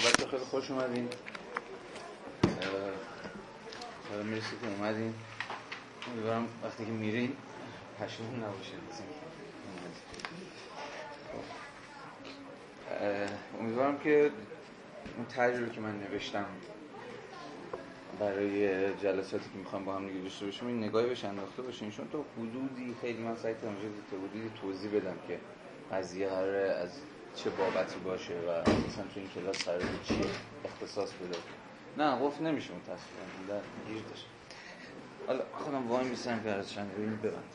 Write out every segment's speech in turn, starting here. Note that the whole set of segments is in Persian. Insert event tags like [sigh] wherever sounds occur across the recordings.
خب خیلی خوش اومدین. حالا می‌رسی که اومدین. امیدوارم وقتی که میرین پشمون نباشید خب. امیدوارم که اون تجربه که من نوشتم برای جلساتی که می‌خوام با هم دیگه داشته باشیم این نگاهی بهش انداخته باشیم چون تو حدودی خیلی من سعی کردم توضیح بدم که قضیه قراره از چه بابتی باشه و مثلا تو این کلاس قراره چی اختصاص بده. نه گفت نمیشه متاسفانه. در گیر داشت. حالا خودم وای میسن از چند این ببند.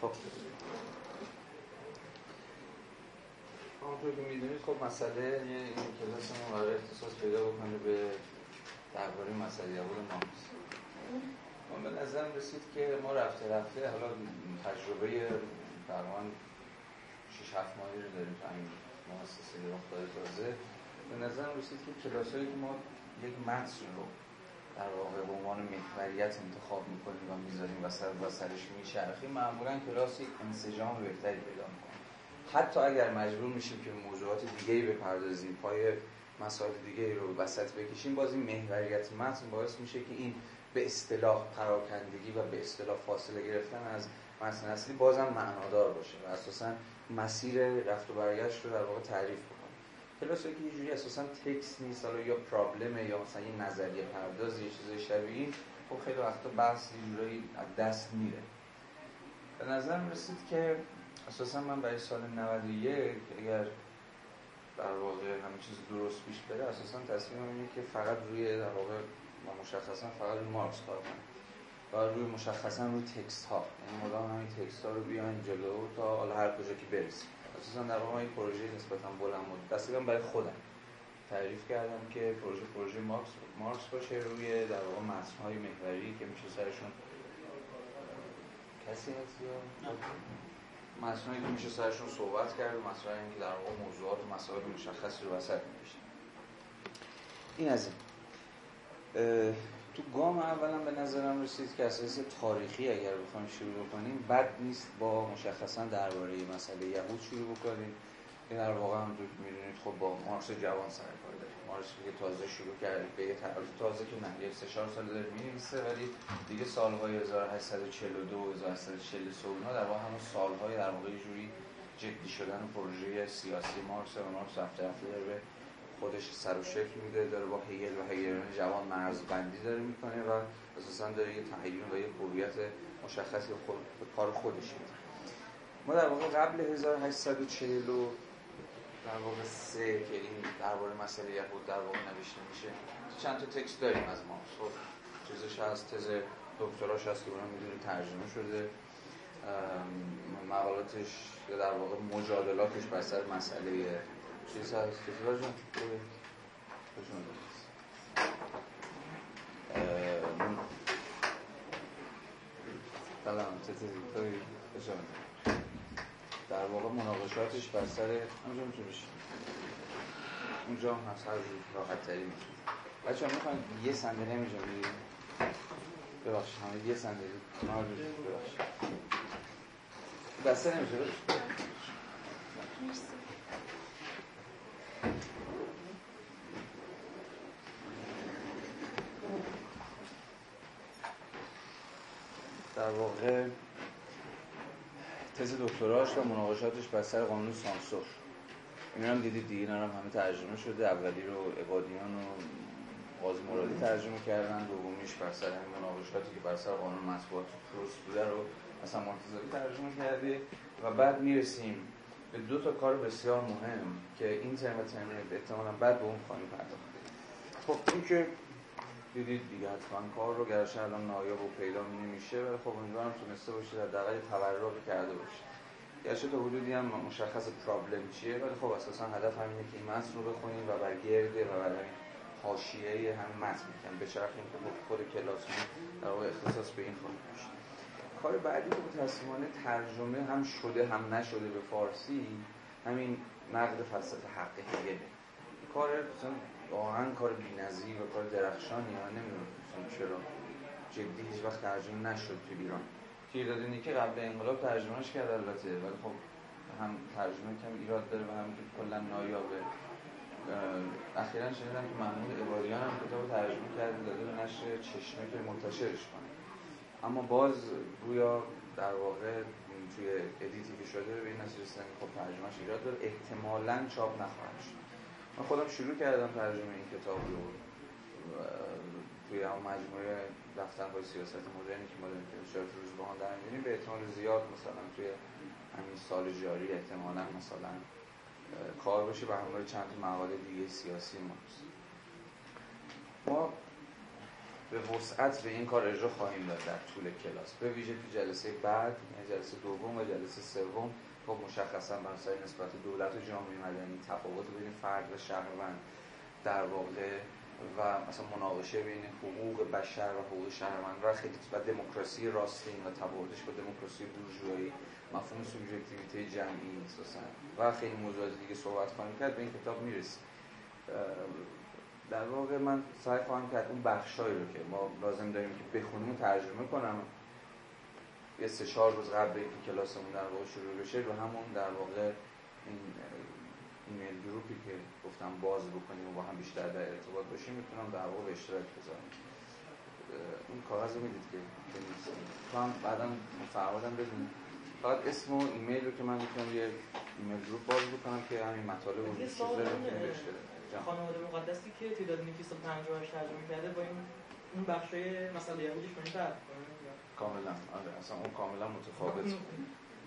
خب. همونطور که می‌دونید خب مسئله این کلاس ما قرار اختصاص پیدا بکنه به درباره مسئله اول مارکس من به نظرم رسید که ما رفته رفته حالا تجربه فرمان 6 7 ماهی رو داریم تو این مؤسسه رفتار تازه. به نظرم رسید که کلاسایی که ما یک متن رو در واقع به عنوان محوریت انتخاب می‌کنیم و می‌ذاریم و سر و سرش میچرخیم معمولا کلاسی انسجام بهتری پیدا می‌کنیم حتی اگر مجبور میشیم که موضوعات دیگه ای بپردازیم پای مسائل دیگه رو وسط بکشیم باز این محوریت متن باعث میشه که این به اصطلاح پراکندگی و به اصطلاح فاصله گرفتن از متن اصلی بازم معنادار باشه و اساسا مسیر رفت و برگشت رو در واقع تعریف بکنه. کلاس که یه جوری اساسا تکس نیست حالا یا پرابلمه یا مثلا یه نظریه پرداز یه چیزای شبیه خب خیلی وقتا بحث یه از دست میره. به نظر رسید که اساسا من برای سال 91 اگر در واقع همه چیز درست پیش بره اساسا تصمیمم اینه که فقط روی در واقع و مشخصا فقط روی مارکس کار کنیم و روی مشخصا روی تکست ها. یعنی مدام همین تکست ها رو بیاین جلو تا حالا هر کجا که برسیم. اساسا در واقع این پروژه نسبتا بلند مدت دستگاه برای خودم. تعریف کردم که پروژه پروژه مارکس مارکس باشه روی در واقع متن های محوری که میشه سرشون کسی هست یا متنایی که میشه سرشون صحبت کرد و مسائلی که در واقع موضوعات و مسائل مشخصی رو وسط میشه این از این. تو گام اولا به نظرم رسید که اساس تاریخی اگر بخوایم شروع کنیم بد نیست با مشخصا درباره مسئله یهود شروع بکنیم. که در واقع هم می‌دونید خب با مارکس جوان سر کار داریم. مارکس که تازه شروع کرد به یه تازه که نه یه چهار سال داره می‌نویسه ولی دیگه سالهای 1842 1840 اینا در واقع همون سالهای در واقع جوری جدی شدن پروژه سیاسی مارکس و مارکس رفته رفته داره. خودش سر و شکل میده داره با هیل و هیلران جوان مرزبندی داره می‌کنه و اساسا داره یه تعیین و یه هویت مشخصی خود به کار خودش میده. ما در واقع قبل 1840 در واقع سه که این درباره مسئله یهود در واقع نوشته میشه چند تا تکست داریم از ما. خب چیزش هست تز دکتراش هست که اونم می‌دونی ترجمه شده. مقالاتش در واقع مجادلاتش بر سر مسئله چیز هست کتاب جان سلام در واقع مناقشاتش بر سر اونجا می‌تونه بشه اونجا هم هست هر راحت تری میشه بچه هم می‌خواین یه صندلی اینجا بگیریم ببخشید همه یه صندلی ببخشید بسته نمیشه مرسی در واقع تز دکتراش و مناقشاتش بر سر قانون سانسور. این هم دیدید دیگه هم همه ترجمه شده. اولی رو عبادیان و قاضی مرادی ترجمه کردن دومیش بر سر همین مناقشاتی که بر سر قانون مطبوعات پروس بوده رو اصلا مرتضوی ترجمه کرده و بعد می‌رسیم به دو تا کار بسیار مهم که این ترم و ترم احتمالا بعد به اون خواهیم پرداخت. خب این که دیدید دیگه حتما کار رو گرش الان نایاب و پیدا نمیشه ولی خب امیدوارم تونسته باشه در دقیق تبرر کرده باشه. گرچه تا حدودی هم مشخص پرابلم چیه ولی خب اساسا هدف همینه که این متن رو بخونیم و بر و بر همین حاشیه هم متن می‌کنم بچرخیم که خب خود کلاس در واقع اختصاص به این خواهیم باشه کار بعدی که متاسفانه ترجمه هم شده هم نشده به فارسی همین نقد فلسفه حق هگله کار واقعا کار بی‌نظیر و کار درخشانی من نمی‌دونم چرا. جدی هیچ وقت ترجمه نشد تو ایران. تیرداد که قبل انقلاب ترجمهش کرد البته ولی خب هم ترجمه کم ایراد داره و هم که کلا نایابه. اخیرا شنیدم که محمود عبادیان هم کتاب ترجمه کرده داده به نشر چشمه که منتشرش کنه. اما باز گویا در واقع توی ادیتی که شده به این نتیجه رسیدن خب ترجمهش ایراد داره. احتمالاً چاپ نخواهد شد. من خودم شروع کردم ترجمه این کتاب رو توی هم مجموعه دفترهای سیاست مدرنی که ما داریم که روز روزبان در می‌بینیم به احتمال زیاد مثلا توی همین سال جاری احتمالاً مثلا کار بشه و همراه چند مقاله دیگه سیاسی ما ما به وسعت به این کار اجرا خواهیم داد در طول کلاس. به ویژه تو جلسه بعد یعنی جلسه دوم و جلسه سوم خب مشخصا بر نسبت دولت و جامعه مدنی تفاوت بین فرد و شهروند در واقع و مثلا مناقشه بین حقوق بشر و حقوق شهروند و خیلی و دموکراسی راستین و تبادلش با دموکراسی بورژوایی مفهوم سوبژکتیویته جمعی اساسا. و خیلی موضوعات دیگه صحبت خواهیم کرد به این کتاب می‌رسیم. در واقع من سعی خواهم کرد اون بخشایی رو که ما لازم داریم که بخونیم ترجمه کنم یه سه چهار روز قبل اینکه کلاسمون در واقع شروع بشه رو همون در واقع این ایمیل گروپی که گفتم باز بکنیم و با هم بیشتر در ارتباط باشیم می‌تونم در واقع اشتراک بذارم. این کاغذ رو می‌دید که بنویسیم تو هم بعدا فرمودم بدون فقط اسم و ایمیل رو که من می‌تونم یه ایمیل گروپ باز بکنم که همین مطالب رو خانواده مقدسی که تعداد نیکی 158 ترجمه کرده با این اون بخشای مثلا یهودیش کنیم فرق کاملا آره اصلا اون کاملا متفاوت.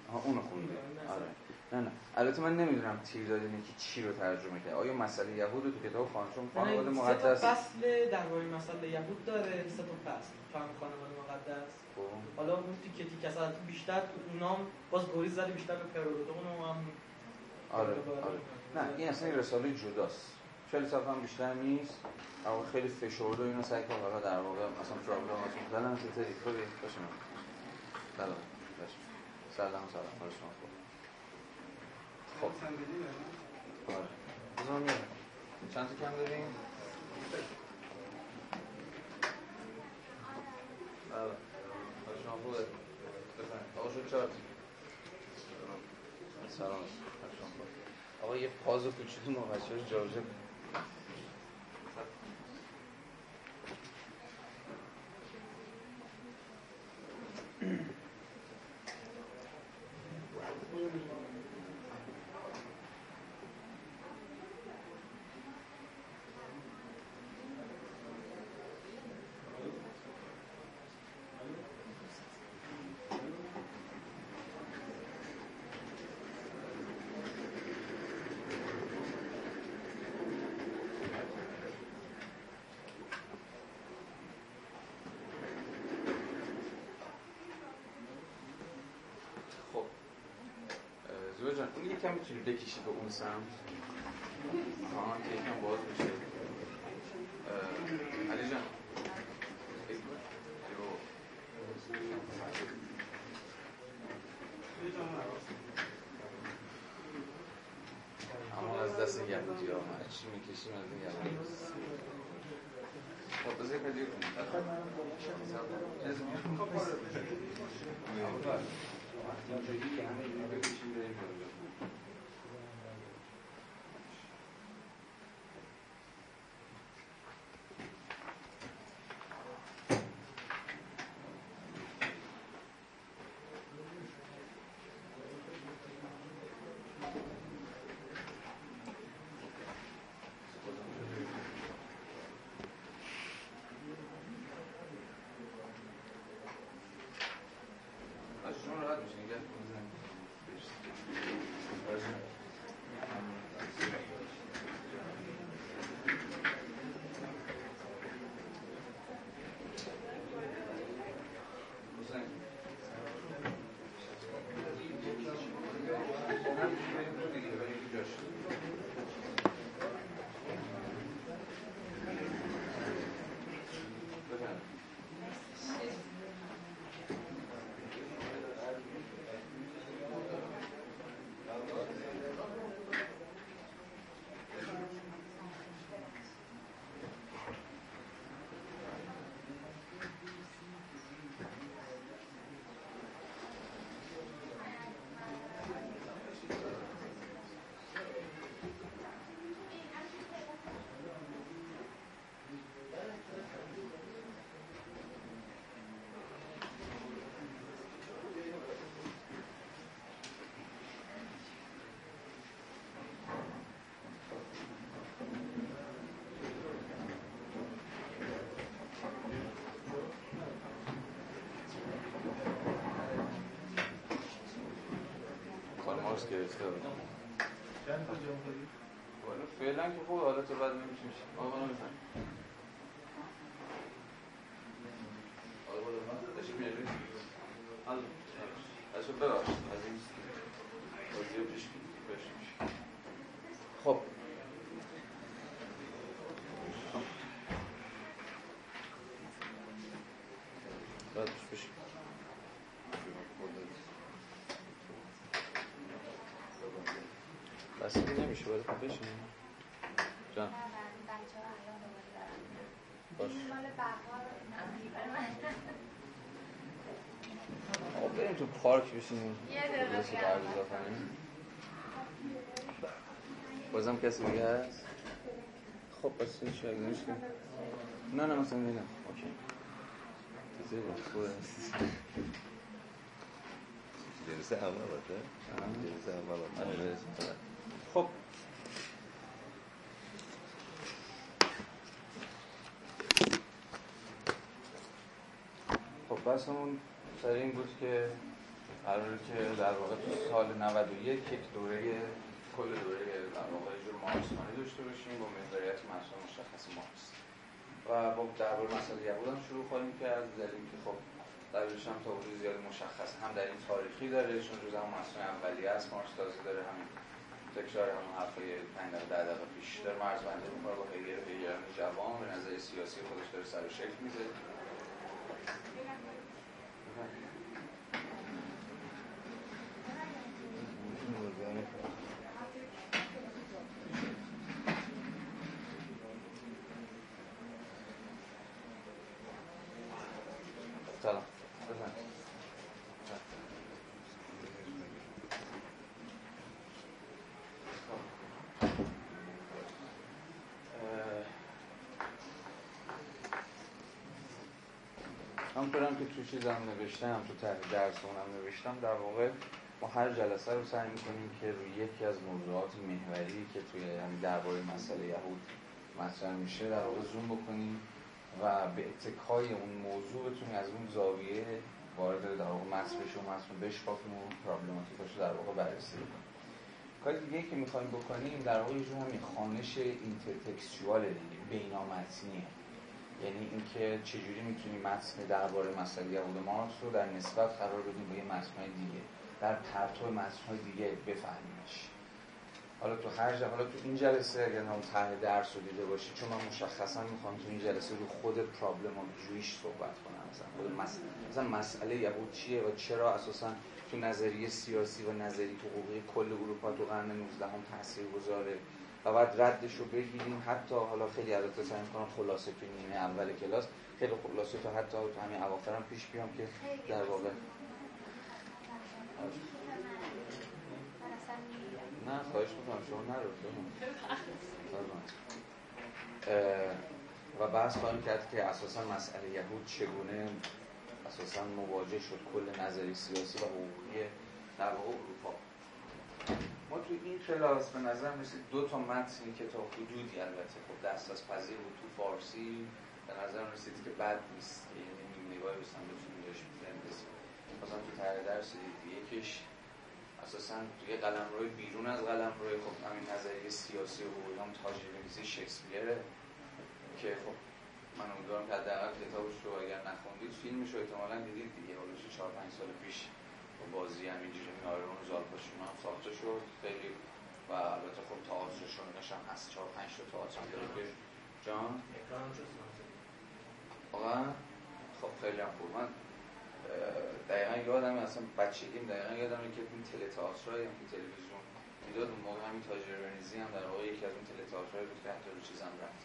آها اونو خونده آره نه نه. البته من نمی‌دونم تیرداد نیکی چی رو ترجمه کرد. آیا مسئله یهود رو تو کتاب خانشون خانواده مقدس؟ فصل درباره مسئله یهود داره سه تا فصل. خانواده مقدس. خب. حالا اون تیکه تیکه اصلا بیشتر اونام باز گریز زده بیشتر به پرولوتون هم آره آره. نه این اصلا رساله جداست. چهل صفحه هم بیشتر نیست اما خیلی فشرده اینو سعی کنم واقعا در واقع مثلا پروگراماتون دادن چطوری خوبی باشه. سلام سلام. سلام حال شما خوب. خب. آره. چند تا کم داریم؟ بله. حال شما خوبه. بفرمایید. آقا شد چهار سلام. آقا یه پاز و کوچولو ما بچه‌ها جابجا Thank [clears throat] you. یکم می‌تونی بکشی به اون سمت. آها که یکم باز بشه علی جان. اما از دست یهودی ها چی می‌کشیم از این یهودی خب بذاری پدیر کنیم. که گرفته بود. چند تا جمهوری؟ فعلا که خوب حالت بعد نمیشه میشه آقا حالا. بچه ببخشید. از این بازی پیش بشیم خب بعد پیش بشیم بسیاری نمیشه باید خب بشین. جان. باش. آقا بریم تو پارک بشینیم. یه دقیقه بازم کسی دیگه هست؟ خب بس چی اگه نمیشه نه نه مثلا نه. اوکی. بود خوبه. جلسه اول باشه. جلسه اول باشه آره، خب خب بحثمون سر این بود که قراره که در واقع تو سال 91 یک دوره کل دوره در واقع جور مارکسمانی داشته باشیم با محوریت محصول مشخص مارکس و با درباره مسئله یهود هم شروع خواهیم کرد دلیل که خب دلیلش هم تا زیاد مشخص هم در این تاریخی داره چون جز هم مسئله اولیه است مارکس تازه داره همین تکرار همون حرفای 5 دقیقه 10 دقیقه پیش داره مرزبندی می‌کنه با هگل هگلیان جوان به نظر سیاسی خودش داره سر شکل میده. سلام بزن. همونطورم که تو چیزم نوشتم تو ته درس اونم نوشتم در واقع ما هر جلسه رو سعی می‌کنیم که روی یکی از موضوعات محوری که توی همین درباره مسئله یهود مطرح میشه در واقع زوم بکنیم و به اتکای اون موضوع بتونیم از اون زاویه وارد در واقع بشیم و متن بشکافیم و پرابلماتیکاش رو در واقع بررسی کنیم کار دیگه که می‌خوایم بکنیم در واقع یه همین خانش اینترتکستوال دیگه بینامتنیه یعنی اینکه چجوری می‌تونیم متن درباره مسئله یهود مارکس رو در نسبت قرار بدیم به یه متن‌های دیگه در پرتو متن‌های دیگه بفهمیمش. حالا تو هر جا حالا تو این جلسه اگر اون ته درس رو دیده باشی چون من مشخصا می‌خوام تو این جلسه رو خود پرابلم و جویش صحبت کنم مثلا خود مسئله مثلا مسئله یهود چیه و چرا اساسا تو نظریه سیاسی و نظریه حقوقی کل اروپا تو قرن 19 هم تاثیر گذاره و بعد ردش رو بگیریم. حتی حالا خیلی البته سعی می‌کنم خلاصه تو نیمه اول کلاس خیلی خلاصه تا حتی تو همین اواخرم پیش بیام که در واقع. نه خواهش می‌کنم شما نرو و بحث خواهیم کرد که اساسا مسئله یهود چگونه اساسا مواجه شد کل نظری سیاسی و حقوقی در واقع اروپا. ما تو این کلاس به نظر می‌رسید دو تا متنی که تا حدودی البته خب دست از پذیر بود تو فارسی به نظر رسید که بد نیست. یعنی نگاهی بسن بتونیم بهش بزنیم مثلا تو تغییر درس یکیش اساسا توی قلم روی بیرون از قلم روی خب همین نظریه سیاسی و هم تاجر نویسی شکسپیره که خب من امیدوارم که حداقل کتابش رو اگر نخوندید فیلمش رو احتمالاً دیدید دیگه. حالش 4 5 سال پیش با بازی همینجوری نایرون و زالپاشون هم ساخته شد. خیلی و البته خب رو هم هست 4 5 تا تئاتر داره که جان. واقعا خب خیلی هم خوب. من دقیقا یادم اصلا بچگیم دقیقا یادم که این تله تئاترایی هم تلویزیون می‌داد. اون موقع همین تاجر ونیزی هم در واقع یکی از اون تله تئاترایی بود که حتی رو چیزم رفت.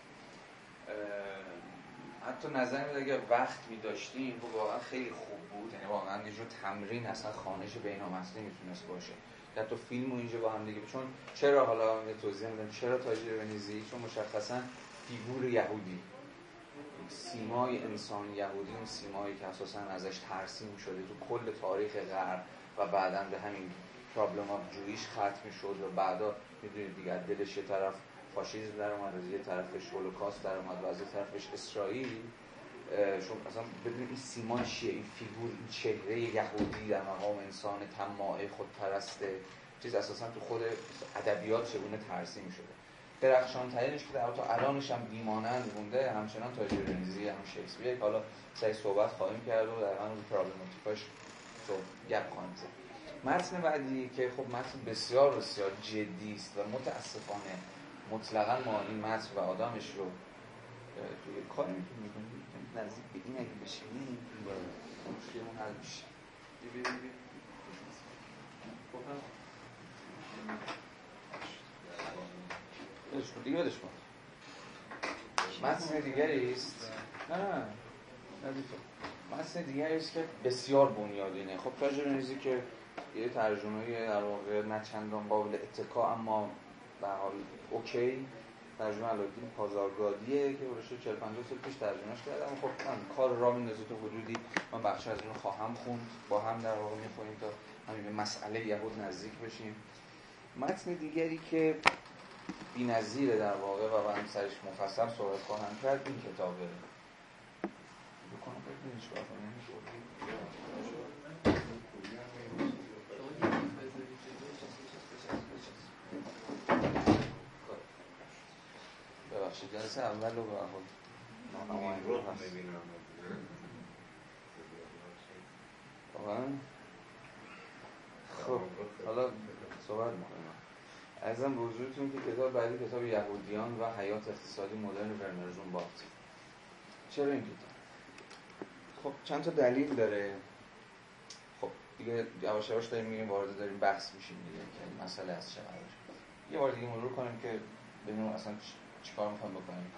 حتی نظر میاد اگر وقت می داشتیم خب واقعا خیلی خوب بود. یعنی واقعا یه جور تمرین اصلا خوانش بینامتنی می‌تونست باشه. حتی فیلم و اینجا با هم دیگه. چون چرا حالا یه توضیح میدم؟ چرا تاجر ونیزی چون مشخصا فیگور یهودی. سیمای انسان یهودی اون سیمایی که اساسا ازش ترسیم شده تو کل تاریخ غرب و بعدا به همین problem of Jewish ختم شد و بعدا می‌دونید دیگه دلش یه طرف فاشیسم در اومد از یه طرفش هولوکاست در اومد و از یه طرفش اسرائیل. چون اصلا ببینید این سیما چیه این فیگور این چهره یهودی در مقام انسان طماع خودپرست چیز اساسا تو خود ادبیات چگونه ترسیم شده. درخشان ترینش که در تا الانش هم بیمانند مونده همچنان تاجر رنزی هم شکسپیر. حالا سعی صحبت خواهیم کرد و در همون پرابلماتیکاش تو گپ خواهیم متن بعدی که خب متن بسیار بسیار جدی است و متاسفانه مطلقا ما این متن و آدمش رو توی کاری می‌کنیم. نزدیک به این اگه بشینیم مشکلمون حل میشه. دیگه بدش کن. متن دیگری است. نه نه متن دیگری است که بسیار بنیادینه. خب تاجر که یه ترجمه در واقع نه چندان قابل اتکا اما به حال اوکی. ترجمه علادین پازارگادیه که برشه 40 50 سال پیش ترجمهش کردم. خب من کار را میندازه تو حدودی. من بخش از اون خواهم خوند. با هم در واقع می‌خونیم تا همین به مسئله یهود نزدیک بشیم. متن دیگری که بی‌نظیره در واقع و من سرش مفصل صحبت خواهم کرد این کتابه بکنم ببینید چیکار ببخشید جلسه اول رو به خب حالا صحبت می‌کنم. ازم بزرگتون که کتاب بعدی کتاب یهودیان و حیات اقتصادی مدرن ورنرزون بافت چرا این کتاب؟ خب چند تا دلیل داره. خب دیگه یواش یواش داریم میگیم وارد داریم بحث میشیم دیگه که مسئله از چه یه بار دیگه مرور کنیم که ببینیم اصلا چیکار می‌خوایم بکنیم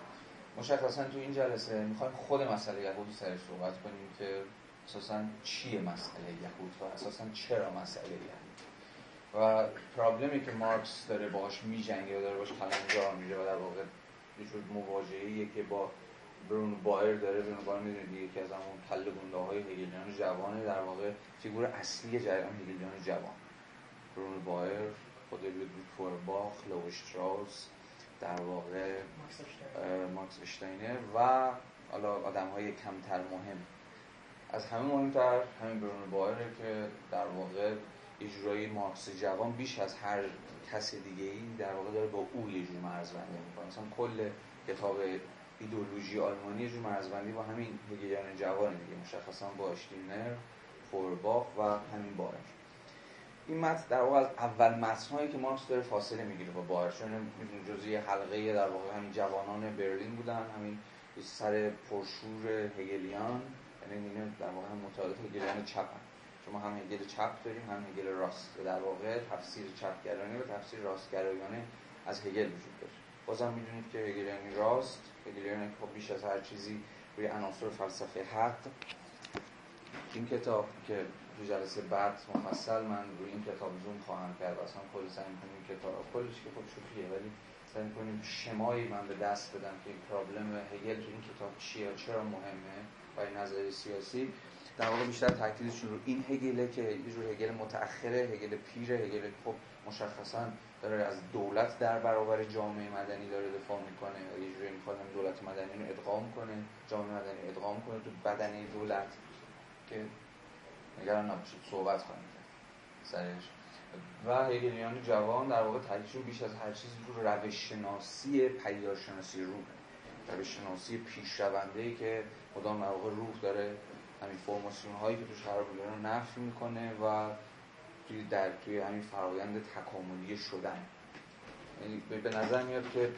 مشخصا تو این جلسه می‌خوایم خود مسئله یهود سرش صحبت کنیم که اساسا چیه مسئله یهود و اساسا چرا مسئله یهود؟ و پرابلمی که مارکس داره باش میجنگه و داره باش کلنجار میره و در واقع یه جور مواجهه که با برونو بایر داره برونو بایر می‌دونید که از همون کله گنده های هگلیان جوانه در واقع فیگور اصلی جریان هگلیان جوان. برونو بایر خود فویرباخ اشتراوس در واقع ماکس اشتیرنر و حالا آدم های کمتر مهم. از همه مهمتر همین برونو بایره که در واقع ماجرای مارکس جوان بیش از هر کس دیگه ای در واقع داره با او یه جور مرزبندی می‌کنه. مثلا کل کتاب ایدولوژی آلمانی یه جور مرزبندی با همین هگلیان جوان دیگه. مشخصا با اشتینر فورباخ و همین بایر این متن در واقع از اول متنهایی که مارکس داره فاصله می‌گیره با بایر چون جزئی حلقه در واقع همین جوانان برلین بودن همین سر پرشور هگلیان یعنی اینه در واقع هم مطالعات هگلیان چپ هم. شما هم هگل چپ داریم هم هگل راست. در واقع تفسیر چپگرایانه و تفسیر راستگرایانه از هگل وجود داره. بازم می‌دونید که هگلیانی راست هگلیانی خب بیش از هر چیزی روی عناصر فلسفه حق این کتاب که تو جلسه بعد مفصل من روی این کتاب زوم خواهم کرد اصلا کل سعی کنیم کتاب کلش که خب شوخیه ولی سعی کنیم شمایی من به دست بدم که این پرابلم هگل تو این کتاب چیه چرا مهمه با این نظر سیاسی. در واقع بیشتر تاکیدشون رو این هگله که یه جور هگل متأخره هگل پیره هگل خب مشخصا داره از دولت در برابر جامعه مدنی داره دفاع می‌کنه یه جوری می‌خواد دولت مدنی رو ادغام کنه جامعه مدنی ادغام کنه تو بدنه دولت که نگران نباشید صحبت کرد سرش. و هگلیان جوان در واقع تاکیدشون بیش از هر چیزی رو روش شناسی پیدارشناسی روح. روش شناسی پیشرونده که مدام در واقع روح داره. همین فرماسیون هایی که توش قرار بوده رو نفی می‌کنه و توی در توی همین فرایند تکاملی شدن. یعنی به نظر میاد که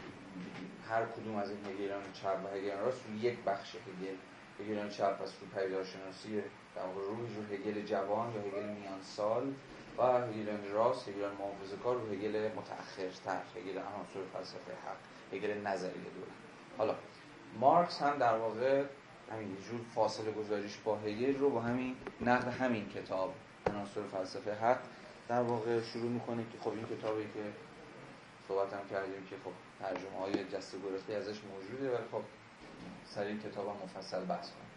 هر کدوم از این هگلیان چپ و هگلیان راست یک بخش هگل هگلیان چپ پس رو پیدارشناسی در واقع روی رو هگل جوان یا هگل میان سال و هگلیان راست هگلیان محافظه کار رو هگل متأخرتر هگل عناصر فلسفه حق هگل نظریه دولت. حالا مارکس هم در واقع همین جور فاصله گذاریش با هگل رو با همین نقد همین کتاب عناصر فلسفه حق در واقع شروع می‌کنه که خب این کتابی که صحبت هم کردیم که خب ترجمه های جست گرفته ازش موجوده و خب سر این کتاب هم مفصل بحث کنیم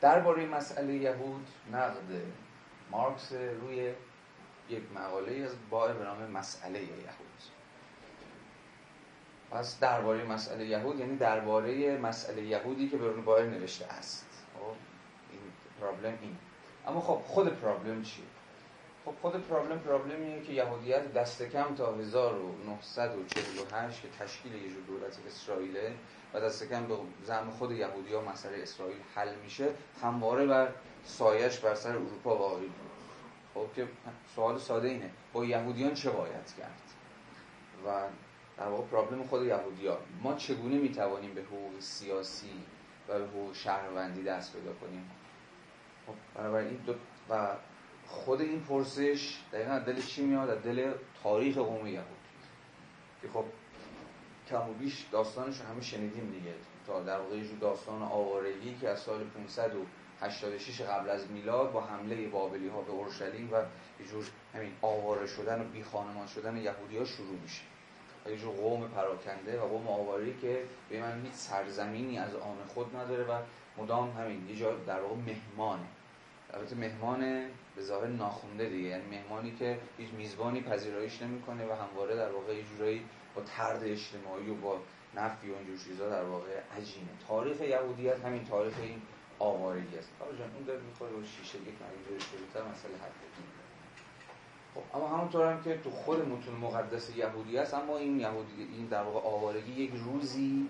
درباره مسئله یهود نقد مارکس روی یک مقاله از با به نام مسئله یهود. پس درباره مسئله یهود یعنی درباره مسئله یهودی که برون بایر نوشته است. خب این پرابلم این. اما خب خود پرابلم چیه؟ خب خود پرابلم پرابلمیه که یهودیت دست کم تا 1948 که تشکیل یه جور دولت اسرائیله و دست کم به زعم خود یهودی ها مسئله اسرائیل حل میشه همواره بر سایش بر سر اروپا واقعی بود خب که سوال ساده اینه با یهودیان چه باید کرد؟ و در واقع پرابلم خود یهودی ها. ما چگونه می‌توانیم به حقوق سیاسی و به حقوق شهروندی دست پیدا کنیم؟ خب بنابراین دو و خود این پرسش دقیقا دل چی میاد؟ از دل تاریخ قوم یهود. که خب کم و بیش داستانش همه شنیدیم دیگه. تا در واقع داستان آوارگی که از سال 586 قبل از میلاد با حمله بابلی ها به اورشلیم و یه جور همین آواره شدن و بی خانمان شدن یهودی ها شروع میشه. و یه جور قوم پراکنده و قوم آواری که به من هیچ سرزمینی از آن خود نداره و مدام همین یه جا در واقع مهمانه. البته مهمان به ظاهر ناخونده دیگه. یعنی مهمانی که هیچ میزبانی پذیراییش نمی‌کنه و همواره در واقع یه جورایی با ترد اجتماعی و با نفی و اینجور چیزا در واقع عجینه. تاریخ یهودیت همین تاریخ این آوارگی است. آقا جان اون داره می‌خوره با شیشه یک مریض شروعتر مسئله حل خب اما همونطور هم که تو خود متون مقدس یهودی است اما این یهودی این در واقع آوارگی یک روزی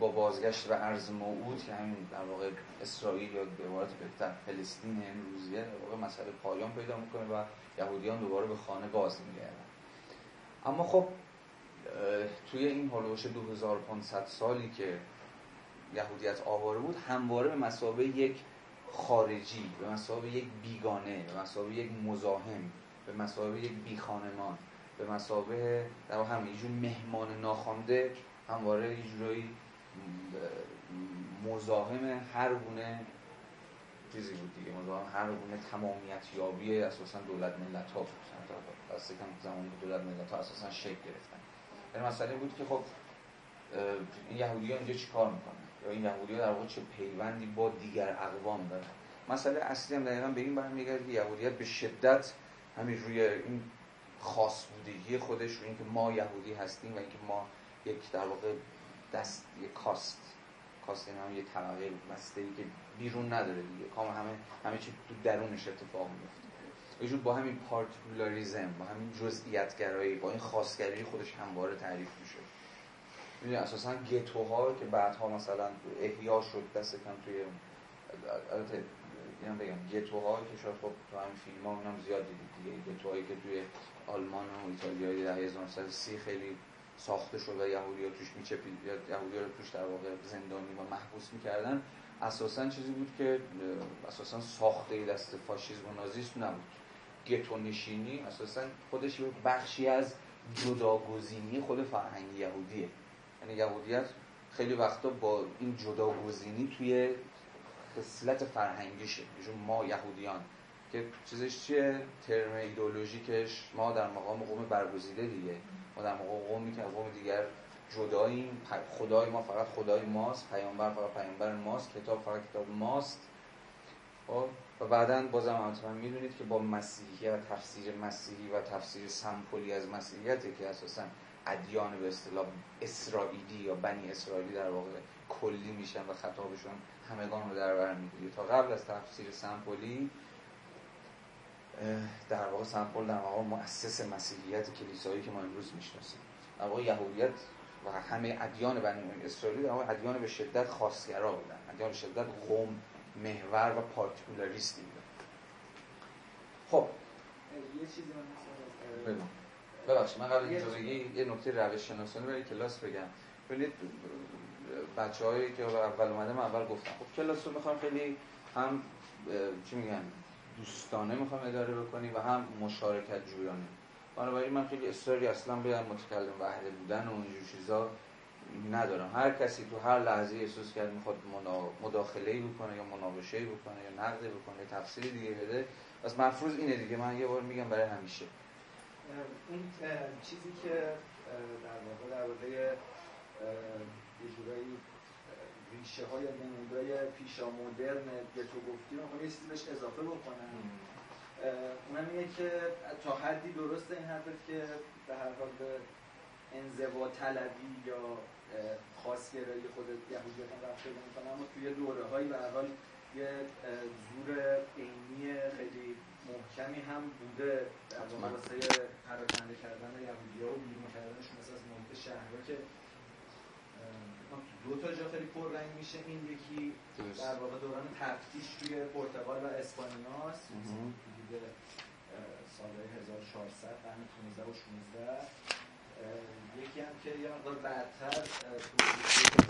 با بازگشت و عرض موعود که همین در واقع اسرائیل یا به عبارت بهتر فلسطین این روزیه در واقع مسئله پایان پیدا می‌کنه و یهودیان دوباره به خانه باز میگردن. اما خب توی این هلوش 2500 سالی که یهودیت آواره بود همواره به مسابه یک خارجی به مسابه یک بیگانه به مسابه یک مزاحم به مسابه یک بیخانمان به مسابه در واقع هم یه مهمان ناخوانده همواره یه جورایی مزاحم هر گونه چیزی بود دیگه. مزاحم هر گونه تمامیت یابی اساسا دولت ملت ها بود دست کم زمان دولت ملت ها اساسا شکل گرفتن. یعنی مسئله بود که خب این یهودی ها اینجا چی کار می‌کنن؟ یا این یهودی ها در واقع چه پیوندی با دیگر اقوام دارن؟ مسئله اصلی هم دقیقا به این برمیگرده که یهودیت به شدت همین روی این خاص بودگی خودش روی اینکه ما یهودی هستیم و اینکه ما یک در واقع دست یک کاست. کاست این هم یه طبقه مسته ای که بیرون نداره دیگه. کام همه همه چی تو درونش اتفاق میفته وجود با همین پارتیکولاریزم با همین جزئیات گرایی با این خاصگرایی خودش همواره تعریف میشه. می‌دونی اساسا گتوها که بعدها مثلا احیا شد دست کم توی البته اینم بگم گتوها که شاید خب تو همین فیلم ها اونم زیاد دیدید دیگه. گتوهایی که توی آلمان و ایتالیا در 1930 خیلی ساخته شد و یهودی ها توش میچپید یهودی ها رو توش در واقع زندانی و محبوس می‌کردن. اساسا چیزی بود که اساسا ساخته دست فاشیسم و نازیسم نبود. گتو نشینی اساسا خودش بخشی از جداگزینی خود فرهنگ یهودیه. یعنی یهودیت خیلی وقتا با این جداگزینی توی خصلت فرهنگیشه. ما یهودیان. که چیزش چیه؟ ترم ایدئولوژیکش ما در مقام قوم برگزیده دیگه. ما در مقام قومی که قوم دیگر جداییم خدای ما فقط خدای ماست پیامبر فقط پیامبر ماست کتاب فقط کتاب ماست. خب؟ و بعدا بازم همتون می‌دونید که با مسیحیت و تفسیر مسیحی و تفسیر سمپولی از مسیحیت که اساسا ادیان به اصطلاح اسرائیلی یا بنی اسرائیلی در واقع کلی میشن و خطابشون همگان رو در بر می‌گیره. تا قبل از تفسیر سمپولی در واقع سمپل در واقع مؤسس مسیحیت کلیسایی که ما امروز می‌شناسیم. در واقع یهودیت و همه ادیان بنی اسرائیلی در واقع ادیان به شدت خاصگرا بودن. ادیان به شدت قوم محور و پارتیکولاریستی بودن. خب. یه چیزی من ببخشید من قبل اینجا بگی یه نکته روش شناسانی برای کلاس بگم. ببینید بچه هایی که اول اومده من اول گفتم. خب کلاس رو می‌خوام خیلی هم چی میگن؟ دوستانه می‌خوام اداره بکنی و هم مشارکت جویانه. بنابراین من خیلی اصراری اصلا به متکلم وحده بودن و اینجور چیزا ندارم. هر کسی تو هر لحظه احساس کرد می‌خواد مداخله ای بکنه یا مناقشه بکنه یا نقد بکنه تفسیر دیگه بده. پس مفروض اینه دیگه. من یه بار میگم برای همیشه. این چیزی که در واقع در یه جورایی ریشه های نمودای پیشا مدرن تو گفتی رو یه چیزی بهش اضافه بکنم اونم اینه که تا حدی درست این حرفت که به هر حال به انزوا طلبی یا خاصگرایی خود یهودیت هم رفت می‌کنه اما توی دوره هایی به حال یه زور عینی خیلی محکمی هم بوده در واسه پراکنده کردن یهودی ها و بیرون کردنشون مثل از محیط شهرها که دو تا جا خیلی پررنگ میشه. این یکی در واقع دوران تفتیش توی پرتغال و اسپانیاست. حدود سالهای 1400 قرن 15 و 16 یکی هم که یه مقدار بعدتر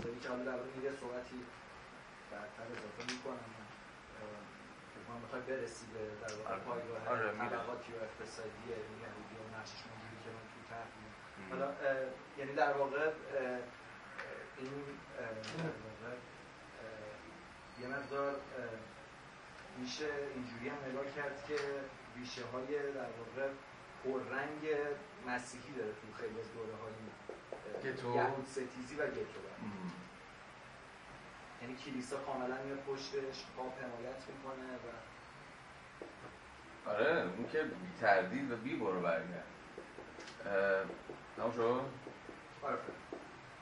تو که حالا در واقع صحبتی بعدتر اضافه می‌کنم. ما می‌خوای برسی به در واقع آره. پایگاه آره، طبقاتی و اقتصادی یهودی و نقشش که من تو تحلیل حالا یعنی در واقع این یه مقدار میشه اینجوری هم نگاه کرد که ریشه های در واقع پررنگ مسیحی داره تو خیلی از دوره های یهود ستیزی و گتو. یعنی کلیسا کاملا میاد پشتش پاپ حمایت می‌کنه و آره اون که بی تردید و بی برو برگرد. شد؟ آره.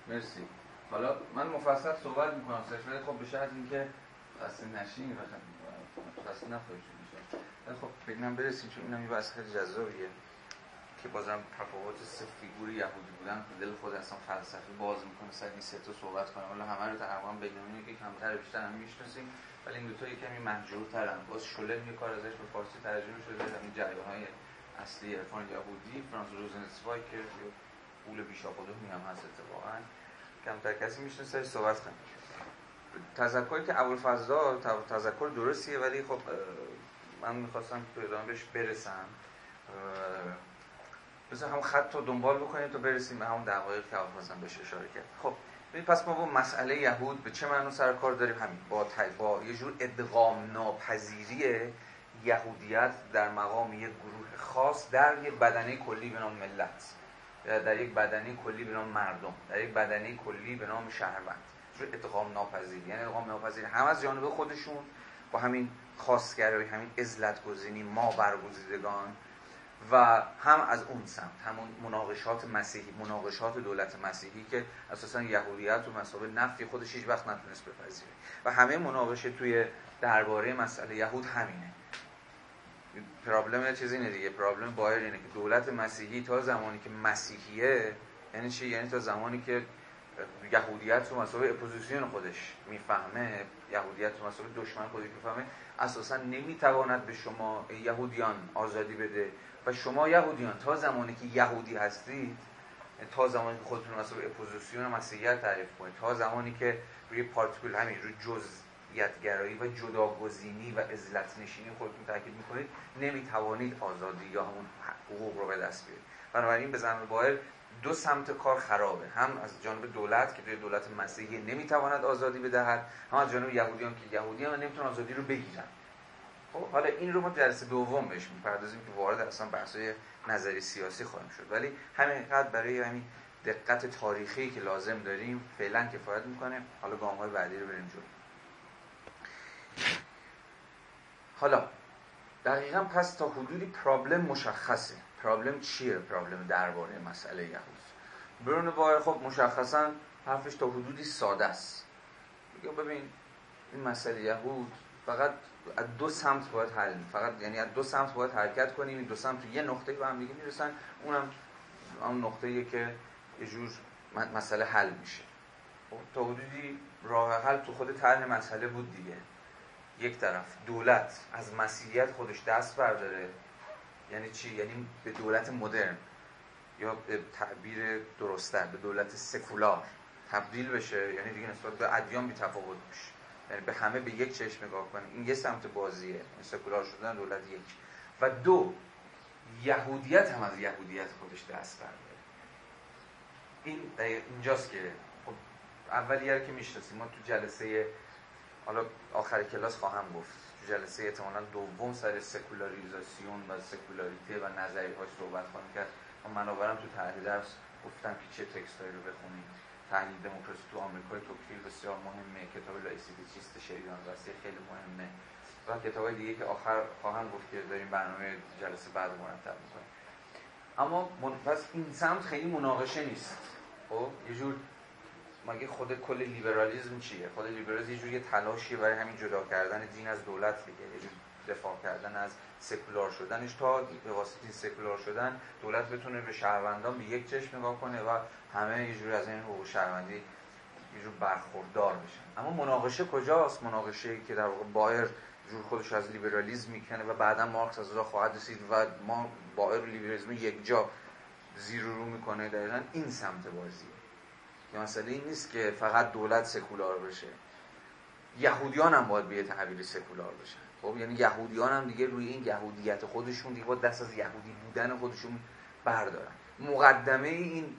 مرسی. حالا من مفصل صحبت می‌کنم. سرش خب به شرط اینکه خسته نشین و خسته نخواهید شد خب بگنم برسیم چون اینم یه بحث خیلی جذابیه که بازم تفاوت سه فیگور یهودی بودن دل خود اصلا فلسفی باز می‌کنه. سر این سه تا صحبت کنه. حالا همه رو تقریبا بینامینه که کمتر بیشتر هم می‌شناسیم. ولی این دو تا کمی محجور ترن باز شله یه کار ازش به فارسی ترجمه شده. همین جریان های اصلی عرفان یهودی فرانس روزنسوای که قول بیشاپادو هم هست اتفاقا. کمتر کسی می‌شناسه صحبت کنیم تذکری که ابوالفضل داد تذکر درستیه ولی خب من می‌خواستم تو ادامه بهش برسم. بذار هم خط رو دنبال بکنیم تا برسیم به همون دقایق که مثلا بهش اشاره کرد. خب پس ما با مسئله یهود به چه معنی سر کار داریم؟ همین با, با یه جور ادغام ناپذیری یهودیت در مقام یک گروه خاص در یک بدنه کلی به نام ملت. در یک بدنه کلی به نام مردم در یک بدنه کلی به نام شهروند. جور ادغام ناپذیری یعنی ادغام ناپذیری. هم از جانب خودشون با همین خاصگرایی همین عزلت گزینی ما برگزیدگان و هم از اون سمت همون مناقشات مسیحی مناقشات دولت مسیحی که اساسا یهودیت و مسابقه نفی خودش هیچ وقت نتونست بپذیره. و همه مناقشه توی درباره مسئله یهود همینه. problem چیزی اینه دیگه. problem بایر اینه که دولت مسیحی تا زمانی که مسیحیه یعنی چی؟ یعنی تا زمانی که یهودیت رو مثابه اپوزیسیون خودش می‌فهمه یهودیت رو مثابه دشمن خودش می‌فهمه اساسا نمی‌تواند به شما یهودیان آزادی بده. و شما یهودیان تا زمانی که یهودی هستید تا زمانی که خودتون مثلا اپوزیسیون مسیحیت تعریف کنید تا زمانی که روی پارتیکل همین روی جزئیتگرایی و جداگزینی و عزلت نشینی خودتون تاکید می‌کنید نمی‌توانید آزادی یا همون حقوق رو به دست بیارید. بنابراین به زمین بایر دو سمت کار خرابه. هم از جانب دولت که توی دولت مسیحی نمی‌تواند آزادی بدهد هم از جانب یهودیان که یهودیان نمی‌تونن آزادی رو بگیرن. خب حالا این رو ما جلسه دوم بهش می‌پردازیم که وارد اصلا بحثای نظری سیاسی خواهیم شد. ولی همین قد برای همین دقت تاریخی که لازم داریم فعلا کفایت می‌کنه. حالا گام های بعدی رو بریم جلو. حالا دقیقا پس تا حدودی پرابلم مشخصه. پرابلم چیه؟ پرابلم درباره مسئله یهود. برون بایر خب مشخصا حرفش تا حدودی ساده است. ببین این مسئله یهود فقط از دو سمت باید حل فقط یعنی از دو سمت باید حرکت کنیم. این دو سمت یه نقطه با هم دیگه می‌رسن. اونم اون نقطه که یه جور مسئله حل میشه. خب تا حدودی راه حل تو خود طرح مسئله بود دیگه. یک طرف. دولت از مسیحیت خودش دست برداره. یعنی چی؟ یعنی به دولت مدرن. یا به تعبیر درستتر به دولت سکولار تبدیل بشه. یعنی دیگه نسبت به ادیان بی تفاوت بشه یعنی به همه به یک چشم نگاه کنیم این یه سمت بازیه. این سکولار شدن دولت یک. و دو یهودیت هم از یهودیت خودش دست برداره. این اینجاست که خب اولیه که می‌شناسیم. ما تو جلسه حالا آخر کلاس خواهم گفت. جلسه احتمالا دوم سر سکولاریزاسیون و سکولاریته و نظری هاش صحبت خواهم کرد. منابع رم تو تحلیل درس. گفتم که چه text ایی رو بخونیم. تحلیل دموکراسی تو آمریکای توکویل بسیار مهمه. کتاب لائیسیته چیست شریان راستی خیلی مهمه. و کتاب دیگه که آخر خواهم گفت که داریم برنامه جلسه بعد مرتب می‌کنیم. اما پس این سمت خیلی مناقشه نیست. خب؟ یه جور مگه خود کل لیبرالیزم چیه؟ خود لیبرالیسم یه جور یه تلاشیه برای همین جدا کردن دین از دولت دیگه جور دفاع کردن از سکولار شدنش. تا به واسطه سکولار شدن دولت بتونه به شهروندان به یک چشم نگاه کنه و همه یه جوری از این حقوق شهروندی یه جور برخوردار بشن. اما مناقشه کجاست؟ مناقشه که در واقع بایر جور خودش از لیبرالیزم می‌کنه و بعدا مارکس از اونجا خواهد رسید و ما بایر لیبرالیزم یک جا زیر رو می‌کنه. دقیقا این سمت بازیه. که مسئله این نیست که فقط دولت سکولار بشه یهودیان هم باید به یه تعبیر سکولار بشن خب یعنی یهودیان هم دیگه روی این یهودیت خودشون دیگه با دست از یهودی بودن خودشون بردارن. مقدمه این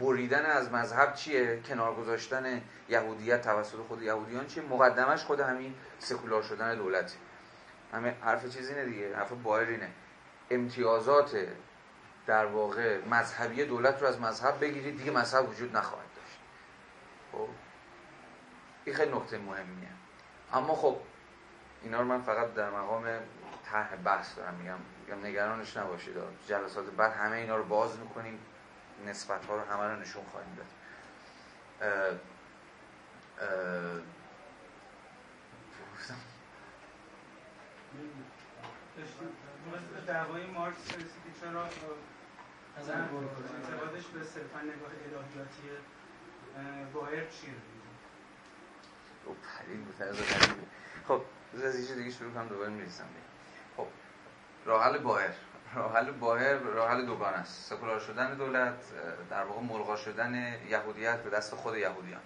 بریدن از مذهب چیه؟ کنار گذاشتن یهودیت توسط خود یهودیان چیه؟ مقدمش خود همین سکولار شدن دولتی همه حرف چیزی نه دیگه حرف بایر اینه امتیازات در واقع مذهبی دولت رو از مذهب بگیرید دیگه مذهب وجود نخواهد داشت. خب؟ این خیلی نکته مهمیه. اما خب اینا رو من فقط در مقام طرح بحث دارم میگم یا نگرانش نباشید. جلسات بعد همه اینا رو باز می‌کنیم نسبت ها رو همه رو نشون خواهیم داد. دعوای مارکس چرا؟ انتقادش به صرفا نگاه الهیاتی بایر چیه؟ خب خب از یه دیگه شروع کنم دوباره می‌رسم خب راه حل بایر. راه حل باهر راه حل دوگان است. سکولار شدن دولت در واقع ملغا شدن یهودیت به دست خود یهودیان.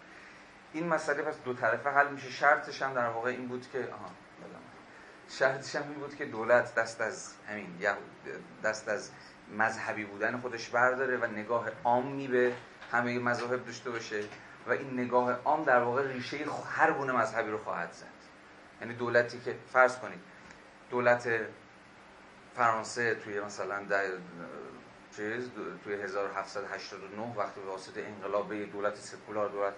این مسئله پس دو طرفه حل میشه. شرطش هم در واقع این بود که آها شرطش هم این بود که دولت دست از همین دست از مذهبی بودن خودش برداره و نگاه عامی به همه مذاهب داشته باشه و این نگاه عام در واقع ریشه هر گونه مذهبی رو خواهد زد. یعنی دولتی که فرض کنید دولت فرانسه توی مثلا در چیز توی 1789 وقتی به واسطه انقلاب دولت سکولار دولت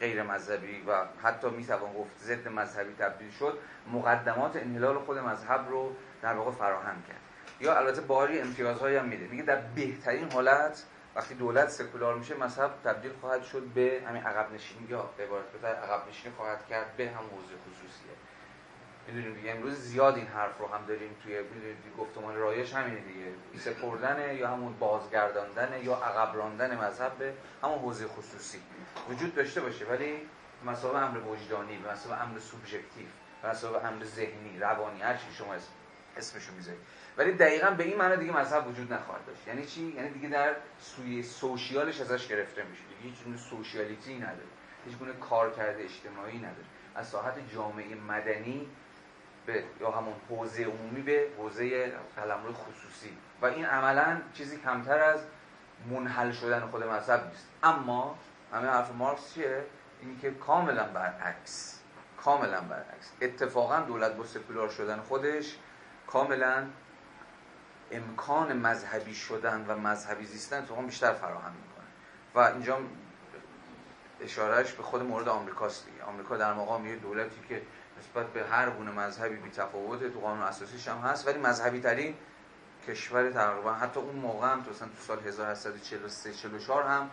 غیر مذهبی و حتی می‌توان گفت ضد مذهبی تبدیل شد مقدمات انحلال خود مذهب رو در واقع فراهم کرد. یا البته باری امتیازهایی هم میده. میگه در بهترین حالت وقتی دولت سکولار میشه مذهب تبدیل خواهد شد به همین عقب نشینی یا عبارت بهتر عقب نشینی خواهد کرد به هم حوزه خصوصیه. می‌دونیم دیگه امروز زیاد این حرف رو هم داریم توی گفتمان رایش همینه دیگه. سپردن یا همون بازگرداندن یا عقب راندن مذهب به همون حوزه خصوصی. وجود داشته باشه ولی مسابقه امر وجدانی مسابقه امر سوبژکتیو مسابقه امر ذهنی روانی هر چی شما اسم اسمشو می‌ذارید. ولی دقیقا به این معنی دیگه مذهب وجود نخواهد داشت. یعنی چی؟ یعنی دیگه در سوی سوشیالش ازش گرفته میشه. دیگه هیچ گونه سوشیالیتی نداره. هیچ گونه کار کرده اجتماعی نداره. از ساحت جامعه مدنی به یا همون حوزه عمومی به حوزه قلمرو خصوصی. و این عملا چیزی کمتر از منحل شدن خود مذهب نیست. اما همه حرف مارکس چیه؟ اینکه کاملا برعکس. کاملا برعکس. اتفاقا دولت با سکولار شدن خودش کاملا امکان مذهبی شدن و مذهبی زیستن تو بیشتر فراهم می‌کنه. و اینجا اشارهش به خود مورد آمریکاست دیگه. آمریکا در مقام یه دولتی که نسبت به هر گونه مذهبی بی تفاوته تو قانون اساسیش هم هست ولی مذهبی ترین کشور تقریبا حتی اون موقع هم تو سال 1843 44 هم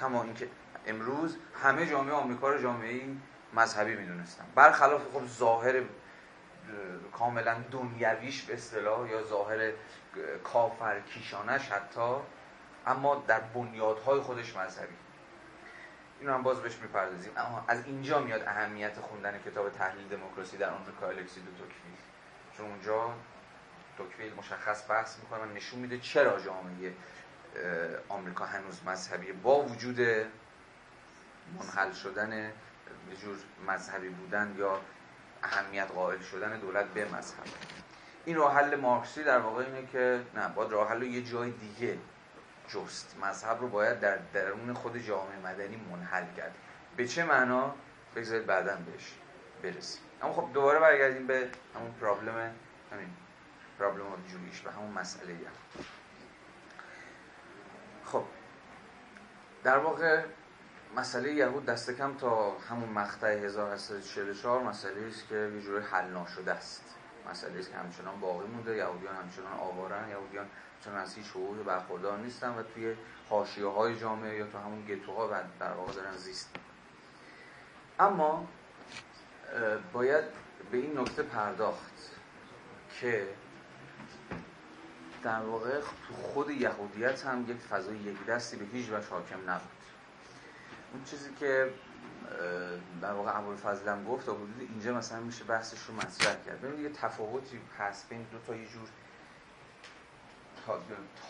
کما اینکه امروز همه جامعه آمریکا رو جامعه مذهبی می‌دونستن. برخلاف خب ظاهر کاملا دنیویش به اصطلاح یا ظاهر کافر کیشانش حتی اما در بنیادهای خودش مذهبی. اینو هم باز بهش می‌پردازیم. اما از اینجا میاد اهمیت خوندن کتاب تحلیل دموکراسی در آمریکا الکسی دو توکویل چون اونجا توکویل مشخص بحث می‌کنه و نشون میده چرا جامعه آمریکا هنوز مذهبی با وجود منحل شدن به جور مذهبی بودن یا اهمیت قائل شدن دولت به مذهب. این راه حل مارکسی در واقع اینه که نه باید راه حل یه جای دیگه جست. مذهب رو باید در درون خود جامعه مدنی منحل کرد. به چه معنا؟ بگذارید بعدا بهش برسیم. اما خب دوباره برگردیم به همون پرابلم همین پرابلم جویش و همون مسئله هم. خب در واقع مسئله یهود دست کم تا همون مقطع 1844 مسئله است که یه جوری حل ناشده است. مسئله است که همچنان باقی مونده یهودیان همچنان آوارن یهودیان چون از هیچ حقوقی برخوردار نیستن و توی حاشیه های جامعه یا تو همون گتوها در واقع دارن زیست اما باید به این نکته پرداخت که در واقع تو خود یهودیت هم یک فضای یک دستی به هیچ وجه حاکم نبود. اون چیزی که در واقع فضل هم گفت حدود اینجا مثلا میشه بحثش رو مطرح کرد. ببینید یه تفاوتی هست بین دو تا یه جور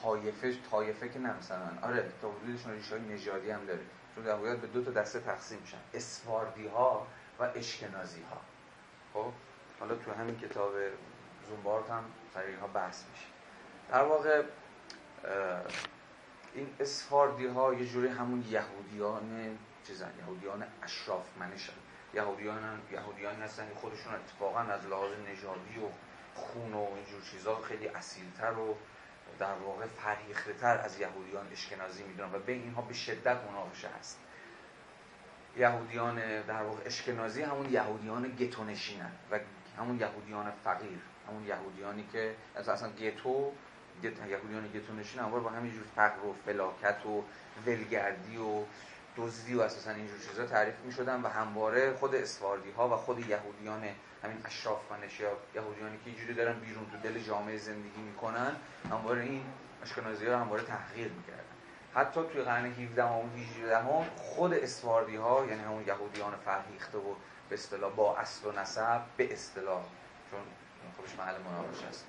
طایفه طایفه که نه مثلا. آره تا حدودشون ریشه های نژادی هم داره. چون در واقع به دو تا دسته تقسیم میشن. اسواردی ها و اشکنازی ها خب؟ حالا تو همین کتاب زومبارت هم سر اینها بحث میشه. در واقع این اسفاردی ها یه جوری همون یهودیان چیزن یهودیان اشراف منشن. یهودیان یهودیان هستن خودشون اتفاقا از لحاظ نژادی و خون و اینجور چیزا خیلی اصیلتر و در واقع فرهیخته تر از یهودیان اشکنازی می‌دونن و بین اینها به شدت مناقشه هست. یهودیان در واقع اشکنازی همون یهودیان گتونشینن و همون یهودیان فقیر همون یهودیانی که اصلا گتو یهودیان گتونشین هموار با همینجور فقر و فلاکت و ولگردی و دزدی و اساسا اینجور چیزا تعریف می شدن و همواره خود اسواردی ها و خود یهودیان همین اشراف یا یهودیانی که اینجوری دارن بیرون تو دل جامعه زندگی می‌کنن همواره این اشکنازی ها همواره تحقیر می‌کردن. حتی توی قرن 17 و 18 هم خود اسواردی ها یعنی همون یهودیان فرهیخته و به اصطلاح با اصل و نسب به اصطلاح چون خودش محل مناقشه است.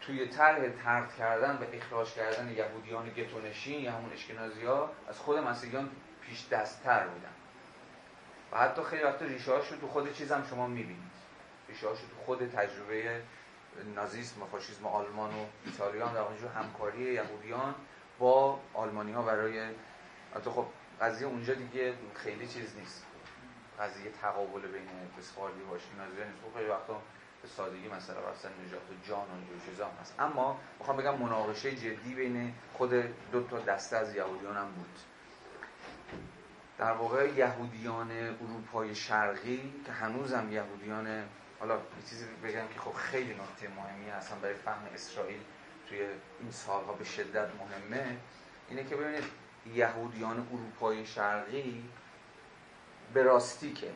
توی طرح ترد کردن و اخراج کردن یهودیان گتونشین یا همون اشکنازی ها از خود مسیحیان پیش دستتر بودن. و حتی خیلی وقت ریشه رو تو خود چیزم شما می‌بینید. ریشه تو خود تجربه نازیسم و فاشیسم آلمان و ایتالیان در اونجا همکاری یهودیان با آلمانی ها برای حتی خب قضیه اونجا دیگه خیلی چیز نیست. قضیه تقابل بین اسفاردی و اشکنازی نیست. خب خیلی وقتا به سادگی مثلا مثلا نجات و جان و اینجور چیزا هست. اما می‌خوام بگم مناقشه جدی بین خود دو تا دسته از یهودیان هم بود. در واقع یهودیان اروپای شرقی که هنوزم یهودیان حالا یه چیزی بگم که خب خیلی نکته مهمی هستن برای فهم اسرائیل توی این سالها به شدت مهمه اینه که ببینید یهودیان اروپای شرقی به راستی که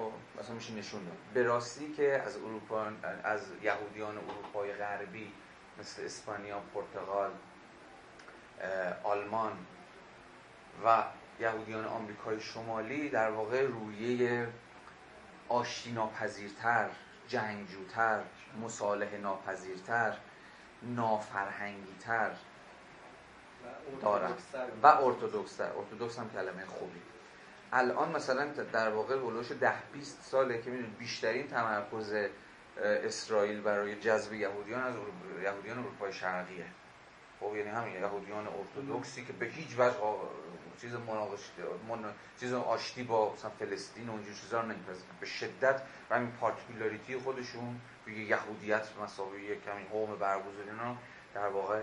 خب مثلا میشه نشون داد. به راستی که از اروپا از یهودیان اروپای غربی مثل اسپانیا، پرتغال، آلمان و یهودیان آمریکای شمالی در واقع رویه آشتی ناپذیرتر جنگجوتر مصالح ناپذیرتر نافرهنگیتر دارن. و ارتودکستر ارتودکس هم کلمه خوبی الان مثلا در واقع ولوش ده 20 ساله که می‌دونید بیشترین تمرکز اسرائیل برای جذب یهودیان از یهودیان اروپای شرقیه. خب یعنی همین یهودیان ارتودکسی که به هیچ وجه چیز مناقشه من... چیز آشتی با مثلا فلسطین و اونجور چیزا رو به شدت و همین پارتیکولاریتی خودشون به یهودیت مساوی کمی قوم برگزاری در واقع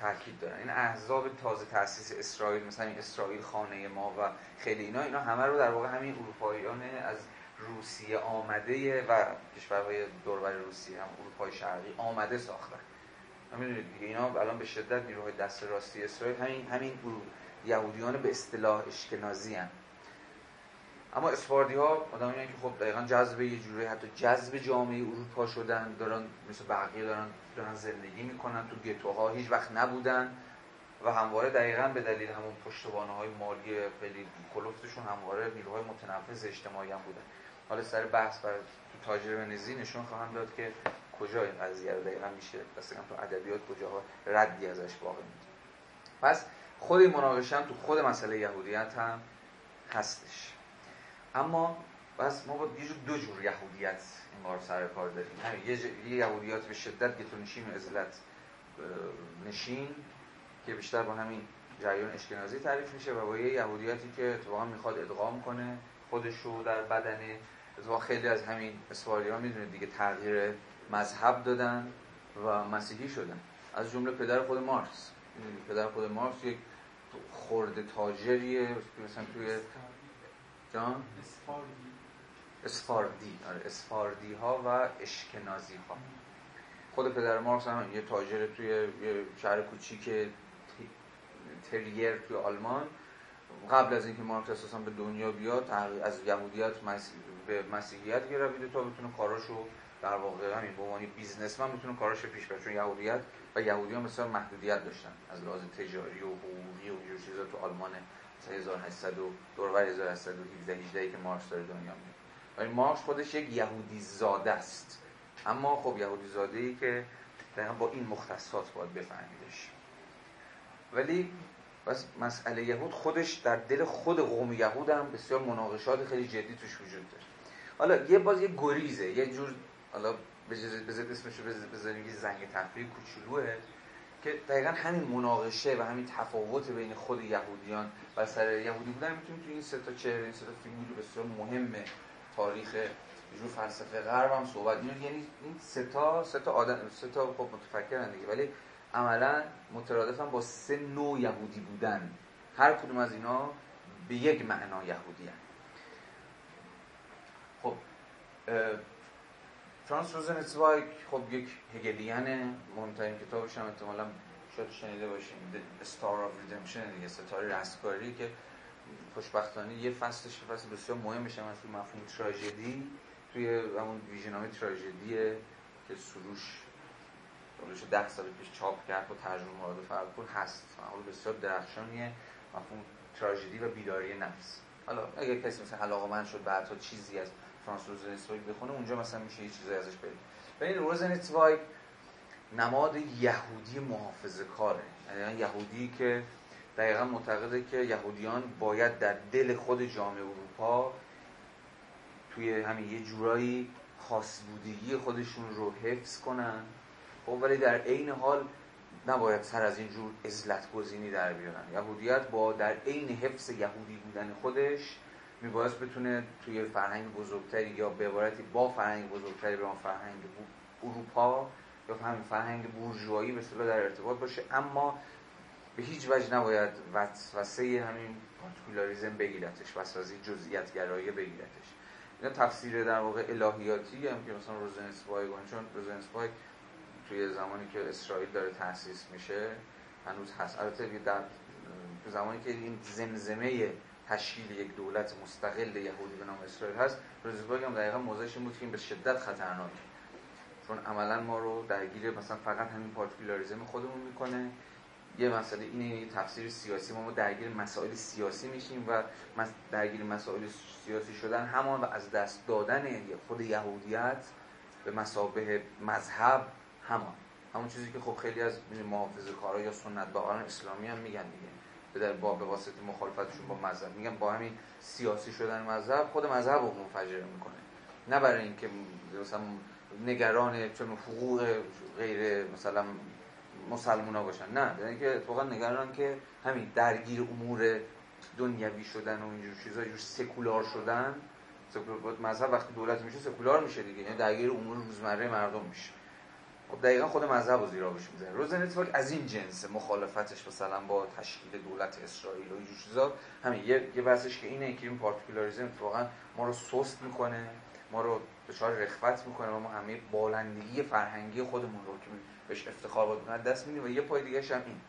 تاکید دارن این احزاب تازه تاسیس اسرائیل مثلا این اسرائیل خانه ما و خیلی اینا اینا همه رو در واقع همین اروپاییان از روسیه آمده و کشورهای دوربر روسیه هم اروپای شرقی آمده ساختن می‌دونید دیگه اینا الان به شدت نیروهای دست راستی اسرائیل همین همین یهودیان به اصطلاح اشکنازی هم. اما اسپاردی ها آدم که خب دقیقا جذب یه جوری حتی جذب جامعه اروپا شدن دارن مثل بقیه دارن دارن زندگی می‌کنن تو گتوها هیچ وقت نبودن و همواره دقیقا به دلیل همون پشتوانه های مالی خیلی کلفتشون همواره نیروهای متنفذ اجتماعی هم بودن. حالا سر بحث بر تو تاجر ونزی نشون خواهم داد که کجا این قضیه رو دقیقا میشه دست تو ادبیات کجاها ردی ازش واقع میده پس خود مناقشه تو خود مسئله یهودیت هم هستش. اما بس ما با یه دو جور یهودیت این بار سر کار داریم. همین یه, یهودیت به شدت گتونشین و ازلت نشین که بیشتر با همین جریان اشکنازی تعریف میشه و با یه یهودیتی که اتفاقا می‌خواد ادغام کنه خودش رو در بدن اتفاقا خیلی از همین اسوالی ها می‌دونه دیگه تغییر مذهب دادن و مسیحی شدن. از جمله پدر خود مارکس. پدر خود مارکس یک خورده تاجریه مثلا توی جان؟ اسفاردی. آره اسفاردی ها و اشکنازی ها خود پدر مارکس هم یه تاجر توی یه شهر کوچیک تریر توی آلمان. قبل از اینکه مارکس اساسا به دنیا بیاد از یهودیت به مسیحیت گرفته تا بتونه کاراشو در واقع همین به عنوان بیزنسمن می‌تونه کاراش پیش بره چون یهودیت و یهودیان مثلا محدودیت داشتن از لحاظ تجاری و حقوقی و اینجور چیزا تو آلمان. 1800 و دورور 1817 18 که مارکس داره دنیا میاد ولی مارکس خودش یک یهودی زاده است. اما خب یهودی زاده ای که دقیقا با این مختصات باید بفهمیدش. ولی بس مسئله یهود خودش در دل خود قوم یهود هم بسیار مناقشات خیلی جدی توش وجود داره. حالا یه باز یه گریزه یه جور حالا بذارید اسمشو بذاریم یه زنگ تفریح کوچولوه. که دقیقا همین مناقشه و همین تفاوت بین خود یهودیان و سر یهودی بودن می‌تونیم تو این سه تا چهره این سه تا فیگور بسیار مهم تاریخ جو فلسفه غرب هم صحبت یعنی این سه تا سه تا آدم سه تا خب متفکرن دیگه ولی عملا مترادفن با سه نوع یهودی بودن هر کدوم از اینا به یک معنا یهودی هن. خب فرانس روزنسوایگ خب یک هگلیانه مهمترین کتابش هم احتمالا شاید شنیده باشیم Star of Redemption دیگه ستاره رستگاری که خوشبختانه یه فصلش فصل بسیار مهمش هم از مفهوم تراژدی توی همون ویژنامه تراژدیه که سروش دولش ده سال پیش چاپ کرد با ترجمه مراد فرقپور هست. معمول بسیار درخشانیه مفهوم تراژدی و بیداری نفس. حالا اگر کسی مثلا علاقه من شد بعدها چیزی از فرانس روزنسوایگ بخونه اونجا مثلا میشه یه چیزی ازش برید و این روزنسوایگ نماد یهودی محافظه کاره. یعنی یهودی که دقیقا معتقده که یهودیان باید در دل خود جامعه اروپا توی همین یه جورایی خاص بودگی خودشون رو حفظ کنن. خب ولی در عین حال نباید سر از این جور ازلت گزینی در بیارن. یهودیت با در عین حفظ یهودی بودن خودش میبایست بتونه توی فرهنگ بزرگتری یا به عبارتی با فرهنگ بزرگتری به فرهنگ اروپا یا همین فرهنگ بورژوایی به در ارتباط باشه. اما به هیچ وجه نباید وسوسه همین پارتیکولاریزم بگیرتش وسوسه جزئیات گرایی بگیرتش. اینا تفسیر در واقع الهیاتی هم که مثلا روزنسوایگ چون روزنسوایگ توی زمانی که اسرائیل داره تأسیس میشه هنوز هست. البته در زمانی که این زمزمه تشکیل یک دولت مستقل یهودی به نام اسرائیل هست روزنسوایگ هم دقیقا موضعش این بود که این به شدت خطرناکه چون عملا ما رو درگیر مثلا فقط همین پارتیکولاریزم خودمون می‌کنه. یه مسئله اینه تفسیر سیاسی ما, ما درگیر مسائل سیاسی میشیم و درگیر مسائل سیاسی شدن همان و از دست دادن خود یهودیت به مسابه مذهب همان. همون چیزی که خب خیلی از محافظه کارا یا سنت باوران اسلامی هم میگن دیگه. به در با به واسطه مخالفتشون با مذهب. میگن با همین سیاسی شدن مذهب خود مذهب رو منفجر می‌کنه. نه برای اینکه مثلا نگران چون حقوق غیر مثلا مسلمونا باشن. نه یعنی که اتفاقا نگران که همین درگیر امور دنیوی شدن و اینجور چیزا اینجور سکولار شدن. سکولار مذهب وقتی دولت میشه سکولار میشه دیگه. یعنی درگیر امور روزمره مردم میشه. خب دقیقا خود مذهب رو زیرا بشه می‌زنه روزن از این جنس مخالفتش مثلا با تشکیل دولت اسرائیل و اینجور چیزا همین یه یه بحثش که اینه که این پارتیکولاریزم اتفاقا ما رو سست می‌کنه ما رو دچار رخوت می‌کنه و ما همه بالندگی فرهنگی خودمون رو که بهش افتخار باید دست میدیم و یه پای دیگه هم این.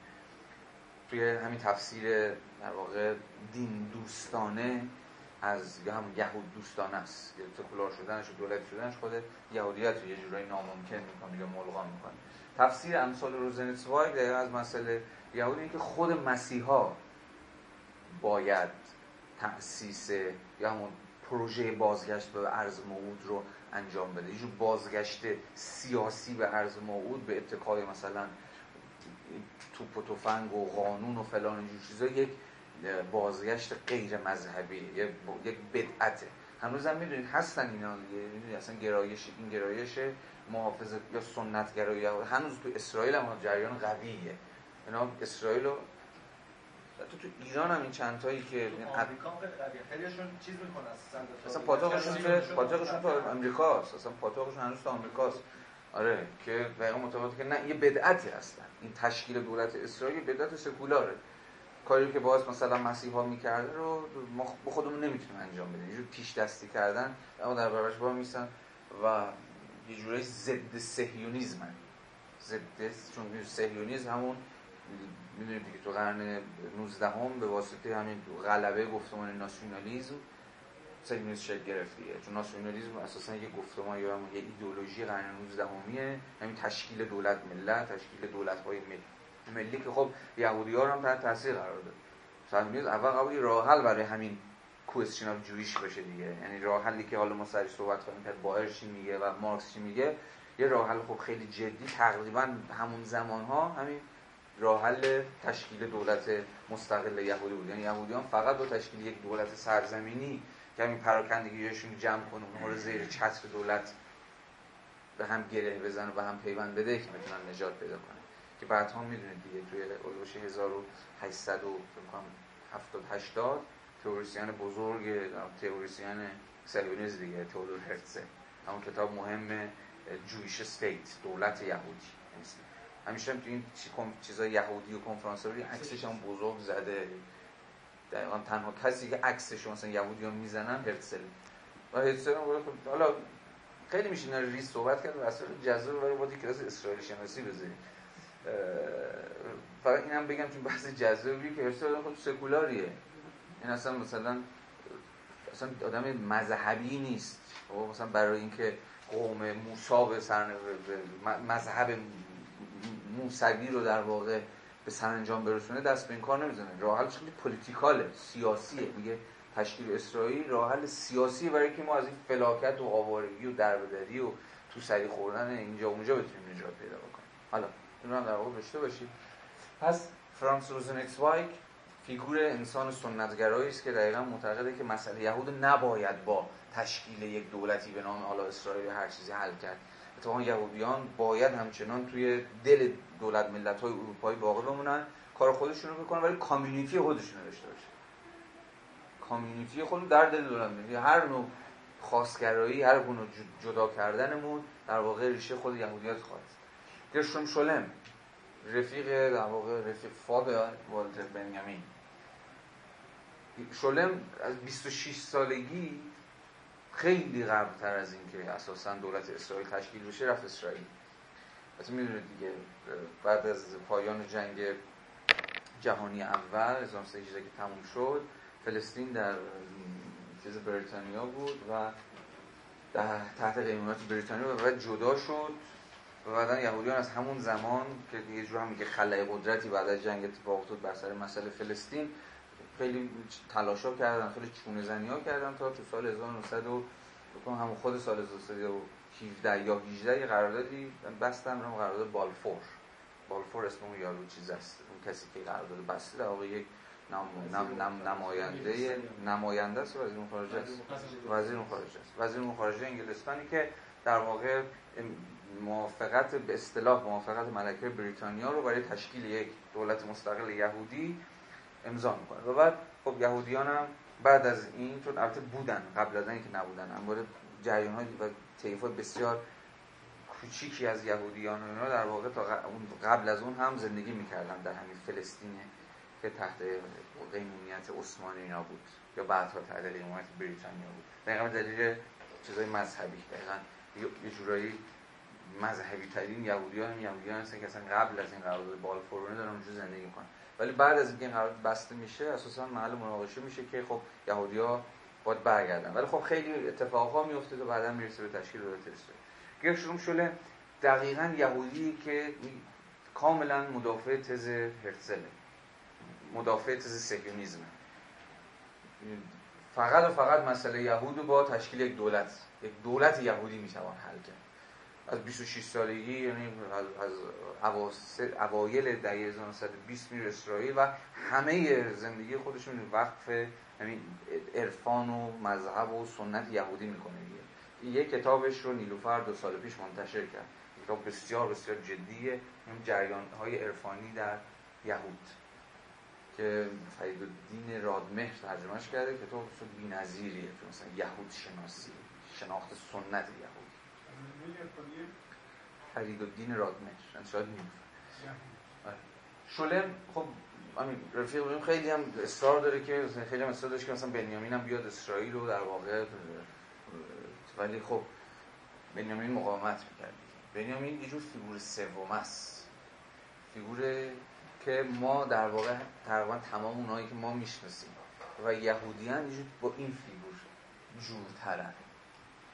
توی همین تفسیر در واقع دین دوستانه از هم یهود دوستانه است سکولار شدنش و دولت شدنش خود یهودیت رو یه جورایی ناممکن می‌کنه یا ملغا می‌کنه تفسیر امثال روزنسوایگ دقیقا از مسئله یهودی که خود مسیحا باید تأسیس یا همون پروژه بازگشت به ارز موعود رو انجام بده. یه بازگشت سیاسی به ارز موعود به اتکای مثلا توپ و تفنگ و قانون و فلان اینجور چیزا یک بازگشت غیر مذهبی یک بدعته. هنوز هم می‌دونید هستن اینا می‌دونید اصلا گرایش این گرایش محافظ یا سنت گرایی هنوز تو اسرائیل هم جریان قویه. اینا اسرائیل رو تو تو ایران هم این چند تایی که آمریکا خیلیشون چیز می‌کنن اصلا پاتاقشون تو پاتاقشون تو آمریکاست اصلا پاتاقشون هنوز تو آمریکاست آره که دقیقا مطابقت که نه یه بدعتی هستن. این تشکیل دولت اسرائیل بدعت سکولاره. کاری که باز مثلا مسیحا می‌کرده رو ما خودمون نمی‌تونیم انجام بدیم. یه پیش دستی کردن اما در برابرش با میسن و یه جورایی ضد صهیونیسم ضد چون صهیونیسم همون می‌دونید دیگه تو قرن 19 هم به واسطه همین غلبه گفتمان ناسیونالیزم سیونیست شکل گرفتیه. چون ناسیونالیسم اساسا یه گفتمان یا یه ایدئولوژی قرن 19 همین همین تشکیل دولت ملت تشکیل دولت های ملی. که خب یهودی ها هم تحت تاثیر قرار داد. صهیونیسم اول قبول راه حل برای همین کوئسچن اف جویش باشه دیگه. یعنی راه حلی که حالا ما سرش صحبت کنیم که چی میگه و مارکس چی میگه یه راه حل خب خیلی جدی تقریبا همون زمان ها همین راه حل تشکیل دولت مستقل یهودی بود. یعنی یهودیان فقط با تشکیل یک دولت سرزمینی که همین پراکندگیشون جمع کنه اونها رو زیر چتر دولت به هم گره بزنه و هم پیوند بده که می‌تونن نجات پیدا کنه که بعدها می‌دونید دیگه توی اولوش 1870 80 تئوریسین بزرگ تئوریسین سهیونیسم دیگه تئودور هرتزل همون کتاب مهم جویش استیت دولت یهودی. همیشه هم تو این چیزای یهودی و کنفرانس رو عکسش هم بزرگ زده. دقیقا تنها کسی که عکسش مثلا یهودی هم می‌زنن هرتزل و هرتزل هم حالا خیلی میشه ریز صحبت کرد و اصلا جذاب برای باید کلاس اسرائیل شناسی بذاریم فقط اینم بگم چون بحث جذابی که هرتزل خب سکولاریه. این اصلا مثلا اصلا آدم مذهبی نیست. خب مثلا برای اینکه قوم موسی به سر مذهب موسوی رو در واقع به سرانجام برسونه دست به این کار نمی‌زنه. راه حلش خیلی political ه سیاسیه. میگه تشکیل اسرائیل راه حل سیاسی برای که ما از این فلاکت و آوارگی و دربدری و تو سری خوردن اینجا و اونجا بتونیم نجات پیدا بکنیم. حالا این هم در واقع داشته باشید. پس فرانتس روزنتسوایگ فیگور انسان سنت‌گرایی است که دقیقا معتقده که مسئله یهود نباید با تشکیل یک دولتی به نام حالا اسرائیل هر چیزی حل کرد. اتفاقا یهودیان باید همچنان توی دل دولت ملت های اروپایی باقی بمونن کار خودشون رو بکنن ولی کامیونیتی خودشون رو داشته باشه کامیونیتی خود در دل دولت ملت هر نوع خاصگرایی هر نوع جدا کردنمون در واقع ریشه خود یهودیت خواهد. گرشوم شلم رفیق در واقع رفیق فادر والتر بنیامین. شلم از 26 سالگی خیلی قبل تر از اینکه اساسا دولت اسرائیل تشکیل بشه رفت اسرائیل. حتی می‌دونید دیگه بعد از پایان جنگ جهانی اول 1918 که تموم شد فلسطین در چیز بریتانیا بود و تحت قیمت بریتانیا و بعد جدا شد. و بعدا یهودیان از همون زمان که یه جور هم میگه خلای قدرتی بعد از جنگ اتفاق افتاد بر سر مسئله فلسطین خیلی تلاشا کردن خیلی چونه زنی ها کردن تا تو سال 1900 و هم خود سال 1917 یا 18 یه قراردادی بستن رو قرارداد بالفور. بالفور اسم اون یارو چیز است. اون کسی که قرارداد بسته در واقع یک نم، نم، نم، نماینده نماینده است وزیر خارجه است. وزیر خارجه است. وزیر خارجه انگلستانی که در واقع موافقت به اصطلاح موافقت ملکه بریتانیا رو برای تشکیل یک دولت مستقل یهودی امضا می‌کنه. و بعد خب یهودیان هم بعد از این چون البته بودن قبل از اینکه نبودن اما جریان های و طیف بسیار کوچیکی از یهودیان اینا در واقع تا قبل از اون هم زندگی می‌کردن در همین فلسطین که تحت قیمومیت عثمانی اینا بود یا بعدها تحت قیمومیت بریتانیا بود. دقیقا دلیل چیزای مذهبی دقیقا یه جورایی مذهبی ترین یهودیان هم یهودیان هستن که اصلا قبل از این قرارداد بالفور دارن اونجا زندگی می‌کنن. ولی بعد از اینکه این قرارداد بسته میشه اساسا محل مناقشه میشه که خب یهودیا باید برگردن. ولی خب خیلی اتفاقا میفته و بعدا می‌رسه به تشکیل دولت اسرائیل. گرشروم شله دقیقا یهودی که کاملا مدافع تز هرتزله. مدافع تز سهیونیزم فقط و فقط مسئله یهود با تشکیل یک دولت. یک دولت یهودی می‌توان حل کرد. از 26 سالگی یعنی از اوایل دهه 1920 میره اسرائیل و همه زندگی خودشون وقف همین عرفان و مذهب و سنت یهودی می‌کنه دیگه. یه کتابش رو نیلوفر دو سال پیش منتشر کرد. کتاب بسیار بسیار جدیه. این جریان های عرفانی در یهود که فرید الدین رادمهر ترجمهش کرده کتاب بی‌نظیریه که مثلا یهود شناسی شناخت سنت یهود. فرید الدین رادمهر آره. شلم خب همین رفیق خیلی هم اصرار داره که خیلی هم اصرار داشت که مثلا بنیامین هم بیاد اسرائیل رو در واقع ولی خب بنیامین مقاومت می‌کرد. بنیامین یه جور فیگور سوم است. فیگور که ما در واقع تقریبا تمام اونایی که ما می‌شناسیم و یهودیان یه با این فیگور جورترن.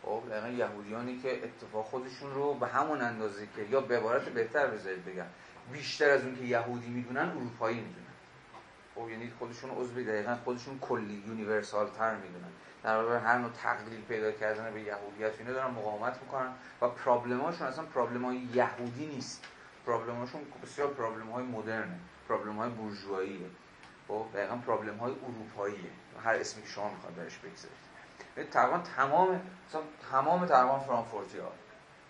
خب دقیقا یهودیانی که اتفاقا خودشون رو به همون اندازه که یا به عبارت بهتر بذارید بگم بیشتر از اون که یهودی می‌دونن اروپایی می‌دونن. خب یعنی خودشون عضو دقیقا خودشون کلی universal تر می‌دونن. در واقع هر نوع تقلیل پیدا کردن به یهودیت اینا دارن مقاومت می‌کنن و problem اشون اصلا problem های یهودی نیست. پرابلماشون بسیار پرابلم های مدرنه پرابلم های بورژواییه. خب دقیقا پرابلم های اروپاییه. هر اسمی که شما می‌خواد برش بگذارید. یعنی تقریبا تمام تمام تقریبا فرانکفورتی ها.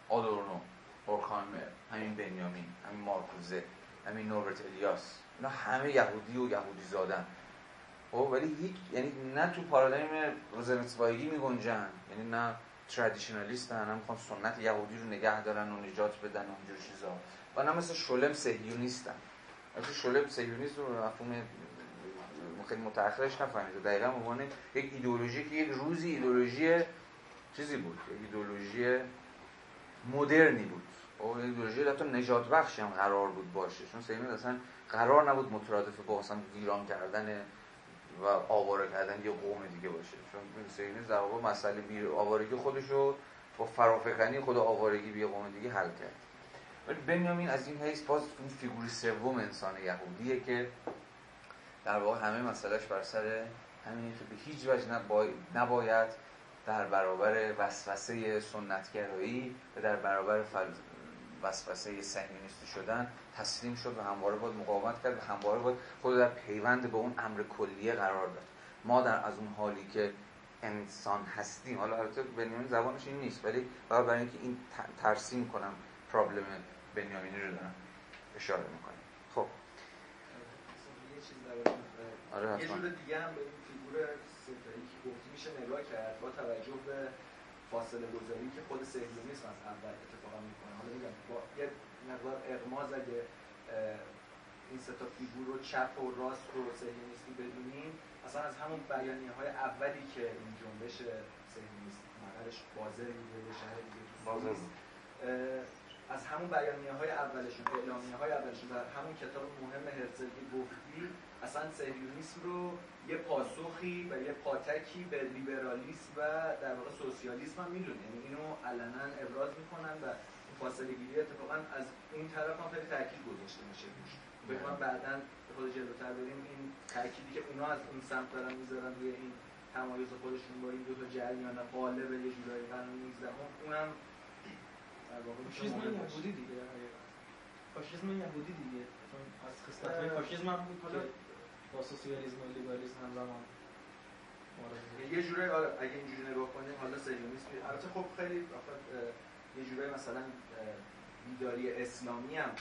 آدورنو اورخانمر همین بنیامین همین مارکوزه همین نوربرت الیاس. اینا همه یهودی و یهودی زادن. خب ولی هیچ یعنی نه تو پارادایم روزنسوایی می گنجن یعنی نه ترادیشنالیستن هم می‌خوان سنت یهودی رو نگه دارن و نجات بدن و اینجور چیزا. و نه مثل شولم سهیونیستن مثل شولم سهیونیست رو مفهوم خیلی متأخرش نفهمید. دقیقا عنوان یک ایدئولوژی که یک روزی ایدئولوژی چیزی بود یک ایدئولوژی مدرنی بود. و خب، ایدئولوژی حتی نجات بخشی هم قرار بود باشه. چون سیمین اصلا قرار نبود مترادف با مثلا ویران کردن و آواره کردن یه قوم دیگه باشه. چون سیمین در واقع مسئله آوارگی خودش رو با فرافکنی خود آوارگی به قوم دیگه حل کرد. ولی بنیامین از این حیث باز این فیگوری سوم انسان یهودیه که در واقع همه مسئلهش بر سر همین که به هیچ وجه نباید در برابر وسوسه سنتگرایی و در برابر وسوسه سهیونیستی شدن تسلیم شد و همواره باید مقاومت کرد و همواره باید خود در پیوند به اون امر کلیه قرار داد. ما در از اون حالی که انسان هستیم حالا البته بنیامین زبانش این نیست ولی برای اینکه این ترسیم کنم پرابلم بنیامینی رو دارم اشاره می‌کنم. آره یه جور دیگه هم به این فیگور ستایی که گفتی میشه نگاه کرد با توجه به فاصله گذاری که خود سهیونیسم از اول اتفاقا می‌کنه. حالا میگم با یه مقدار اغماز اگه این سه تا فیگور رو چپ و راست رو سهیونیستی بدونیم اصلا از همون بیانیه های اولی که این جنبش سهیونیست مقرش بازر میده به شهر دیگه از همون بیانیه های اولشون اعلامیه های اولشون و همون کتاب مهم هرزلی گفتی اصلا سهیونیسم رو یه پاسخی و یه پاتکی به لیبرالیسم و در واقع سوسیالیسم هم می‌دونه یعنی اینو علنا ابراز می‌کنن و فاصله گیری اتفاقا از این طرف هم خیلی تاکید گذاشته میشه روش بکنم بعدا خود جلوتر بریم. این تاکیدی که اونا از اون سمت دارن می‌ذارن روی این تمایز خودشون با این دو تا جریان قالب یه جورایی قرن 19 اونم در واقع فاشیسم یهودی دیگه. فاشیسم یهودی دیگه. از خصلت‌های فاشیسم هم بود با سوسیالیسم و لیبرالیسم همزمان یه جوره آره اگه اینجوری نگاه کنیم حالا سیونیسم البته خب خیلی یه جوره مثلا بیداری اسلامی هم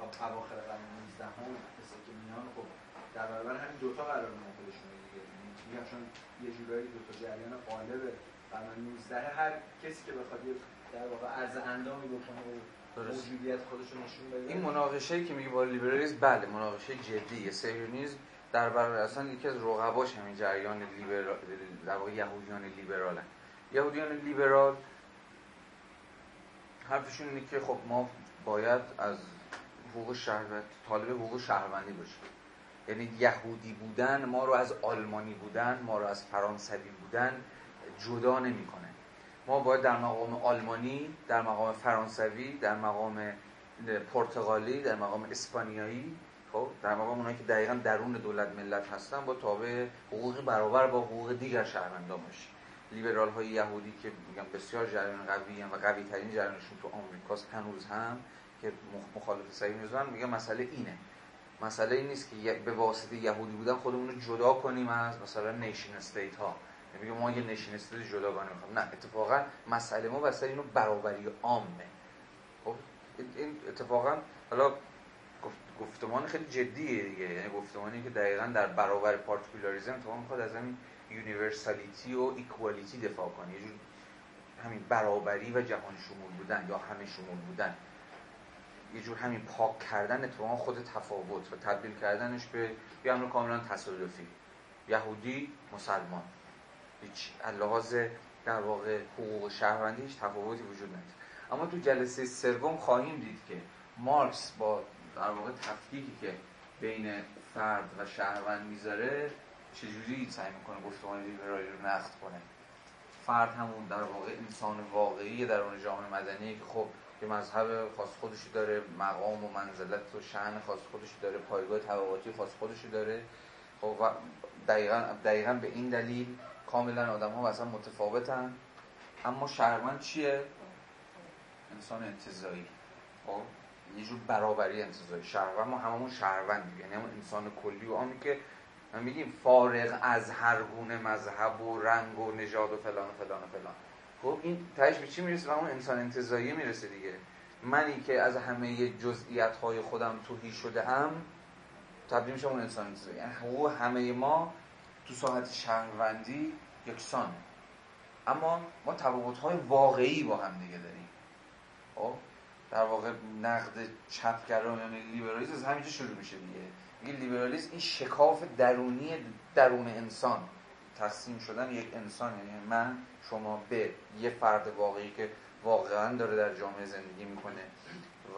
خب اواخر قرن 19 هم مثل که میان خب در برابر همین دوتا قرار میان خودشون دیگه. میگم چون یه جورایی دوتا جریان قالب قرن 19 هر کسی که بخواد در واقع عرض اندامی بکنه و موجودیت خودشون نشون بده. این مناقشه که میگه با لیبرالیسم بله مناقشه جدیه. سیونیسم در برابر اصلا یکی از رقباش همین جریان لیبرال در واقع یهودیان لیبرال یهودیان لیبرال حرفشون اینه که خب ما باید از حقوق شهروند طالب حقوق شهروندی باشیم. یعنی یهودی بودن ما رو از آلمانی بودن ما رو از فرانسوی بودن جدا نمی‌کنه. ما باید در مقام آلمانی در مقام فرانسوی در مقام پرتغالی در مقام اسپانیایی خب در مقام اونایی که دقیقا درون دولت ملت هستن با تابع حقوق برابر با حقوق دیگر شهروندان باشیم لیبرال های یهودی که میگم بسیار جریان قوی هم و قوی ترین جریانشون تو آمریکاست هنوز هم که مخالف صهیونیسم میگه مسئله اینه. مسئله این نیست که به واسطه یهودی بودن خودمون رو جدا کنیم از مثلا nation state ها میگه ما یه nation state جداگانه می‌خوام نه اتفاقا مسئله ما بسیار اینو برابری عامه. خب این اتفاقا حالا گفتمان خیلی جدیه دیگه. یعنی گفتمانی که دقیقا در برابر particularism تو می‌خواد از همین universality و equality دفاع کنه. یه جور همین برابری و جهان شمول بودن یا همه شمول بودن. یه جور همین پاک کردن اتفاقا خود تفاوت و تبدیل کردنش به یه امر کاملا تصادفی. یهودی مسلمان. هیچ لحاظ در واقع حقوق شهروندی تفاوتی وجود نداره. اما تو جلسه سوم خواهیم دید که مارکس با در واقع تفکیکی که بین فرد و شهروند می‌ذاره چجوری سعی می‌کنه گفتمان لیبرالی رو نقد کنه؟ فرد همون در واقع انسان واقعی در اون جامعه مدنی که خب یه مذهب خاص خودشی داره مقام و منزلت و شعن خاص خودشی داره پایگاه طبقاتی خاص خودشی داره. خب دقیقا, دقیقا به این دلیل کاملا آدم ها مثلا متفاوتن. اما شهروند چیه؟ انسان انتظایی. خب؟ یه جور برابری انتظایی شهروند ما هممون شهروند یعنی همون انسان کلی و آمی که من میگیم فارغ از هر گونه مذهب و رنگ و نژاد و فلان و فلان و فلان. خب این تهش به چی می‌رسه؟ همون انسان انتظایی می‌رسه دیگه. منی که از همه جزئیات های خودم توهی شده ام تبدیل میشه اون انسان انتظایی. یعنی حقوق همه ما تو ساعت شهروندی یکسانه. اما ما تفاوت های واقعی با هم دیگه داریم. خب؟ در واقع نقد چپگرا یعنی لیبرالیسم از همینجا شروع میشه دیگه. میگه لیبرالیسم این شکاف درونی درون انسان. تقسیم شدن یک انسان یعنی من شما به. یه فرد واقعی که واقعا داره در جامعه زندگی می‌کنه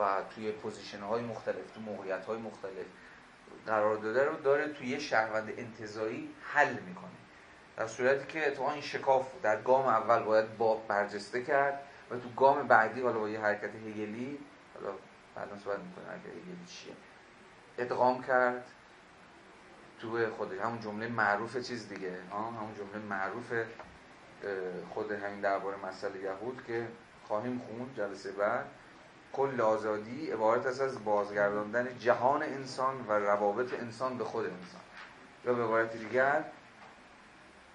و توی position های مختلف تو موقعیت های مختلف قرار داده رو داره توی یه شهروند انتزاعی حل می‌کنه. در صورتی که تو این شکاف در گام اول باید با برجسته کرد. و تو گام بعدی حالا با یه حرکت هگلی حالا بعدا صحبت می‌کنه حرکت هگلی چیه. ادغام کرد. تو خود همون جمله معروف چیز دیگه. همون جمله معروف خود همین درباره مسئله یهود که خواهیم خون جلسه بعد. کل آزادی عبارت است از بازگرداندن جهان انسان و روابط انسان به خود انسان. یا به عبارت دیگر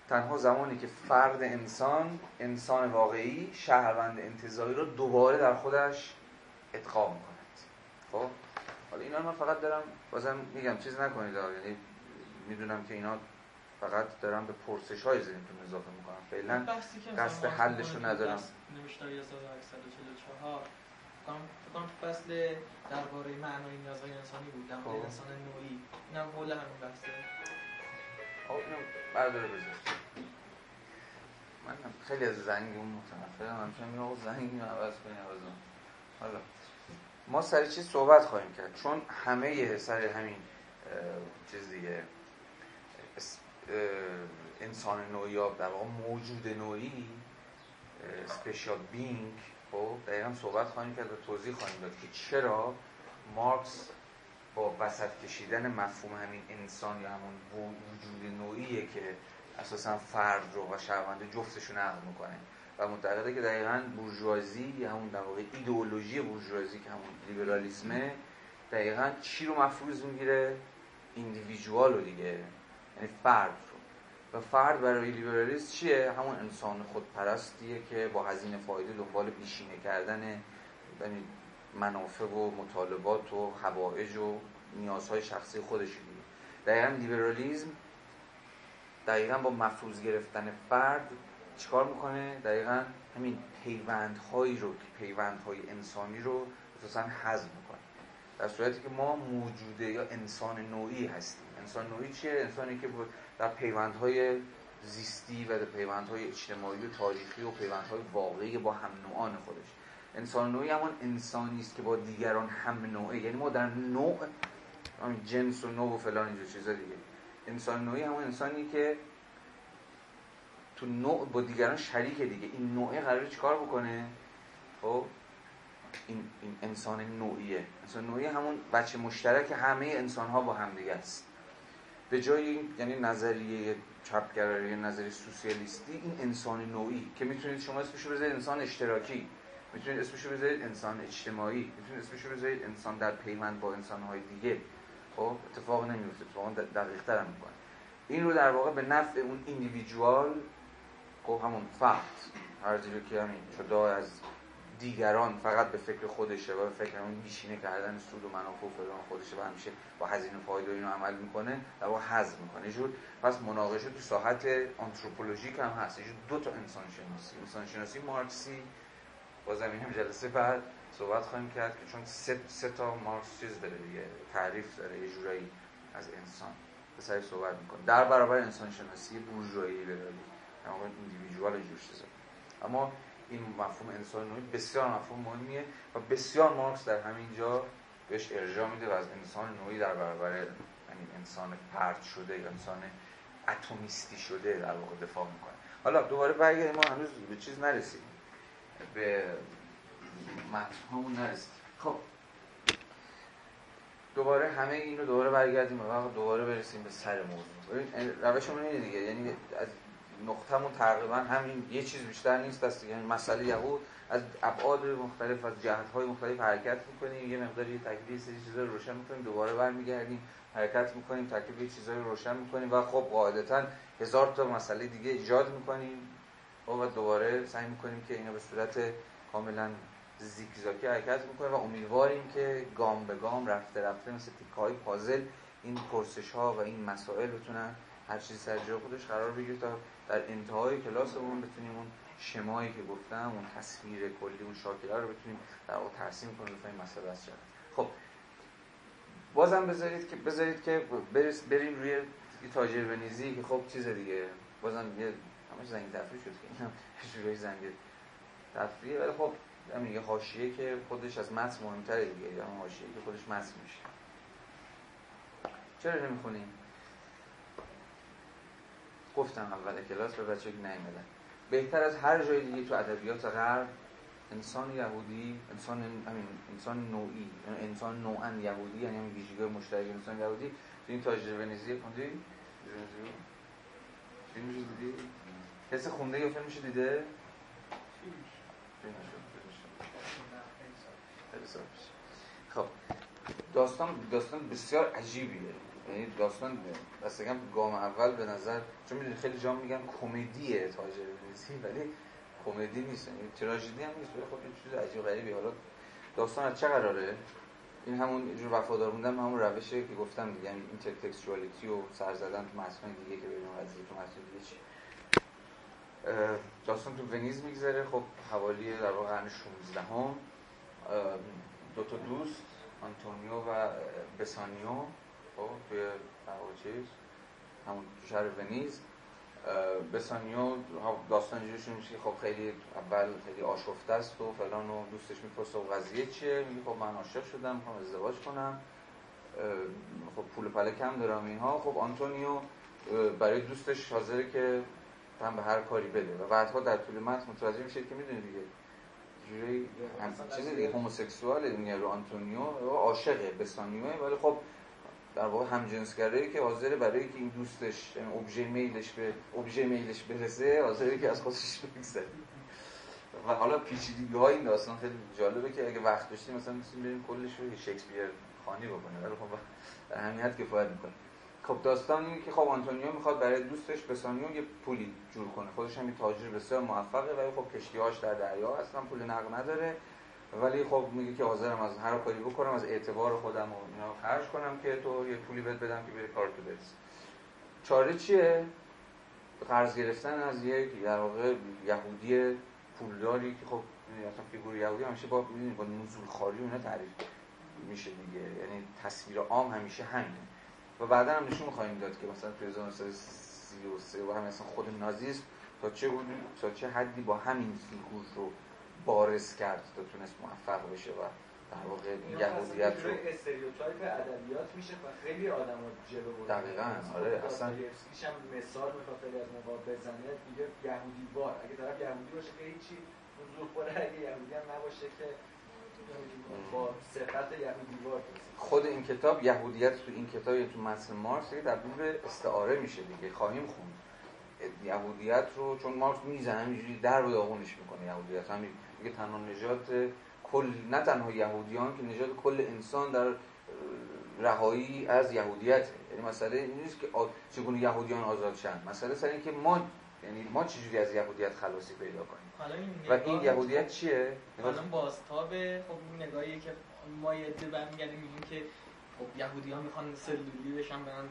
تنها زمانی که فرد انسان انسان واقعی شهروند انتظاری رو دوباره در خودش ادغام کند خب؟ حالا اینا من فقط دارم بازم میگم چیز نکنید یعنی می‌دونم که اینا فقط دارم به پرسش های ذهنتون اضافه می‌کنم. فعلا قصد حلش رو ندارم. نوشتاری 1844 فکرم فصل درباره معنای نیازهای انسانی بود در مورد خب. انسان نوعی. اینم حول همین بحثه. خب اینو برداره بذار من خیلی از زنگ اون متنفرم همچنان میگم زنگ اینو عوض کنی عوض حالا ما سر چیز صحبت خواهیم کرد؟ چون همه سر همین چیز دیگه انسان نوعی یا در واقع موجود نوعی سپیشال بینگ خب دقیقا صحبت خواهیم کرد و توضیح خواهیم داد که چرا مارکس با وسط کشیدن مفهوم همین انسان یا همون وجود نوعیه که اساسا فرد رو و شهرونده جفتشون نقل می‌کنه. و معتقده که دقیقا بورژوازی یا همون در واقع ایدئولوژی بورژوازی که همون لیبرالیسمه دقیقا چی رو مفروض می‌گیره؟ ایندیویدوال رو دیگه یعنی فرد رو. و فرد برای لیبرالیسم چیه؟ همون انسان خودپرستیه که با هزینه فایده دنبال بیشینه کردن یعنی منافع و مطالبات و حوائج و نیازهای شخصی خودش دیگه دقیقا لیبرالیزم دقیقا با مفروض گرفتن فرد چیکار می‌کنه؟ دقیقا همین پیوندهایی رو که پیوندهای انسانی رو اساسا حذف می‌کنه. در صورتی که ما موجوده یا انسان نوعی هستیم. انسان نوعی چیه؟ انسانی که در پیوندهای زیستی و در پیوندهای اجتماعی و تاریخی و پیوندهای واقعی با هم نوعان خودش انسان نوعی همون انسانی است که با دیگران هم نوعه. یعنی ما در نوع جنس و نوع و فلان اینجور چیزا دیگه. انسان نوعی همون انسانی که تو نوع با دیگران شریک دیگه. این نوعه قراره چیکار بکنه؟ خب این, این انسان نوعیه. انسان نوعی همون بچه مشترک همه انسان ها با هم دیگه است. به جای یعنی نظریه چپگرایی نظریه سوسیالیستی این انسان نوعی که می‌تونید شما اسمشو بذارید انسان اشتراکی. می‌تونید اسمشو بذارید انسان اجتماعی. می‌تونید اسمشو بذارید انسان در پیوند با انسانهای دیگه. خب اتفاق نمیفته اتفاقا دقیق تر می‌کنه. این رو در واقع به نفع اون ایندیویدوال خب همون فرد. هر که همین جدا از دیگران فقط به فکر خودشه و به فکر اون بیشینه کردن سود و منافع و فلان خودشه و همیشه با هزینه فایده اینو عمل می‌کنه در واقع حذف می‌کنه. جور پس مناقشه تو ساحت آنتروپولوژیک هم هست. یه دو تا انسان شناسی انسان شناسی مارکسی بازم این هم جلسه بعد صحبت خواهیم کرد که چون سه, سه تا مارکس چیز داره دیگه تعریف داره یه جورایی از انسان به سری صحبت می‌کنه. در برابر انسان شناسی بورژوایی لیبرالی در واقع ایندیویدوال جور اما این مفهوم انسان نوعی بسیار مفهوم مهمیه و بسیار مارکس در همین جا بهش ارجاع میده و از انسان نوعی در برابر یعنی انسان پرت شده یا انسان اتمیستی شده در واقع دفاع می‌کنه. حالا دوباره برگردیم ما هنوز به چیز نرسیم به متن نرسیم خب. دوباره همه این رو دوباره برگردیم و دوباره برسیم به سر موضوع. روشمون اینه دیگه. یعنی از نقطهمون تقریبا همین یه چیز بیشتر نیست است یعنی مسئله یهود از ابعاد مختلف از های مختلف حرکت می‌کنیم یه مقداری تکلیف سری چیزا رو روشن می‌کنیم دوباره برمیگردیم حرکت می‌کنیم تکلیف یه چیزایی رو روشن می‌کنیم و خب قاعدتا هزار تا مسئله دیگه ایجاد می‌کنیم. و دوباره سعی می‌کنیم که اینا به صورت کاملا زیگزاگی حرکت می‌کنه و امیدواریم که گام به گام رفته رفته مثل تیکه های پازل این پرسش ها و این مسائل بتونن هر چیزی سر جای خودش قرار بگیره تا در انتهای کلاسمون بتونیم اون شمایی که گفتم اون تصویر کلی اون شاکله رو بتونیم در واقع ترسیم کنیم بفهمیم مسئله از خب بازم بذارید که بذارید که بریم روی تاجر بنیزی که خب چیز دیگه. بازم یه همش زنگ تفریح شد که اینم [laughs] جورایی زنگ تفریحه ولی خب همین یه حاشیه که خودش از متن مهمتره دیگه یا حاشیه که خودش متن میشه. چرا نمی‌خونیم گفتم اول کلاس به بچه که بهتر از هر جای دیگه تو ادبیات غرب انسان یهودی انسان همین انسان نوعی انسان نوعا یهودی یعنی همین ویژگی مشترک انسان یهودی. تو این تاجر ونیزی خوندی؟ فیلمش دیدی؟ کسی خونده یا فیلمش دیده؟ خب داستان داستان بسیار عجیبیه. یعنی داستان اصلا گام اول به نظر چون می‌دونی خیلی جا میگن کمدیه تاجر بنویسی ولی کمدی نیست. یعنی تراژدی هم نیست ولی خب یه چیز عجیب غریبی. حالا داستان از چه قراره؟ این همون جور وفادار موندن همون روشه که گفتم دیگه یعنی اینترتکستوالیتی و سر زدن تو متن دیگه که ببینیم قضیه تو متن دیگه چی داستان تو ونیز میگذره. خب حوالی در واقع قرن 16 هم دو تا دوست آنتونیو و بسانیو خب توی چیز همون شهر ونیز. بسانیو داستان اینجوری میشه خب خیلی اول خیلی آشفته است و فلان و دوستش می‌پرسه و قضیه چیه؟ میگه خب من عاشق شدم می‌خوام ازدواج کنم. خب پول و پله کم دارم اینها. خب آنتونیو برای دوستش حاضره که هم به هر کاری بده. و بعدها در طول متن متوجه میشه که می‌دونی دیگه. جوری چیزی دیگه هموسکسوال دیگه رو آنتونیو عاشقه بسانیوه. ولی خب در واقع همجنسگرایی که حاضر برای که این دوستش یعنی ابژه میلش به ابژه میلش برسه حاضره که از خودش بگذره. و حالا پیچیدگی های این داستان خیلی جالبه که اگه وقت داشتیم مثلا می‌تونیم بریم کلش رو شکسپیر خانی بکنیم. ولی خب در حد کفایت می‌کنه خب داستان اینه که خب آنتونیو می‌خواد برای دوستش بسانیو یه پولی جور کنه. خودش هم تاجر بسیار موفقه ولی خب کشتیهاش در دریا هستن پول نقد نداره. ولی خب میگه که حاضرم از هر کاری بکنم از اعتبار خودم و اینا خرج کنم که تو یه پولی بهت بدم که بری کارتو برسی. چاره چیه؟ قرض گرفتن از یک در واقع یهودی پولداری که خب اصلا فیگور یهودی همیشه با با نزول‌خواری اینا تعریف میشه دیگه. یعنی تصویر عام همیشه همینه. و بعدا هم نشون خواهیم داد که مثلا تو 1933 و همین اصلا خود نازیسم تا چه تا چه حدی با همین فیگور رو بارز کرد تا تونست موفق بشه و در واقع یهودیت رو stereotype ادبیات میشه و خیلی آدم رو جلو برده. دقیقاً آره اصلا هم مثال می‌خواد خیلی از موقع بزنه میگه یهودی بار اگه طرف یهودی باشه که هیچی حضور خوره اگه یهودی هم نباشه که خود این کتاب یهودیت تو این کتاب تو متن مارکس تبدیل به استعاره میشه دیگه خواهیم خوند. یهودیت رو چون مارکس می‌زنه همینجوری در و داغونش می‌کنه یهودیت. همین میگه تنها نجات کل نه تنها یهودیان که نجات کل انسان در رهایی از یهودیت یعنی مسئله نیست که چگونه یهودیان آزاد شن. مسئله سر که ما یعنی ما چجوری از یهودیت خلاصی پیدا کنیم. و این یهودیت چیه؟ حالا بازتاب خب این نگاهی که ما یه عده برمیگردیم میگیم که خب یهودی ها می‌خوان سلولی بشن برن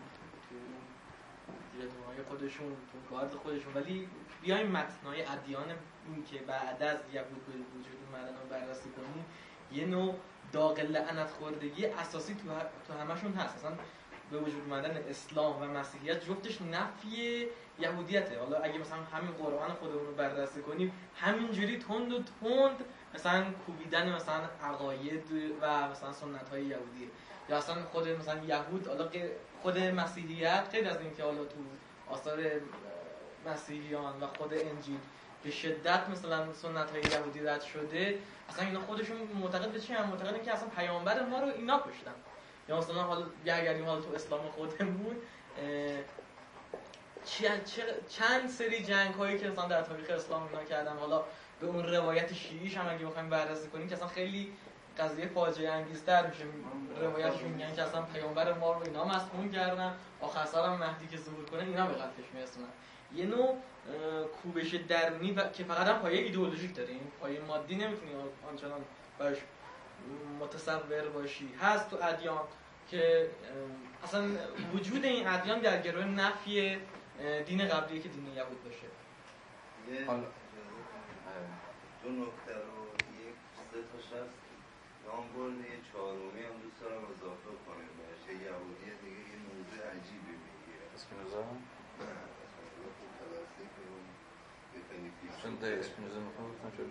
تو خودشون تو گارد خودشون. ولی بیایم متنای ادیان این که بعد از یهود به وجود اومدن رو بررسی کنیم یه نوع داغ لعنت خوردگی اساسی تو, تو همشون هست. اصلا به وجود اومدن اسلام و مسیحیت جفتش نفی یهودیته. حالا اگه مثلا همین قرآن خودمون رو بررسی کنیم همینجوری تند و تند مثلا کوبیدن مثلا عقاید و مثلا سنت های یهودیه یا اصلا خود مثلا یهود حالا خود مسیحیت خیلی از اینکه حالا تو آثار مسیحیان و خود انجیل به شدت مثلا سنت های یهودی رد شده اصلا اینا خودشون معتقد به چی؟ معتقدن که اصلا پیامبر ما رو اینا کشتن. یا مثلا حالا گرگردیم حالا تو اسلام خودمون چند سری جنگ هایی که مثلا در تاریخ اسلام اینا کردن حالا به اون روایت شیعیش هم اگه بخوایم بررسی کنیم که اصلا خیلی قضیه فاجعه انگیزتر میشه. روایتشون میگن که اصلا پیامبر ما رو اینا مسموم کردن آخر سر هم مهدی که ظهور کنه اینا به قتلش میرسونن. یه نوع کوبش درونی و که فقط هم پایه ایدئولوژیک داره این پایه مادی نمی‌تونی آنچنان باش متصور باشی. هست تو ادیان که اصلا وجود این ادیان در گروه نفی دین قبلی که دین یهود باشه. دو نکته رو یک سه تا شخص نام یه چهارمی هم دوست دارم اضافه کنیم. بهش یه یهودی دیگه یه موضوع عجیبی می‌گیره. اسپینوزا؟ نه اسپینوزا خوب کلاسیک خیلی چون ده اسپینوزا می‌خوام گفتم چون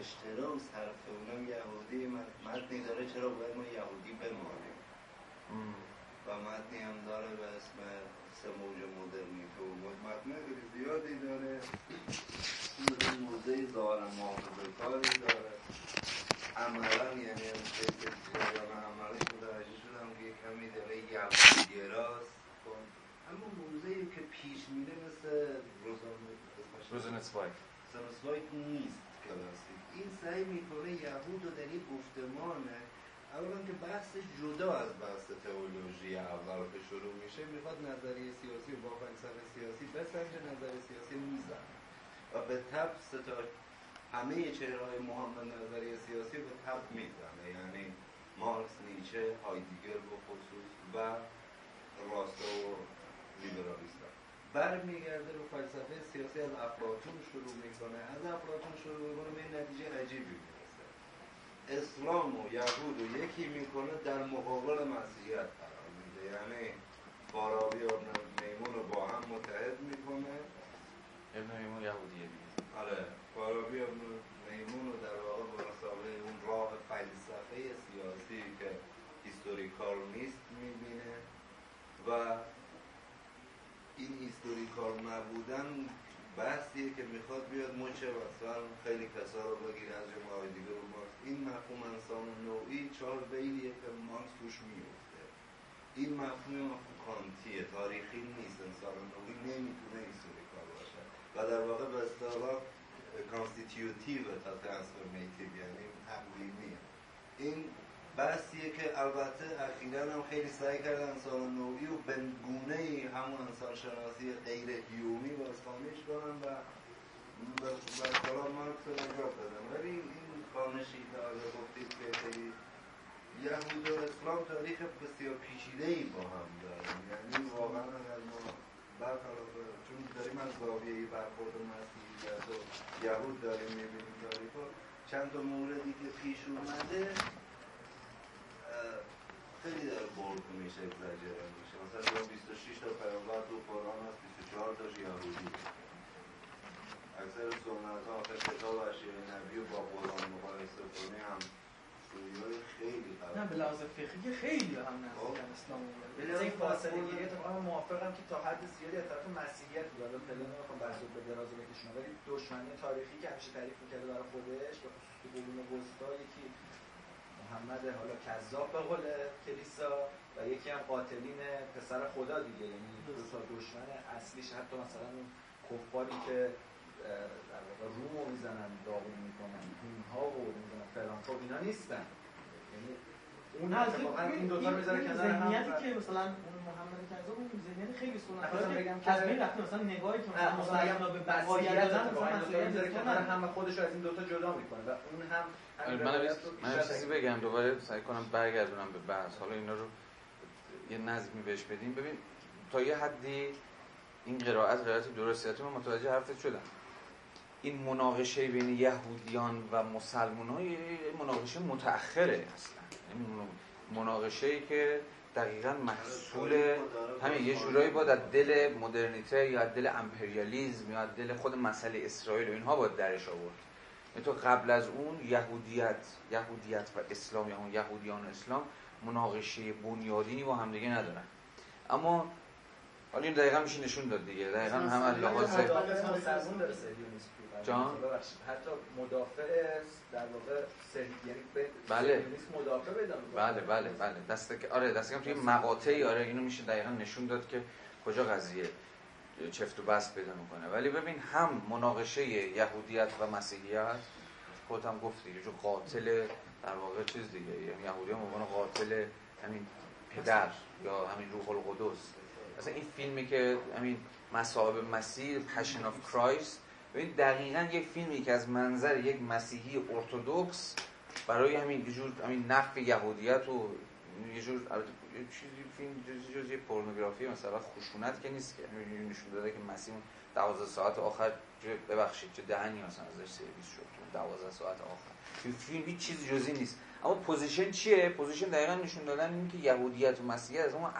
اشتراس حرف اونم یهودی متنی داره چرا باید ما یهودی بمانیم؟ و متنی هم داره به اسم سه موج مدرنیته و متنه خیلی زیادی داره. موزه ظاهر محافظه کاری داره. عملا یعنی جریان عملش متوجه شدم که کمی داره یهودگراست خب، اما موزه که پیش میره مثل روزنسوایک روزنسوایک نیست کلاسیک این سعی می‌کنه یهود و در این گفتمانه اولا که بحث جدا از بحث تئولوژی اول که شروع میشه می‌خواد نظریه سیاسی و با فلسفه سیاسی بسنجه نظریه سیاسی میزن و به تب ستا همه چهرهای مهم نظریه سیاسی به تب می‌زنه. یعنی مارکس نیچه هایدیگر به خصوص و راستا و لیبرالیستا برمیگرده رو فلسفه سیاسی از افلاطون شروع می‌کنه. از افلاطون شروع می‌کنه به نتیجه عجیبی می‌رسه. اسلام و یهود و یکی می‌کنه در مقابل مسیحیت قرار میده. یعنی فارابی و میمون رو با هم متحد می‌کنه. ابن میمون یهودیه آره فارابی ابن میمون رو در واقع به مسابقه اون راه فلسفه سیاسی که هیستوریکال نیست می‌بینه و این هیستوریکال نبودن بحثیه که می‌خواد بیاد مچه مثلا خیلی کسا رو بگیره از جمعه دیگه رو مارکس. این مفهوم انسان نوعی چهار بیلیه که مارکس توش میفته. این مفهوم مفهوم کانتیه تاریخی نیست. انسان نوعی نمی‌تونه هیستوریکال باشه. و در واقع به اصطلاح constitutive تا transformative یعنی تقویمی این بحثیه که البته اخیرا هم خیلی سعی کردن انسان نوعی و به گونه همون انسان شناسی غیر هیومی بازخوانش کنن و به اصطلاح مارکس رو نجات بدن. ولی این خوانشی که آقا گفتید که خیلی یهود و اسلام تاریخ بسیار پیچیده ای با هم دارن. یعنی واقعا اگر ما برخلاف چون داریم از زاویه برخورد مسیحیت و یهود داریم می‌بینیم تاریخ چند تا موردی که پیش اومده خیلی داره برد میشه اگزاجره میشه. مثلا 26 تا پیامبر تو قرآن هست 24 تاش یهودی. اکثر سنت ها آخر کتاب اشیاء نبی و با قرآن مقایسه کنی هم سویای خیلی قرار نه به لحاظ فقهی خیلی هم نزدیکن خب. اسلام به لحاظ فاصله گیری اتفاقا موافقم که تا حد زیادی از طرف مسیحیت بود. الان خیلی نمی‌خوام بحث به دراز بکشونم ولی دشمنی تاریخی که همیشه تعریف می‌کرده برای خودش به خصوص تو قرون وسطا یکی محمد حالا کذاب به قول کلیسا و یکی هم قاتلین پسر خدا دیگه یعنی دو تا دشمن اصلیش حتی مثلا اون کفاری که در واقع روم رو می‌زنن داغون می‌کنن ها و می‌زنن فرانکا اینا نیستن. یعنی اون از این دو تا می‌ذاره کنار هم ذهنیتی که مثلا اون محمد کذاب اون ذهنیت خیلی سنت بگم که از بین رفته مثلا نگاهی که مثلا مثلا به بقایت دادن مثلا کنار هم خودش رو از این دو تا جدا می‌کنه و اون هم آره، من من چیزی بگم دوباره سعی کنم برگردونم به بحث. حالا اینا رو یه نظمی بهش بدیم. ببین تا یه حدی این قرائت قرائت درستیتی من متوجه حرفت شدم. این مناقشه بین یهودیان و مسلمان های مناقشه متأخره اصلا. مناقشه ای که دقیقا محصول همین یه جورایی باید از دل مدرنیته یا از دل امپریالیزم یا از دل خود مسئله اسرائیل و اینها باید درش آورد. یعنی تو قبل از اون یهودیت یهودیت و اسلام یا اون یهودیان و اسلام مناقشه بنیادینی با همدیگه ندارن. اما حالا این دقیقا میشه نشون داد دیگه. دقیقا هم از لحاظ جان. حتی مدافع در واقع یعنی بله. مدافع پیدا بله بله بله. دست آره دست توی مقاطعی آره اینو میشه دقیقا نشون داد که کجا قضیه چفت و بست پیدا می‌کنه. ولی ببین هم مناقشه یهودیت و مسیحیت خودت هم گفتی یه جو قاتل در واقع چیز دیگه. یعنی یهودی هم عنوان قاتل همین پدر یا همین روح القدس. مثلا این فیلمی که همین مصائب مسیح Passion of Christ ببین دقیقا یک فیلمی که از منظر یک مسیحی ارتودکس برای همین جور همین نفع یهودیت و یه جور یه چیزی فیلم جز یه پورنوگرافی مثلا خشونت که نیست که نشون داده که مسیح 12 ساعت آخر ببخشید چه دهنی مثلا ازش سرویس شد 12 ساعت آخر. این فیلم هیچ چیز جزی نیست. اما position چیه؟ position دقیقا نشون دادن این که یهودیت و مسیحیت از اون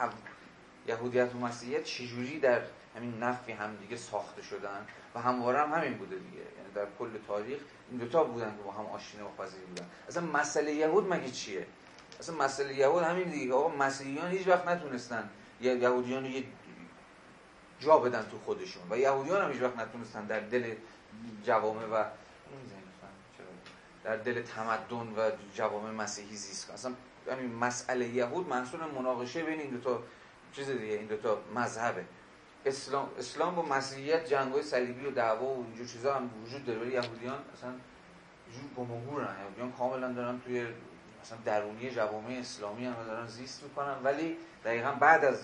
یهودیت و مسیحیت چجوری در همین نفی هم دیگه ساخته شدن؟ و همواره هم همین بوده دیگه. یعنی در کل تاریخ این دوتا بودن که با هم آشنا و پذیر بودن. اصلا مسئله یهود مگه چیه؟ اصلا مسئله یهود همین دیگه آقا مسیحیان هیچ وقت نتونستن یا یهودیان یه جا بدن تو خودشون و یهودیان هم هیچ وقت نتونستن در دل جوامع و در دل تمدن و جوامع مسیحی زیست اصلا همین مسئله یهود محصول مناقشه بین این دو تا چیز دیگه این دو تا مذهبه. اسلام اسلام با مسیحیت جنگ‌های صلیبی و دعوا و اینجور چیزا هم وجود داره. ولی یهودیان اصلا جور گمگورن یهودیان کاملا دارن توی مثلا درونی جوامع اسلامی هم دارن زیست می‌کنن. ولی دقیقا بعد از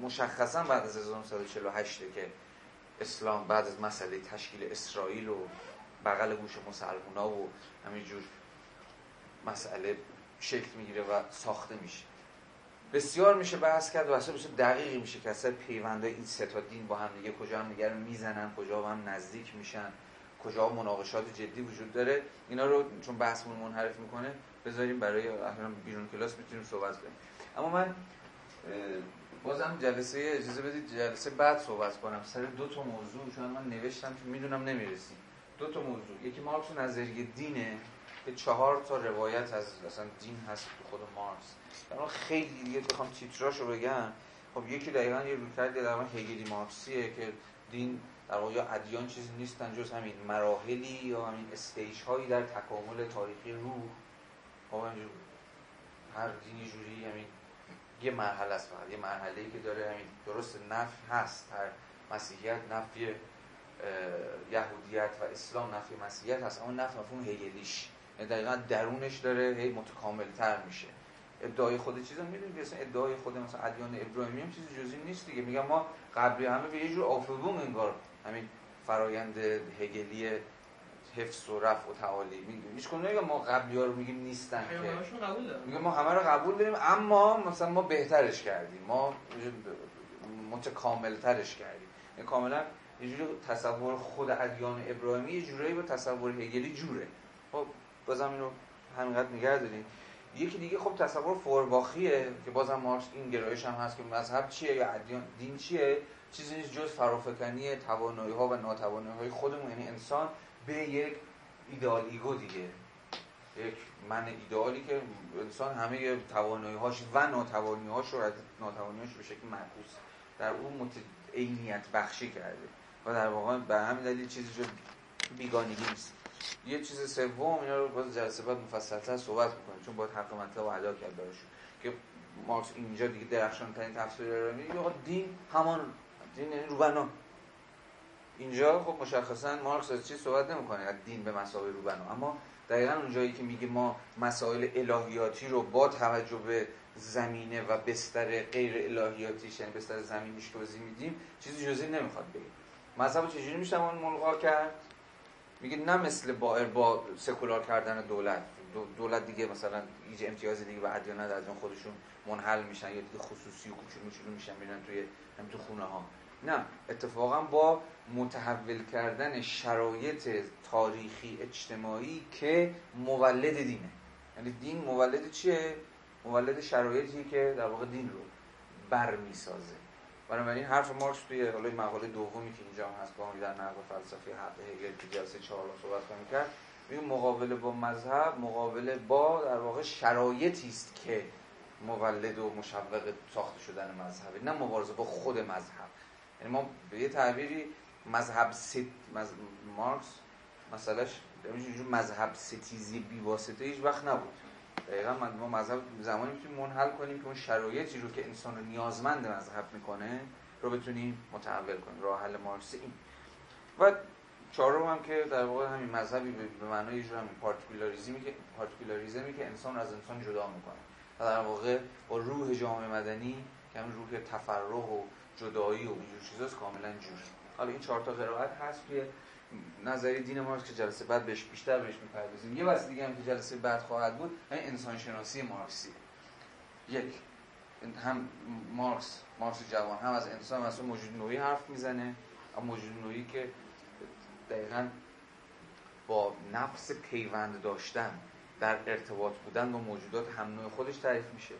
مشخصا بعد از 1948 که اسلام بعد از مسئله تشکیل اسرائیل و بغل گوش مسلمان و همینجور مسئله شکل می‌گیره و ساخته میشه. بسیار میشه بحث کرد و اصلا بسیار دقیقی میشه که اصلا پیونده این سه تا دین با هم دیگه کجا هم دیگر می‌زنن کجا با هم نزدیک میشن کجا مناقشات جدی وجود داره اینا رو چون بحثمون منحرف می‌کنه بذاریم برای احیانا بیرون کلاس می‌تونیم صحبت کنیم. اما من بازم جلسه اجازه بدید جلسه بعد صحبت کنم. سر دو تا موضوع چون من نوشتم که می‌دونم نمی‌رسیم. دو تا موضوع. یکی مارکس نظریه دینه که چهار تا روایت از مثلا دین هست تو خود مارکس. اما خیلی دیگه بخوام تیتراشو بگم. خب یکی دقیقا یه رویکرد در هگلی مارکسیه که دین در واقع ادیان چیزی نیستن جز همین مراحلی یا همین استیج هایی در تکامل تاریخی روح. خب هر دینی جوری همین یه مرحله است فقط. یه مرحله که داره همین درست نفی هست. هر مسیحیت نفی یهودیت و اسلام نفی مسیحیت هست. اما نفی مفهوم هگلیش. یعنی دقیقا درونش داره هی متکامل تر میشه. ادعای خود چیزا می‌دونید مثلا ادعای خود مثلا ادیان ابراهیمی هم چیزی جزئی نیست دیگه. میگم ما قبلی همه به یه جور آفبوم انگار همین فرایند هگلی حفظ و رفع و تعالی هیچ کنه ما قبلی ها رو میگیم نیستن که. قبول میگم ما همه رو قبول داریم اما مثلا ما بهترش کردیم. ما متکامل ترش کردیم. این کاملا یه جوری تصور خود ادیان ابراهیمی یه جورایی با تصور هگلی جوره. خب بازم اینو همینقدر نگه داریم یکی دیگه خب تصور فورباخیه که بازم مارکس این گرایش هم هست که مذهب چیه یا ادیان دین چیه؟ چیزی نیست جز فرافکنی توانایی ها و ناتوانایی های خودمون. یعنی انسان به یک ideal ego دیگه. یک من ایدئالی که انسان همه توانایی هاش و ناتوانی هاش رو ناتوانی هاش به شکل معکوس در اون متعینیت بخشی کرده. و در واقع به همین دلیل چیزی جو بیگانگی نیست. یه چیز سوم اینا رو باز جلسه بعد مفصلتر صحبت می‌کنیم چون باید حق مطلب ادا کرد براشون. که مارکس اینجا دیگه درخشان ترین تفسیر رو میگه دین همان دین یعنی روبنا. اینجا خب مشخصا مارکس از چی صحبت نمی‌کنه از دین به مسابقه روبنا. اما دقیقا اونجایی که میگه ما مسائل الهیاتی رو با توجه به زمینه و بستر غیر الهیاتی یعنی بستر زمینیش توضیح میدیم چیزی جزئی نمی‌خواد بگه. مذهب چجوری میشه اون ملغا کرد؟ میگه نه مثل با با سکولار کردن دولت. دولت دیگه مثلا هیچ امتیازی دیگه به ادیان از اون خودشون منحل میشن یا دیگه خصوصی و کوچولو کوچولو میشن میرن توی هم تو خونه ها نه اتفاقا با متحول کردن شرایط تاریخی اجتماعی که مولد دینه. یعنی دین مولد چیه؟ مولد شرایطی که در واقع دین رو بر می‌سازه بنابراین حرف مارکس توی حالا مقاله دومی که اینجا هست با در نقد فلسفه حق هگل که جلسه چهار صحبت کنیم کرد میگه مقابله با مذهب مقابله با در واقع شرایطی است که مولد و مشوق ساخته شدن مذهبه نه مبارزه با خود مذهب. یعنی ما به یه تعبیری مذهب ست مز... مارکس مسئلهش مذهب ستیزی بیواسطه هیچ وقت نبود. دقیقا ما مذهب زمانی می‌تونیم منحل کنیم که اون شرایطی رو که انسان رو نیازمند مذهب می‌کنه رو بتونیم متحول کنیم راه حل مارکس این و چهارم هم که در واقع همین مذهبی به معنای یه همین پارتیکولاریزمی که پارتیکولاریزمی که انسان از انسان جدا می‌کنه. و در واقع با روح جامعه مدنی که همین روح تفرق و جدایی و اینجور چیزاست کاملا جور حالا این چهار تا قرائت هست که نظری دین مارکس که جلسه بعد بهش بیشتر بهش می‌پردازیم. یه واسه دیگه هم که جلسه بعد خواهد بود همین انسان شناسی مارکسی. یک هم مارکس مارکس جوان هم از انسان از موجود نوعی حرف می‌زنه. اما موجود نوعی که دقیقا با نفس پیوند داشتن در ارتباط بودن با موجودات هم نوع خودش تعریف میشه.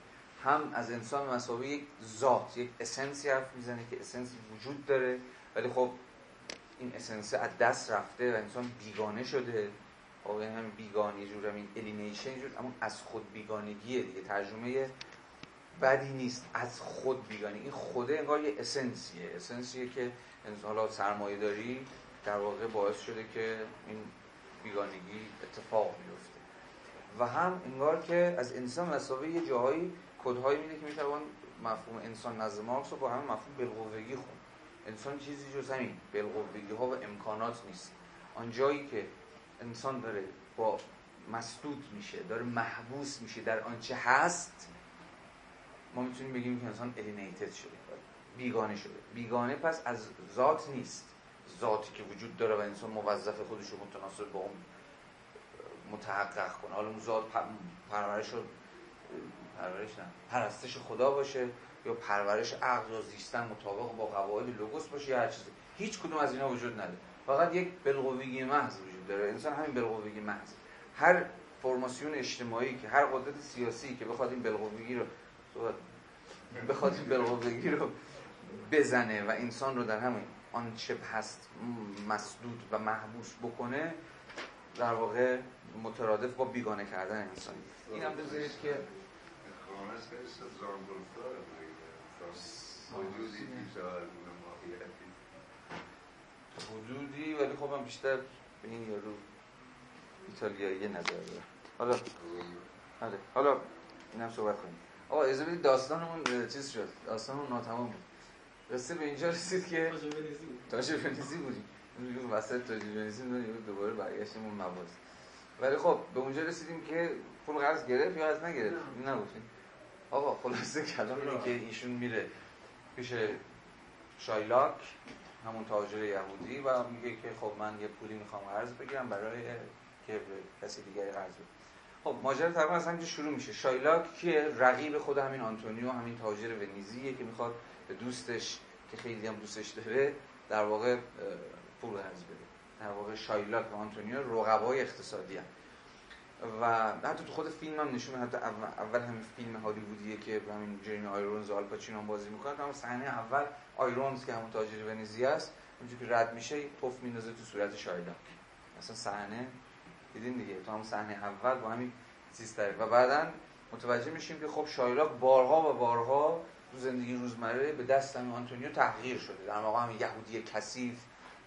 هم از انسان مسابقه یک ذات یک essence ی حرف می‌زنه که essence ی وجود داره. ولی خب این essence از دست رفته و انسان بیگانه شده. خب یعنی هم بیگانه جور این alienation جور اما از خود بیگانگیه دیگه. ترجمه بدی نیست از خود بیگانه. این خود انگار یه essence یه essence یه که انسان حالا سرمایه داری در واقع باعث شده که این بیگانگی اتفاق بیفته. و هم انگار که از انسان مسابقه یه جاهایی کدهایی میده که می‌توان مفهوم انسان نزد مارکس رو با همه مفهوم بالقوگی خون انسان چیزی جز همین بالقوگی ها و امکانات نیست. آن جایی که انسان داره با مسدود میشه داره محبوس میشه در آنچه هست ما می‌تونیم بگیم که انسان الینیتد شده بیگانه شده. بیگانه پس از ذات نیست. ذاتی که وجود داره و انسان موظف خودش رو متناسب با اون متحقق کنه. حالا اون ذات پرورش رو پرورش نه پرستش خدا باشه. یا پرورش عقل یا زیستن مطابق با قواعد لوگوس باشه یا هر چیزی. هیچ کدوم از اینا وجود نداره. فقط یک بالقوگی محض وجود داره. انسان همین بالقوگی محض. هر فرماسیون اجتماعی که هر قدرت سیاسی که بخواد این بالقوگی رو بخواد این بالقوگی رو بزنه و انسان رو در همین آنچه هست مسدود و محبوس بکنه در واقع مترادف با بیگانه کردن انسانی. این هم بذارید که حدودی ولی خب هم بیشتر به این یارو ایتالیایی نظر داره حالا آره حالا این هم صحبت کنیم. آقا از بدید داستانمون چیز شد؟ داستانمون ناتمام بود. قصه به اینجا رسید که تاجر بنیزی بودیم. وسط تاجر بنیزی بودیم دوباره برگشتیم اون مواز ولی خب به اونجا رسیدیم که پول قرض گرفت یا از نگرفت؟ نگفتیم. آقا خلاصه کلام اینه که ایشون میره پیش شایلاک همون تاجر یهودی و میگه که خب من یه پولی می‌خوام قرض بگیرم برای که کسی دیگری قرض بدم خب ماجرا تقریبا از همینجا شروع میشه. شایلاک که رقیب خود همین آنتونیو همین تاجر ونیزیه که می‌خواد به دوستش که خیلی هم دوستش داره در واقع پول قرض بده. در واقع شایلاک و آنتونیو رقبای اقتصادی هم. و حتی تو خود فیلم هم نشون حتی اول, همین فیلم هالیوودیه که همین جرمی آیرونز و آلپاچینو بازی می‌کنن اما صحنه اول آیرونز که همون تاجر ونیزی است اونجوری که رد میشه پف میندازه تو صورت شایلاک اصلا صحنه دیدین دیگه تو هم صحنه اول با همین چیز و بعدا متوجه میشیم که خب شایلاک بارها و بارها تو زندگی روزمره به دست همین آنتونیو تحقیر شده. در مقام یهودی کثیف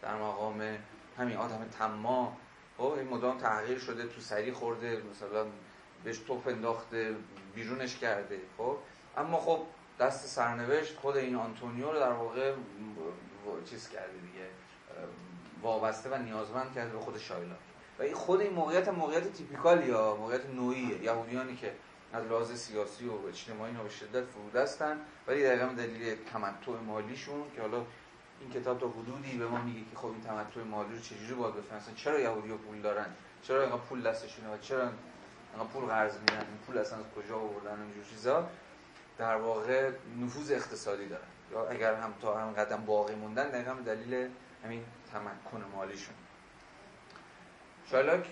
در مقام همین آدم طماع خب این مدام تحقیر شده تو سری خورده مثلا بهش تف انداخته بیرونش کرده خب. اما خب دست سرنوشت خود این آنتونیو رو در واقع چیز کرده دیگه وابسته و نیازمند کرده به خود شایلاک و این خود این موقعیت موقعیت تیپیکال یا موقعیت نوعیه یهودیانی که از لحاظ سیاسی و اجتماعی به شدت فرودستن ولی دقیقا دلیل تمتع مالیشون که حالا این کتاب تا حدودی به ما میگه که خب این تمتع مالی رو چجوری باید بفهمن؟ چرا یهودی پول دارن؟ چرا اینقدر پول دستشونه و چرا اینقدر پول قرض میدن؟ این پول اصلا از کجا آوردن؟ اینجور چیزا در واقع نفوذ اقتصادی دارن یا اگر هم تا هم قدم باقی موندن دقیقا به دلیل همین تمکن مالیشون. شایلاک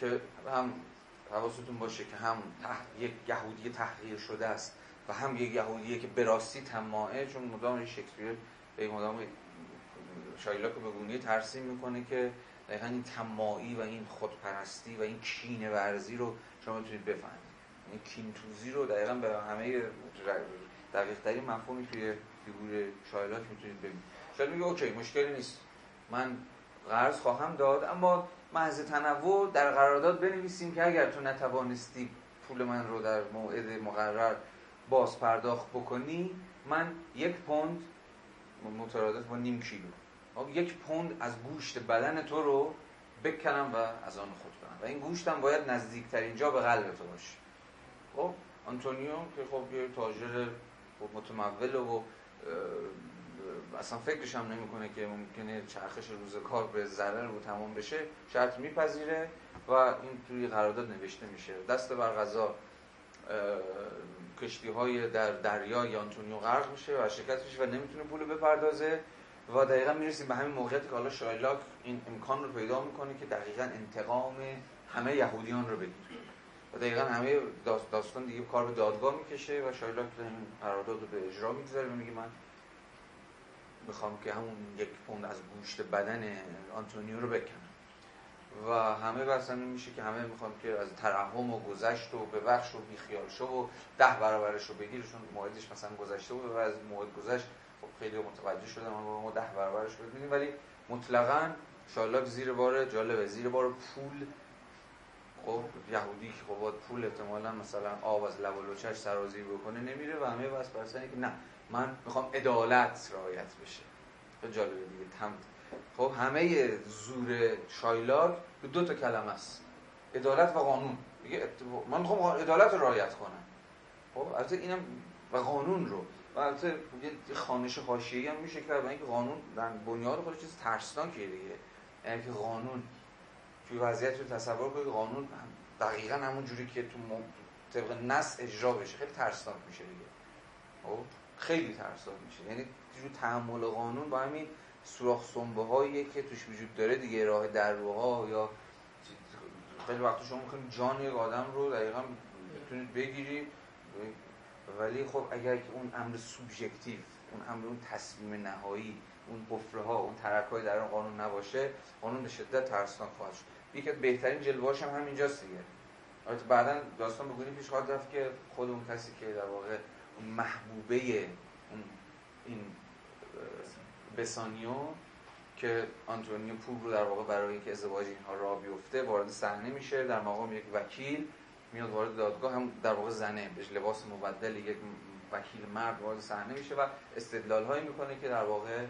که هم حواستون باشه که هم یک یهودی تحقیر شده است و هم یک یهودیه که به راستی تماعه چون مدام شکسپیر به مدام شایلاک رو به گونه ترسیم می‌کنه که دقیقا این تماعی و این خودپرستی و این کینه ورزی رو شما می‌تونید بفهمید. این کینتوزی رو دقیقا به همه دقیق ترین مفهومی توی فیگور شایلاک می‌تونید ببینید. شایلاک میگه اوکی مشکلی نیست. من قرض خواهم داد اما محض تنوع در قرارداد بنویسیم که اگر تو نتوانستی پول من رو در موعد مقرر باز پرداخت بکنی من یک پوند مترادف با نیم کیلو. خب، یک پوند از گوشت بدن تو رو بکنم و از آن خود کنم. و این گوشت هم باید نزدیکترین جا به قلب تو باشه. خب آنتونیو که خب یه تاجر متمول و اصلا فکرش هم نمی‌کنه که ممکنه چرخش روزگار به ضرر رو تمام بشه. شرط میپذیره و این توی قرارداد نوشته میشه. دست بر غذا کشتی های در دریای آنتونیو غرق میشه و شکست میشه و نمی‌تونه پول بپردازه و دقیقا می‌رسیم به همین موقعیتی که حالا شایلاک این امکان رو پیدا می‌کنه که دقیقا انتقام همه یهودیان رو بگیره. و دقیقا همه داستان دیگه کار به دادگاه می‌کشه و شایلاک این قرارداد رو به اجرا می‌گذاره و میگه من می‌خوام که همون یک پوند از گوشت بدن آنتونیو رو بکنم. و همه بحث میشه که همه می‌خوام که از ترحم و گذشت و ببخش و بیخیال شو و ده برابرش رو بگیر چون موعدش مثلا گذشته بود و از موعد گذشت خب خیلی متوجه شدم ما ده برابرش رو ببینیم ولی مطلقا شالاک زیر بار جالبه زیر بار پول. خب یهودی که خب پول احتمالا مثلا آب از لب و لوچش سرازیر بکنه نمیره و همه بس برسنه که نه من می‌خوام عدالت رعایت بشه. جالبه دیگه تم خب همه زور شایلاک به دو تا کلمه است. عدالت و قانون. میگه من می‌خوام عدالت رو رعایت کنم. خب البته اینم و قانون رو. و البته یه خانش حاشیه‌ای هم میشه کرد اینکه قانون در بنیاد خودش چیز ترسناکیه دیگه. یعنی که قانون. توی وضعیت رو تصور کنید قانون دقیقا همون جوری که تو طبق نص اجرا بشه. خیلی ترسناک میشه دیگه. خب خیلی ترسناک میشه. یعنی جو تحمل قانون با همین سوراخ سنبه هایی که توش وجود داره دیگه راه دروها یا خیلی وقت شما می‌خواید جان یک آدم رو دقیقا بتونید بگیرید ولی خب اگر که اون امر سوبژکتیو اون امر اون تصمیم نهایی اون قفره ها اون ترک های در اون قانون نباشه قانون به شدت ترسناک خواهد شد. یکی بهترین جلوهاش هم همینجاست دیگه. البته بعدا داستان بگونی پیش خواهد رفت که خود اون کسی که در واقع محبوبه اون این بسانیو که آنتونیو پول رو در واقع برای اینکه ازدواج اینها را بیفته وارد صحنه میشه. در مقام یک وکیل میاد وارد دادگاه هم در واقع زنه بهش لباس مبدل یک وکیل مرد وارد صحنه میشه و استدلال هایی می‌کنه که در واقع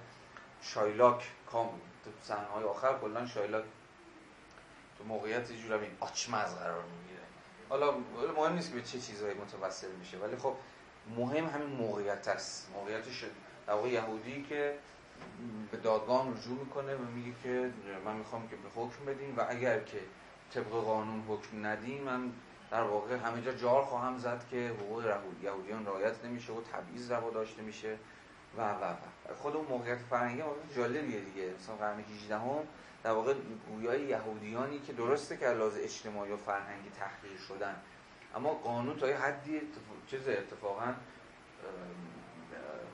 شایلاک کام صحنه های آخر کلا شایلاک تو موقعیت یه این آچمز قرار می‌گیره. حالا مهم نیست که به چه چیزهایی متوسل میشه ولی خب مهم همین موقعیت است موقعیت در واقع یهودی که به دادگاه رجوع می‌کنه و میگه که من می‌خوام که به حکم بدین و اگر که طبق قانون حکم ندین من در واقع همه جا جار خواهم زد که حقوق یهودیان رعایت نمیشه و تبعیض روا داشته میشه و و و. خود اون موقعیت فرهنگی موقعیت جالبیه دیگه. مثلا قرن 18 هم در واقع گویای یهودیانی که درسته که لحاظ اجتماعی و فرهنگی تحقیر شدن اما قانون تا یه حدی چیز اتفاقا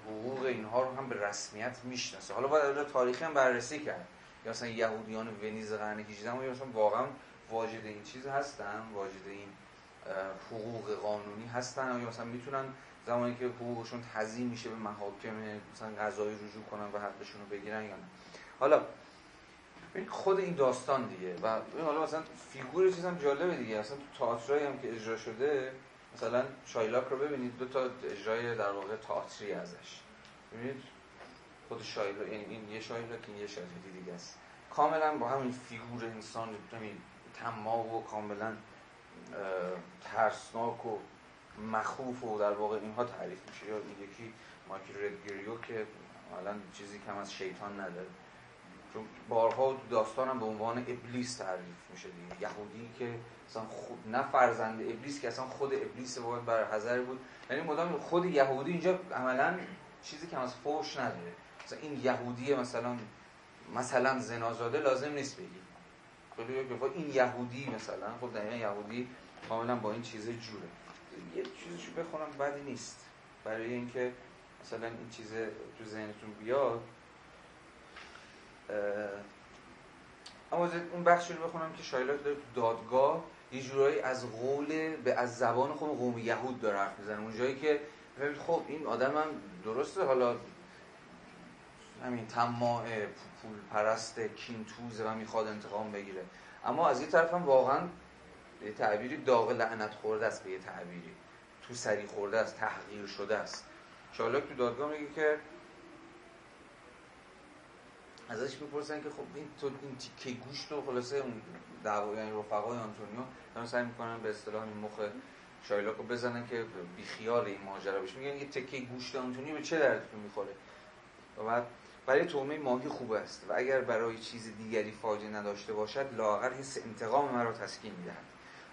حقوق اینها رو هم به رسمیت می‌شناسه. حالا باید تاریخی هم بررسی کرد. یا مثلا یهودیان ونیز قرن 18 یا مثلا واقعا واجد این چیز هستن واجد این حقوق قانونی هستن یا مثلا می‌تونن زمانی که حقوقشون تضییع میشه به محاکم مثلا قضایی رجوع کنن و حقشون رو بگیرن یا نه. حالا خود این داستان دیگه و حالا مثلا فیگور چیز هم جالبه دیگه. مثلا تو تئاترایی هم که اجرا شده مثلا شایلاک رو ببینید دو تا اجرای در واقع تئاتری ازش. ببینید خود شایلاک یعنی این یه شایلاک این یه شایلاک دیگه است. کاملا با همین فیگور انسان همین تمام و کاملا ترسناک و مخوف و در واقع اینها تعریف میشه. یا این یکی مایکل ردگریو که حالا چیزی کم از شیطان نداره. چون بارها داستانم به عنوان ابلیس تعریف میشه دیگه. یهودی که اصلا خود نه فرزند ابلیس که اصلا خود ابلیس باید بر حذر بود. یعنی مدام خود یهودی اینجا عملا چیزی که از فوش نداره. مثلا این یهودی مثلا مثلا زنازاده لازم نیست بگی. خیلی این یهودی مثلا خب دقیقا یهودی کاملا با این چیز جوره. یه چیزشو بخونم بدی نیست. برای اینکه مثلا این چیز تو ذهنتون بیاد اما اون بخشی رو بخونم که شایلاک داره تو دادگاه یه جورایی از قول به از زبان خود قوم یهود داره حرف می‌زنه. اونجایی که خب این آدم هم درسته. حالا همین تماع پول پرست کین توزه و می‌خواد انتقام بگیره. اما از این طرف هم واقعا یه تعبیری داغ لعنت خورده است به یه تعبیری. تو سری خورده است تحقیر شده است. شالاک تو دادگاه میگه که ازش می‌پرسن که خب این تو این تیکه گوشت و خلاصه اون دعوا یعنی رفقای آنتونیو دارن سعی می‌کنن به اصطلاح این مخ شایلاک رو بزنن که بیخیال این ماجرا بشه. میگن یه تکه گوشت آنتونیو به چه دردتون می‌خوره؟ و بعد برای تومه ماهی خوب است و اگر برای چیز دیگری فاجعه نداشته باشد لاغر حس انتقام مرا تسکین می‌دهد.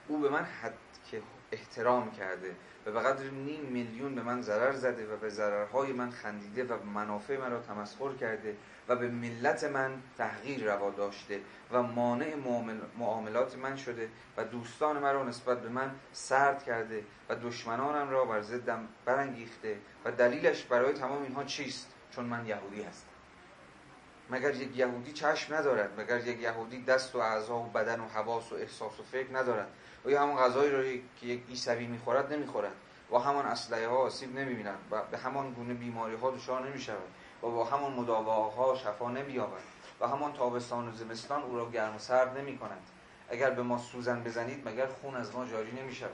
او به من حد که احترام کرده و به قدر نیم میلیون به من ضرر زده و به ضررهای من خندیده و منافع مرا تمسخر کرده و به ملت من تحقیر روا داشته و مانع معاملات من شده و دوستان مرا نسبت به من سرد کرده و دشمنانم را بر ضدم برانگیخته و دلیلش برای تمام اینها چیست؟ چون من یهودی هستم. مگر یک یهودی چشم ندارد؟ مگر یک یهودی دست و اعضا و بدن و حواس و احساس و فکر ندارد؟ و یا همون غذایی را که یک عیسوی می‌خورد نمی‌خورد و همان اسلحه ها آسیب نمی‌بیند و به همان گونه بیماری ها دچار نمی‌شود و با همان مداواها شفا نمییابد و همان تابستان و زمستان او را گرم و سرد نمی کند اگر به ما سوزن بزنید مگر خون از ما جاری نمی شود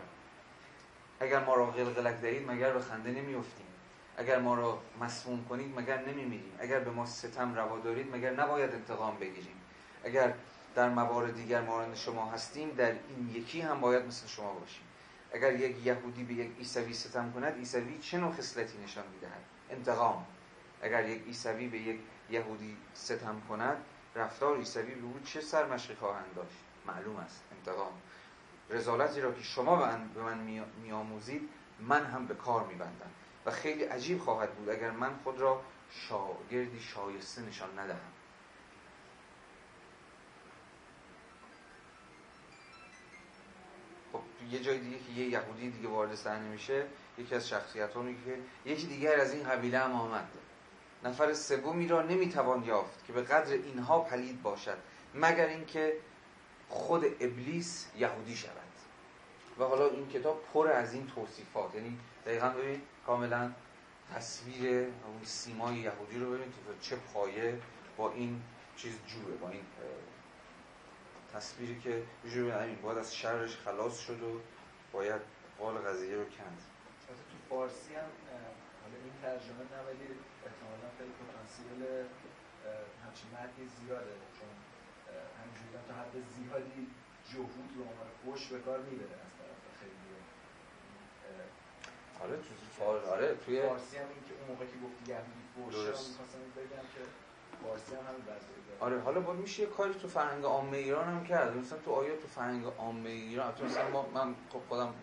اگر ما را قلقلک دهید مگر به خنده نمی افتیم اگر ما را مسموم کنید مگر نمی میریم اگر به ما ستم روا دارید مگر نباید انتقام بگیریم. اگر در موارد دیگر مانند شما هستیم در این یکی هم باید مثل شما باشیم. اگر یک یهودی به یک عیسوی ستم کند عیسوی چه نوع خصلتی نشان می‌دهد؟ انتقام. اگر یک عیسوی به یک یهودی ستم کند رفتار عیسوی به او چه سرمشقی خواهند داشت؟ معلوم است. انتقام. رزالتی را که شما به من میآموزید من هم به کار میبندم و خیلی عجیب خواهد بود اگر من خود را شاگردی شایسته نشان ندهم خب یه جای دیگه که یه یهودی دیگه وارد صحنه میشه یکی از شخصیت که یکی دیگر از این قبیله هم آمد. نفر سومی را نمی‌توان یافت که به قدر اینها پلید باشد مگر اینکه خود ابلیس یهودی شود. و حالا این کتاب پر از این توصیفات. یعنی دقیقا ببین کاملا تصویر اون سیمای یهودی رو ببین چه پایه با این چیز جوره با این تصویری که جوره همین باید از شرش خلاص شد و باید قال قضیه رو کند. تو فارسی هم حالا این ترجمه نه ولی احتمالا خیلی پتانسیل همچین مردی زیاده چون همینجوری تا حد زیادی جهود رو عنوان خوش به کار می‌بره از طرف خیلی آره تو فار... آره توی فارسی هم این که اون موقع که گفتی یهودی فوش می‌خواستم بگم که هم آره حالا با میشه یه کاری تو فرهنگ عامه ایران هم کرد. مثلا تو آیا تو فرهنگ عامه ایران تو مثلا ما من خب خودم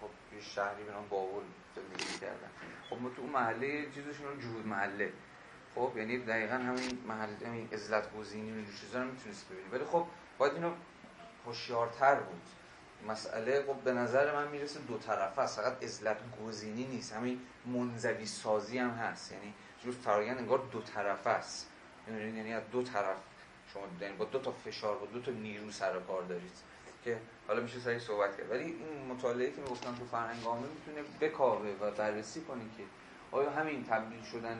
خب یه شهری به نام باول زندگی کردم. خب ما تو اون محله چیزشون جهود محله. خب یعنی دقیقا همین محله همین عزلت گزینی و چیزا رو می‌تونست ببینی. ولی خب باید اینو هوشیارتر بود. مسئله خب به نظر من می‌رسه دو طرفه است. فقط عزلت گزینی نیست. همین منزوی سازی هم هست. یعنی جور فرایند انگار دو طرفه است. یعنی از دو طرف شما یعنی با دو تا فشار با دو تا نیرو سر کار دارید که حالا میشه سری صحبت کرد. ولی این مطالعه که می‌گفتم تو فرهنگ عامه می‌تونه بکاوه و بررسی کنه که آیا همین تبدیل شدن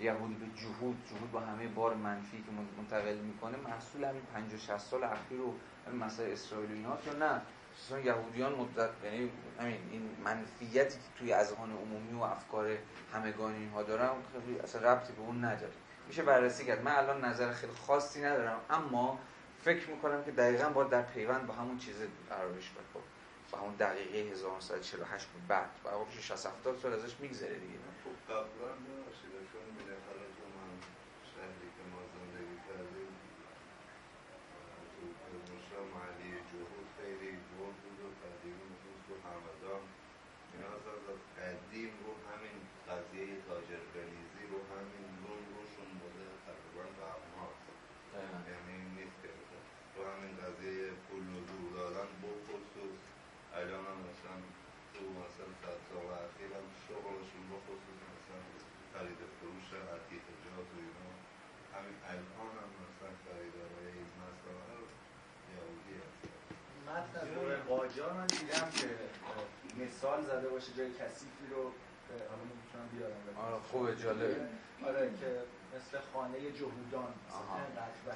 یهودی به جهود جهود با همه بار منفی که منتقل می‌کنه محصول همین 50 60 سال اخیر و مسائل اسرائیل و اینا یا نه؟ مثلا یهودیان مدت یعنی همین این منفیتی که توی اذهان عمومی و افکار همگانی اینها دارن خیلی اصلا ربطی به اون نداره. میشه بررسی کرد. من الان نظر خیلی خاصی ندارم اما فکر می‌کنم که دقیقا با در پیوند با همون چیز قرارش بکنم با همون دقیقه 1948 بعد خب 60 70 سال ازش میگذره دیگه. شون مثلا فضا و هم شغلشون با خصوص مثلا خرید فروش ارتیفجات و اینا. همین الان هم مثلا خریدارای این مثلا یهودی هستن متن دوره قاجار من دیدم که مثال زده باشه جای کثیفی رو حالا می‌تونم بیارم. آره خوبه جالبه. آره که مثل خانه جهودان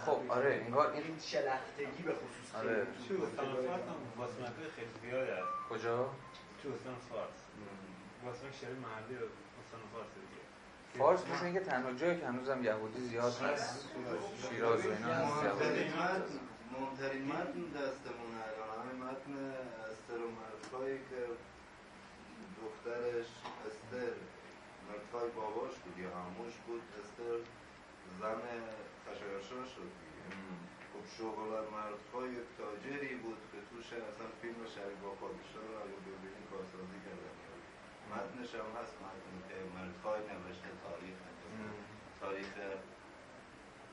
خب آره انگار این شلختگی به خصوص آره. خیلی تو فرانسه هم خیلی زیاد کجا؟ تو استان فارس؟ واسمت شعر محلی و استان فارس دیگه. فارس مثل اینکه تنها جایی که هنوزم یهودی زیاد هست. شیراز و اینا هست. یهودی. مهمترین متن دستمونه الان همین متن استر و که دخترش استر. مردخای باباش بود یا هموش بود استر زن خشایارشا شد دیگه. خب شغل مردخای یک تاجری بود که توش اصلا فیلم شریف با پادشاه رو اگه ببینید کارسازی کردن متنش هم هست متنی که مردخای نوشته تاریخ تاریخ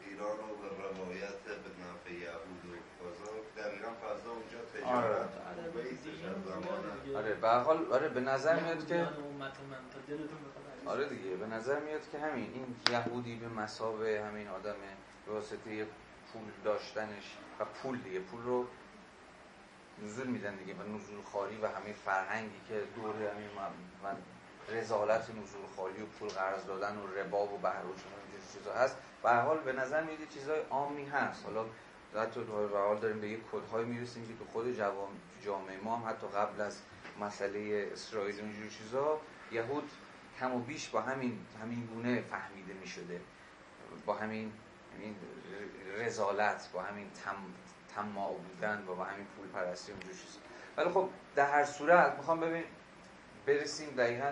ایران رو به روایت به نفع یهود و فضا. دقیقا فضا اونجا تجارت آره، زمان آره به حال آره به نظر میاد که یهودیان و امت من تا دلتون بخواد عزیز. آره دیگه به نظر میاد که همین این یهودی به مسابه همین آدم به واسطه پول داشتنش و پول دیگه. پول رو نزول میدن دیگه و نزول خاری و همین فرهنگی که دور همین من رزالت نزول خاری و پول قرض دادن و ربا و بهروش و چیزا هست. هر حال به نظر میاد چیزای عامی هست. حالا حتی به حال داریم به یک کدهای می‌رسیم که تو خود جامعه ما حتی قبل از مسئله اسرائیل و اینجور چیزا یهود کم و بیش با همین همین گونه فهمیده می شده با همین همین رزالت با همین تم تماع بودن و با همین پول پرستی و چیزا. ولی خب در هر صورت می‌خوام ببین برسیم دقیقا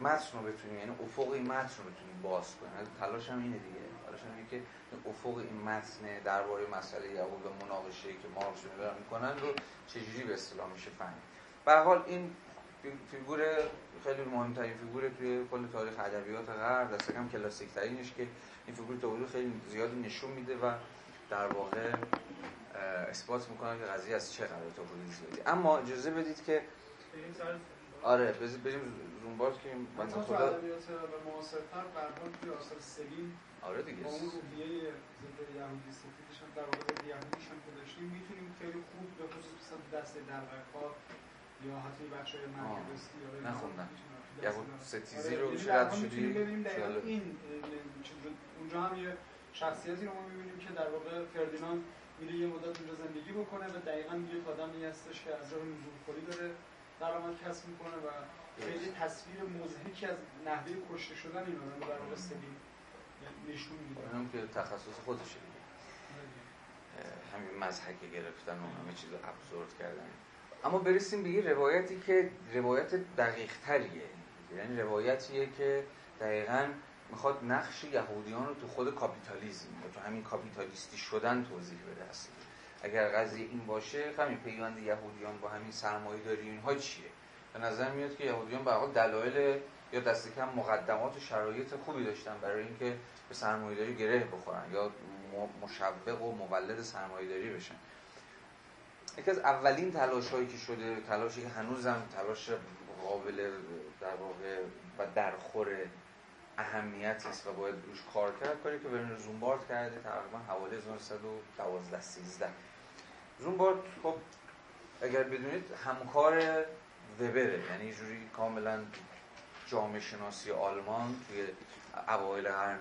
متن رو بتونیم یعنی افق این متن رو بتونیم باز کنیم. تلاش هم اینه دیگه. تلاش هم اینه که این افق این متن درباره مسئله یهود و مناقشه که مارکس رو می‌کنن رو چجوری به اصطلاح میشه فهمید. به حال این فی- فیگور خیلی مهمترین فیگور توی کل تاریخ ادبیات غرب دست کم کلاسیک ترینش که این فیگور تا حدود خیلی زیادی نشون میده و در واقع اثبات می‌کنه که قضیه از چه قراره تا زیادی. اما اجازه بدید که آره بریم زومبارد که این بنده خدا ادبیات به معاصرتر قربان توی آثار سلیم آره دیگه. با اون روحیه ضد یهودی سفیدش هم در واقع یهودیش هم که داشتیم می‌تونیم خیلی خوب به خصوص مثلا دسته درقها یا حتی بخشای مرکزی آره نخوندم. یهود درقا. ستیزی آره، رو یعنی چه در رد شدی؟ این اونجا هم یه شخصیتی رو ما می‌بینیم که در واقع فردیناند میره یه مدت اونجا زندگی بکنه و دقیقا یک آدمی هستش که از راه نزول خوری داره درآمد کسب می‌کنه و خیلی تصویر مضحکی از نحوه کشته شدن این آدم در واقع سلیم نشون میده اونم که تخصص خودشه همین مزحک گرفتن و همه چیز رو ابزورد کردن اما برسیم به یه روایتی که روایت دقیق تریه یعنی روایتیه که دقیقا می‌خواد نقش یهودیان رو تو خود کاپیتالیزم و تو همین کاپیتالیستی شدن توضیح بده اصلا. اگر قضیه این باشه همین پیوند یهودیان با همین سرمایه داری اینها چیه؟ به نظر میاد که یهودیان به دلایل یا دست کم مقدمات و شرایط خوبی داشتن برای اینکه به سرمایه‌داری گره بخورن یا مشوق و مولد سرمایه‌داری بشن. یکی از اولین تلاش هایی که شده تلاشی که هنوزم تلاش قابل در واقع و درخور اهمیت است و باید روش کار کرد. کاری که برن زومبارد کرده تقریبا حوالی 1912 13 زومبارد خب اگر بدونید همکار وبره. یعنی جوری کاملا جامعه شناسی آلمان توی اوایل قرن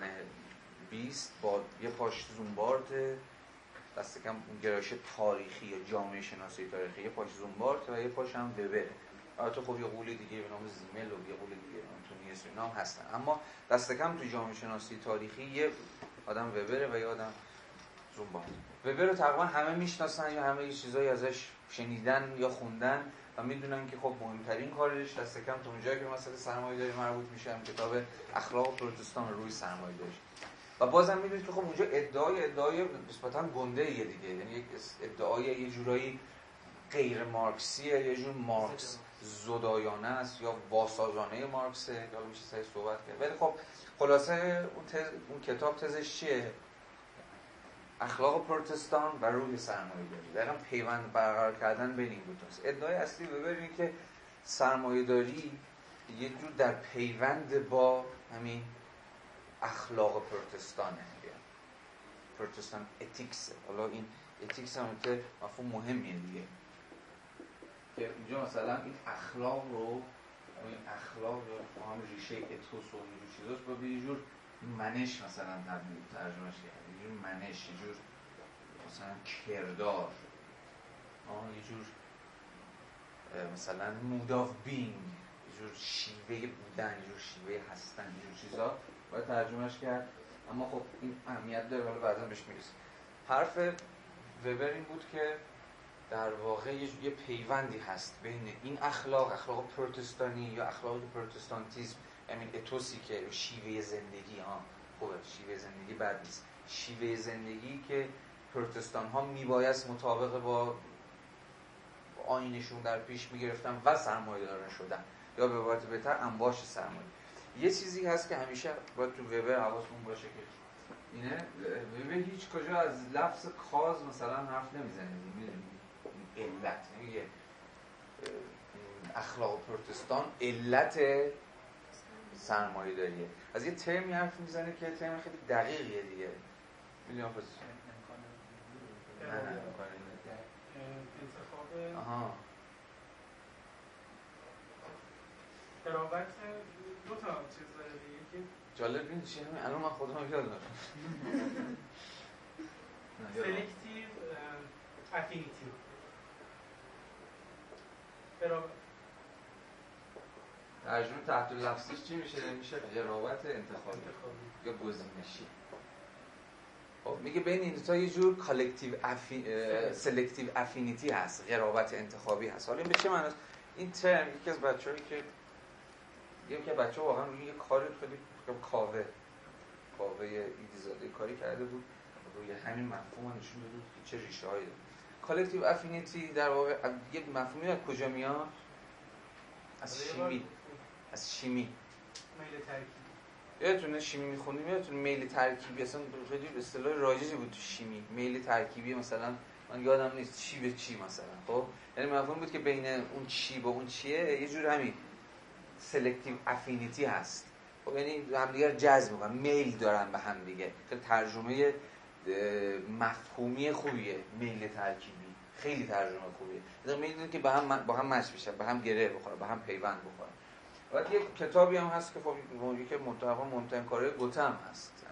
20 با یه پاش زومبارد دست کم گرایش تاریخی یا جامعه شناسی تاریخی یه پاش زومبارد و یه پاش هم وبره. البته خب یه قول دیگه به نام زیمل و یه قول دیگه و اینا هم هستن. اما دست کم تو جامعه شناسی تاریخی یه آدم وبره و یه آدم زومبارد وبر رو تقریبا همه می‌شناسن یا همه یه چیزایی ازش شنیدن یا خوندن و می‌دونن که خب مهمترین کارش دست کم تو اونجایی که مسئله سرمایه داری مربوط میشه هم کتاب اخلاق پروتستان روی سرمایه داری. و بازم می‌دونید که خب اونجا ادعای ادعای نسبتا گنده یه دیگه. یعنی یک ادعای یه جورایی غیر مارکسیه یه جور مارکس. زدایانه است یا واسازانه مارکسه حالا میشه سعی صحبت کرد. ولی خب خلاصه اون, تز، اون کتاب تزش چیه؟ اخلاق پروتستان و روح سرمایه داری دقیقا پیوند برقرار کردن بین این دو تاست ادعای اصلی ببینید که سرمایه داری یه جور در پیوند با همین اخلاق پروتستانه. Protestant ethics حالا این ethics هم که مفهوم مهمیه دیگه. که اینجا مثلا این اخلاق رو این اخلاق رو هم ریشه اتوس و اینجور چیزاست با یه جور منش مثلا ترجمهش کرد. یه جور منش یه جور مثلا کردار. یه جور مثلا مود آف بینگ یه جور شیوه بودن یه جور شیوه هستن یه جور چیزا. باید ترجمهش کرد. اما خب این اهمیت داره حالا بعدا بهش می‌رسیم. حرف وبر این بود که در واقع یه پیوندی هست بین این اخلاق اخلاق پروتستانی یا اخلاق پروتستانتیزم. یعنی اتوسی که شیوه زندگی. ها خوبه. شیوه زندگی بد نیست. شیوه زندگی که پروتستان ها میبایست مطابق با آینشون در پیش می‌گرفتن و سرمایه دارن شدن. یا به عبارت بهتر انباش سرمایه. یه چیزی هست که همیشه باید تو وبر حواسمون باشه که اینه وبر هیچ کجا از لفظ کاز مثلا حرف نمی‌زنه می‌دونی؟ علت میگه اخلاق پروتستان علت سرمایه داریه از یه ترمی حرف می‌زنه که ترم خیلی دقیقیه دیگه. می‌دونی آفز نه نه آها. دو تا چیز داره دیگه جالب این چیه همین؟ الان من خودم یاد دارم. [laughs] selective affinity قرابت ترجمه تحت لفظیش چی میشه؟ میشه قرابت انتخابی یا گزینشی. خب میگه بین این تا یه جور collective affi... selective. affinity هست قرابت انتخابی هست. حالا این به چه معنی این ترم یکی از بچه‌هایی که یکی که بچه واقعا روی یه کار خیلی کاوه کاوه ایدیزاده کاری کرده بود. روی همین مفهوم نشون داده بود که چه ریشه هایی داره. collective affinity در واقع یه مفهومی از کجا میاد؟ از شیمی. از شیمی. میل ترکیبی. یادتونه شیمی میخوندیم؟ یادتونه میل ترکیبی؟ اصلا خیلی اصطلاح رایجی بود تو شیمی. میل ترکیبی مثلا من یادم نیست چی به چی مثلا خب؟ یعنی مفهوم بود که بین اون چی با اون چیه یه جور همین selective affinity هست. خب یعنی همدیگر جذب می‌کنن. میل دارن به هم دیگه. خیلی ترجمه مفهومی خوبیه میل ترکیبی خیلی ترجمه خوبیه. می‌دونید که با هم با هم mesh میشن با هم گره بخورن با هم پیوند بخورن. بعد یک کتابی هم هست که خب که منتها منتهی کار گوته هم هست.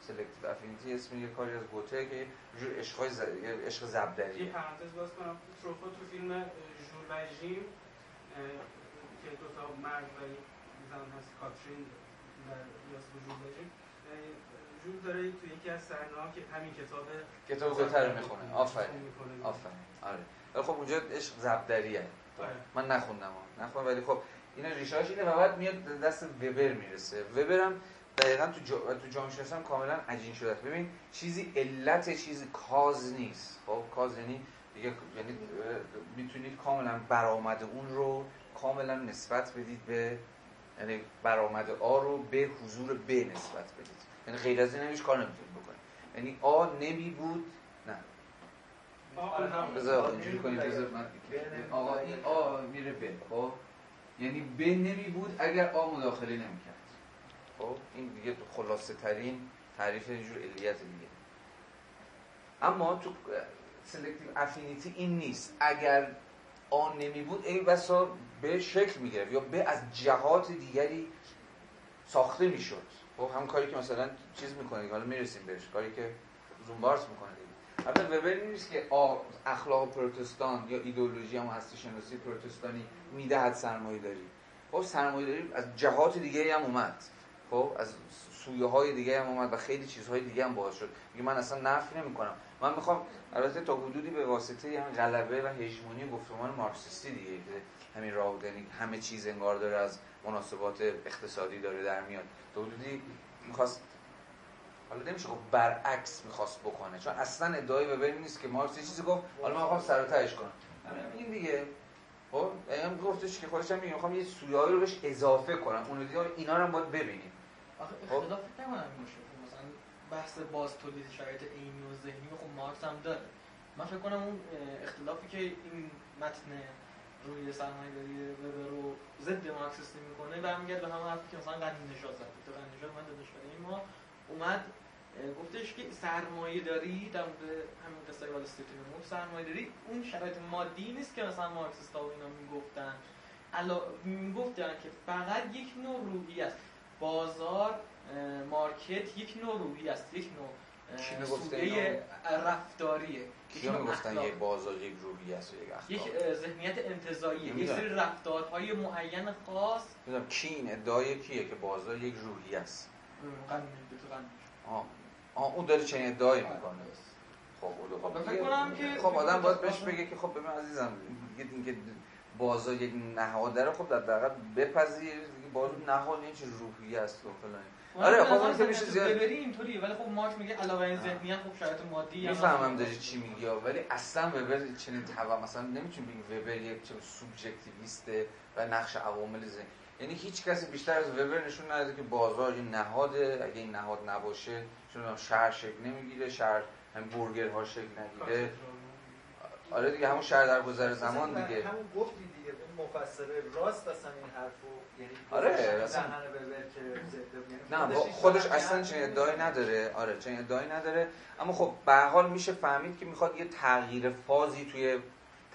selective affinity اسم یه کاری از گوته که جور عشقای ز... عشق ضربدریه. یه پرانتز باز کنم. تو فیلم ژول و که دو تا مرد و زن هست کاترین در یاس ژول و ژیم. ژول داره تو یکی از صحنه‌ها که همین کتاب کتاب گوته رو می‌خونه. آفرین. آفرین. آره. ولی خب اونجا عشق ضربدریه. من نخوندم نخوندم ولی خب اینا ریشه‌اش اینه و بعد میاد دست وبر می‌رسه. وبر هم دقیقا تو جا... تو جامعه شناسی هم کاملا عجین شده. ببین چیزی علت چیزی کاز نیست. خب کاز یعنی دیگه یعنی می‌تونید کاملا برآمد اون رو کاملا نسبت بدید به یعنی برآمد آ رو به حضور ب نسبت بدید. یعنی غیر از این هیچ کار نمی‌تونید بکنید یعنی آ نمی بود نه. بذار اینجوری کنید بذار من آقا این آ میره به خب؟ یعنی ب نمی بود اگر آ مداخله نمی‌کرد. خب؟ این دیگه خلاصه ترین تعریف اینجور علیت دیگه. اما تو سلکتیو افینیتی این نیست. اگر آن نمی بود ای بسا به شکل می‌گرفت یا به از جهات دیگری ساخته می‌شد. خب هم کاری که مثلا چیز می‌کنه حالا می‌رسیم بهش کاری که زومبارس می‌کنه دیگه البته وبر نیست که اخلاق پروتستان یا ایدئولوژی هم هستی شناسی پروتستانی می‌دهد سرمایه داری. خب سرمایه داری از جهات دیگه هم اومد. خب از سویه های دیگه هم اومد و خیلی چیزهای دیگه هم باعث شد. میگه من اصلا نفی نمی کنم من می‌خوام البته تا حدودی به واسطه هم غلبه و هژمونی گفتمان مارکسیستی دیگه همین راه یعنی همه چیز انگار داره از مناسبات اقتصادی داره در میاد. تا حدودی می‌خواست حالا نمیشه گفت برعکس می‌خواست بکنه چون اصلا ادعای به نیست که مارکس چیزی گفت حالا من می‌خوام سر کنم. این دیگه. خب هم گفتش که خودش هم میگه می‌خوام یه سویایی رو بهش اضافه کنم. اون دیگه اینا رو هم باید ببینیم. آخه اختلاف نکنم میشه مثلا بحث باز تولید شرایط عینی و ذهنی خب مارکس هم داره. من فکر کنم اون اختلافی که این متن روی سرمایه داری وبر رو ضد مارکسیستی می‌کنه برمیگرده به همون حرفی که مثلا غنی نژاد زد. تو غنی نژاد دانشگاه ما اومد گفتش که سرمایه داری در مورد همین قصه وال استریت سرمایه داری؟ اون شرایط مادی نیست که مثلا مارکسیستا و اینا می‌گفتن. علا می‌گفتن که فقط یک نوع روحی است. بازار مارکت یک نوع روحی است. یک نوع سوده؟ رفتاریه. کیا می‌گفتن. یک بازار یک روحی است و یک یک اخلاق اه، ذهنیت انتزاعیه یک. سری رفتارهای معین خاص می‌دونم کی این ادعای کیه که بازار یک روحی است. آه آه اون داره چنین ادعایی می‌کنه خب خب، که- خب آدم باید بهش بگه که خب ببین عزیزم دیگه اینکه بازار یک نهاد داره خب در دقیقا بپذیر دیگه بازار نهاد این چه روحی است و فلان آره، به خب اون که میشه زیاد- ببری اینطوریه ولی خب مارکس میگه علاوه این ذهنیت خب شرایط مادی هم می‌فهمم. داری چی میگی ولی اصلا وبر چنین توا مثلا نمی‌تونی بگی وبر یک چه سوبژکتیویسته و نقش عوامل ذهن یعنی هیچ کسی بیشتر از وبر نشون نداده که بازار یه نهاده اگه این نهاد نباشه چون شهر شکل نمی‌گیره شهر هم برگرها شکل نگیره. آره دیگه همون شهر در گذر زمان دیگه. همون گفتی دیگه. اون مفسره راست اصلا این حرفو یعنی آره، اصلا. نه یعنی با- هیچ خودش اصلا چنین. ادعایی نداره. آره چنین ادعایی نداره. اما خب به هر حال میشه فهمید که می‌خواد یه تغییر فازی توی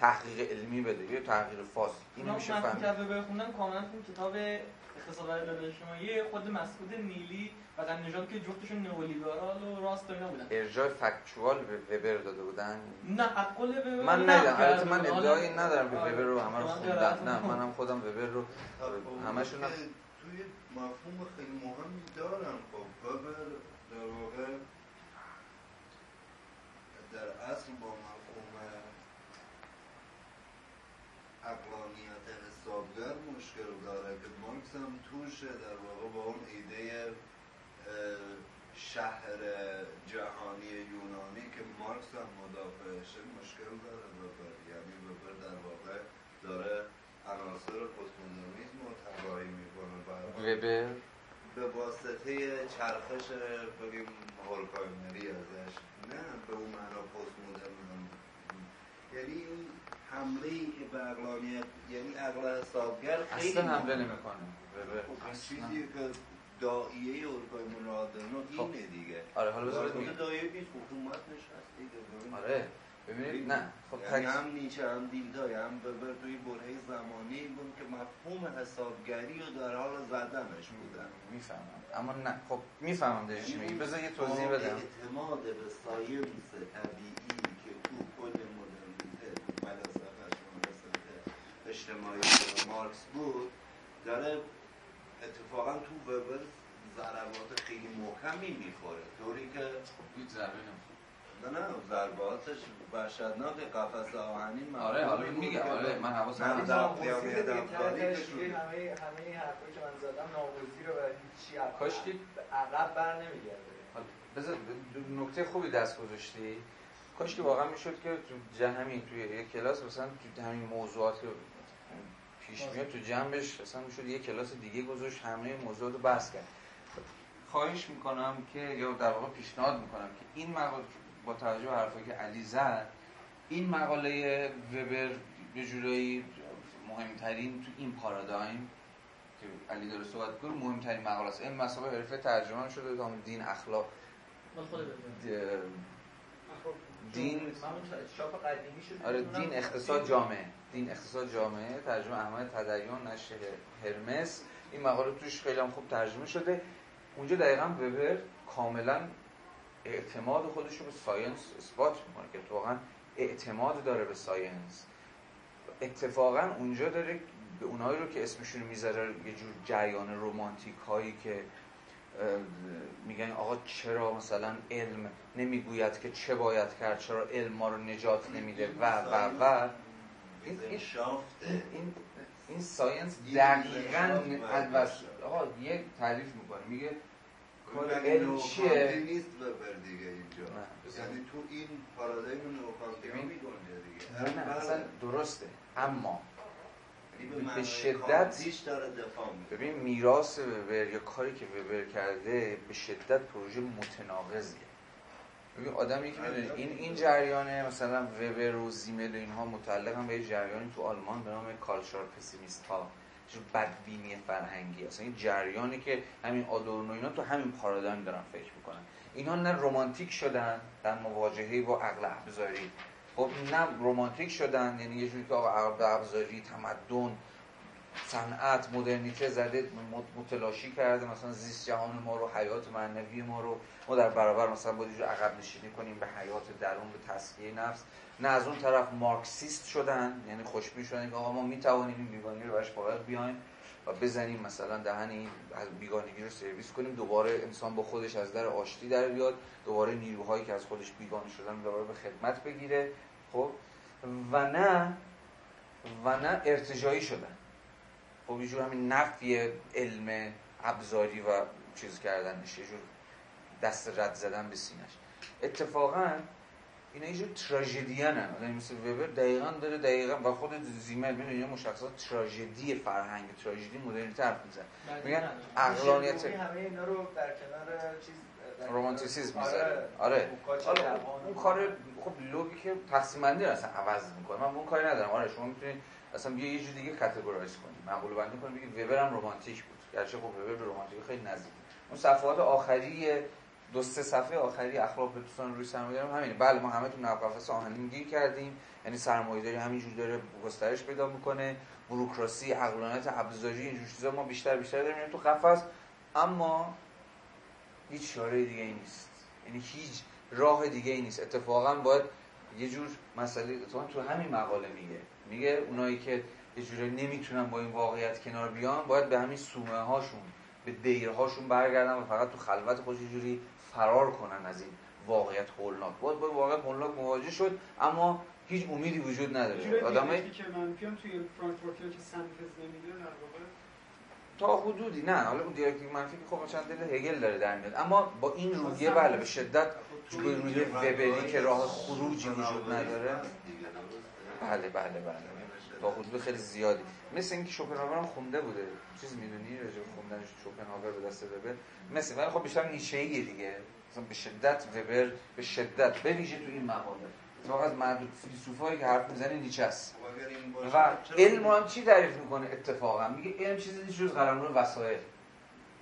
تحقیق علمی بده. یه تغییر فاز. اینو میشه فهمید. که وبر خوندم کاملا تو کتاب اقتصاد داده اجتماعی خود مسعود نیلی در نژاد که جفتشون نئولیبرال و راست و اینا بودن. ارجاع فکتوال به وبر داده بودن؟ نه اقل وبر من ندیدم. البته من. ادعایی حالا- ندارم که آره. وبر رو همه رو من خوندم. نه. منم خودم وبر رو همشون هم- توی مفهوم خیلی مهمی دارن خب وبر در واقع در اصل با مفهوم اقلانیت حسابگر مشکل داره که مارکس هم توشه. در واقع با اون ایده شهر جهانی یونانی که مارکس هم مدافعشه مشکل داره وبر یعنی وبر در واقع داره عناصر پستمدرنیسم رو طراحی می‌کنه وبر به واسطه چرخش بگیم هولکایمری ازش نه به اون معنا پست مدرن یعنی این حمله ای که به عقلانیت یعنی عقل حسابگر خیلی اصلا حمله. نمی‌کنه خب. چیزی که دائیه هولکایمر آدرنو خب. اینه دیگه. آره حالا بذارید میگم دایره نیست حکومت نشست دیگه. آره ببینید نه خب یعنی تک- هم نیچه هم دیلدای هم ببر توی برهه زمانی بود که مفهوم حسابگری رو در حال زدنش بودن. می‌فهمم. اما نه خب می‌فهمم داری چی میگی. بذار یه توضیح بدم. اعتماد به ساینس طبیعی که تو کل مدرنیته فلسفه اجتماعی مارکس بود داره اتفاقا تو وبر ضربات خیلی محکمی می‌خوره طوری که هیچ ضربه نمی‌خوره. نه نه ضرباتش وحشتناک قفس آهنین آره حالا این میگه آره من حواسم دیگه شد. همه همه حرفایی که من زدم نامگزیره و هیچی عقب- کاش که- به عقب بر نمیگرده بذار نکته خوبی دست گذاشتی کاش که واقعا می‌شد که تو جه- همین توی یک کلاس مثلا تو همین موضوعات که پیش میاد تو جنبش مثلا می‌شد یه کلاس دیگه گذاشت همه موضوعات رو بحث کرد. خواهش می‌کنم که یا در واقع پیشنهاد می‌کنم که این مقاله با توجه به حرفایی که علی زد این مقاله وبر به جورایی مهمترین تو این پارادایم که علی داره صحبت کنه مهمترین مقاله است. این مسابقه حرفه ترجمه شده تا دین اخلاق. دین چاپ قدیمی آره دین اقتصاد جامعه. دین اقتصاد جامعه ترجمه احمد تدیان نشر هرمس. این مقاله توش خیلی هم خوب ترجمه شده. اونجا دقیقا وبر کاملا اعتماد خودش رو به science اثبات می‌کنه که واقعا اعتماد داره به science. اتفاقا اونجا داره به اونایی رو که اسمشون می‌ذاره یه جور جریان رومانتیک هایی که میگن آقا چرا مثلا علم نمی‌گوید که چه باید کرد چرا علم ما رو نجات نمیده؟ و و و. این- این- این این این science این دقیقا از آقا یک تعریف می‌کنه. میگه کار علم چیه؟ نیست وبر دیگه اینجا. یعنی تو این پارادایم نوکانتی ببین. میگنجه دیگه. نه نه اصلا درسته. اما یعنی به شدت- ببین میراث وبر یا کاری که وبر کرده به شدت پروژه متناقضیه. ببین آدمی که می‌دونه این این جریانه مثلا وبر و زیمل و اینها متعلق هم به جریانی تو آلمان به نام کالچار پسیمیست ها چون بدبینی فرهنگی اصلا این جریانی که همین آدورنو اینا تو همین پارادایم دارن فکر می‌کنن. اینا نه رمانتیک شدن در مواجهه با عقل ابزاری. خب نه رمانتیک شدن یعنی یه جوری که آقا عقل ابزاری تمدن صنعت مدرنیته زده متلاشی کرده مثلا زیست جهان ما رو حیات معنوی ما رو. ما در برابر مثلا باید عقب نشینی کنیم به حیات درون به تسکیه نفس. نه از اون طرف مارکسیست شدن یعنی خوشبین شدن که آقا ما می‌توانیم این بیگانی رو برش باید بیایم و بزنیم مثلا دهن این بیگانگی رو سرویس کنیم. دوباره انسان با خودش از در آشتی در بیاد. دوباره نیروهایی که از خودش بیگانه شدن دوباره به خدمت بگیره. خب؟ و نه و نه ارتجایی شدن. خب یه همین نفی علم ابزاری و چیز کردنش یه جور دست رد زدن به سینش اتفاقا اینا یه جور تراژدیان هم آدمی مثل وبر دقیقا داره دقیقا و خود زیمل می‌دونه اینا مشخصات تراژدی فرهنگ تراژدی مدرنیته حرف میزن میگن اقلانیت. همه اینا رو در کنار چیز رومانتیسیسم می‌ذاره. آره. اون کار خب لوگی که تقسیم بندی رو اصلا عوض می‌کنه. من اون کاری ندارم. آره شما می‌تونید اصلا بیا یه جور دیگه کاتگورایز کنید معقول بندی کنید بگید وبر هم رمانتیک بود. گرچه خب وبر به رمانتیک خیلی نزدیک. اون صفحات آخری دو سه صفحه آخری اخلاق دوستان روی سرمایه هم همینه. بله ما همه تو نو قفس آهنین گیر کردیم. یعنی سرمایه داری همینجور داره گسترش پیدا می‌کنه. بوروکراسی عقلانیت ابزاری اینجور چیزا ما بیشتر بیشتر داریم. تو قفس. اما هیچ چاره دیگه ای نیست. یعنی هیچ راه دیگه ای نیست. اتفاقا باید یه جور مسئله تو همین مقاله میگه. میگه اونایی که یه جوری نمی‌تونن با این واقعیت کنار بیان باید به همین سومه هاشون به دیرهاشون برگردن و فقط تو خلوت خودش جوری فرار کنن از این واقعیت هولناک. باید با واقعیت هولناک مواجه شد اما هیچ امیدی وجود نداره. آدمای که من توی فرانکفورت که سنتز نمیده در واقع؟ تا حدودی. نه حالا اون دیالکتیک منفی که خب چند دل هگل داره در میاد. اما با این روحیه بله به شدت به روی وبری که راه خروجی وجود نداره. بله بله بله. تا حدود خیلی زیادی. مثل اینکه شوپنهاور هم خونده بوده. چیز می‌دونی؟ راجع به خوندن شوپنهاور به دست وبر. مثل ولی خب بیشتر نیچه‌ایه دیگه. مثلا به شدت وبر به شدت. به ویژه تو این مقاله. اتفاقا از معدود فیلسوفایی که حرف می‌زنه نیچه است. و علم هم چی تعریف می‌کنه اتفاقا؟ میگه علم چیزی نیست جز قلمرو وسایل.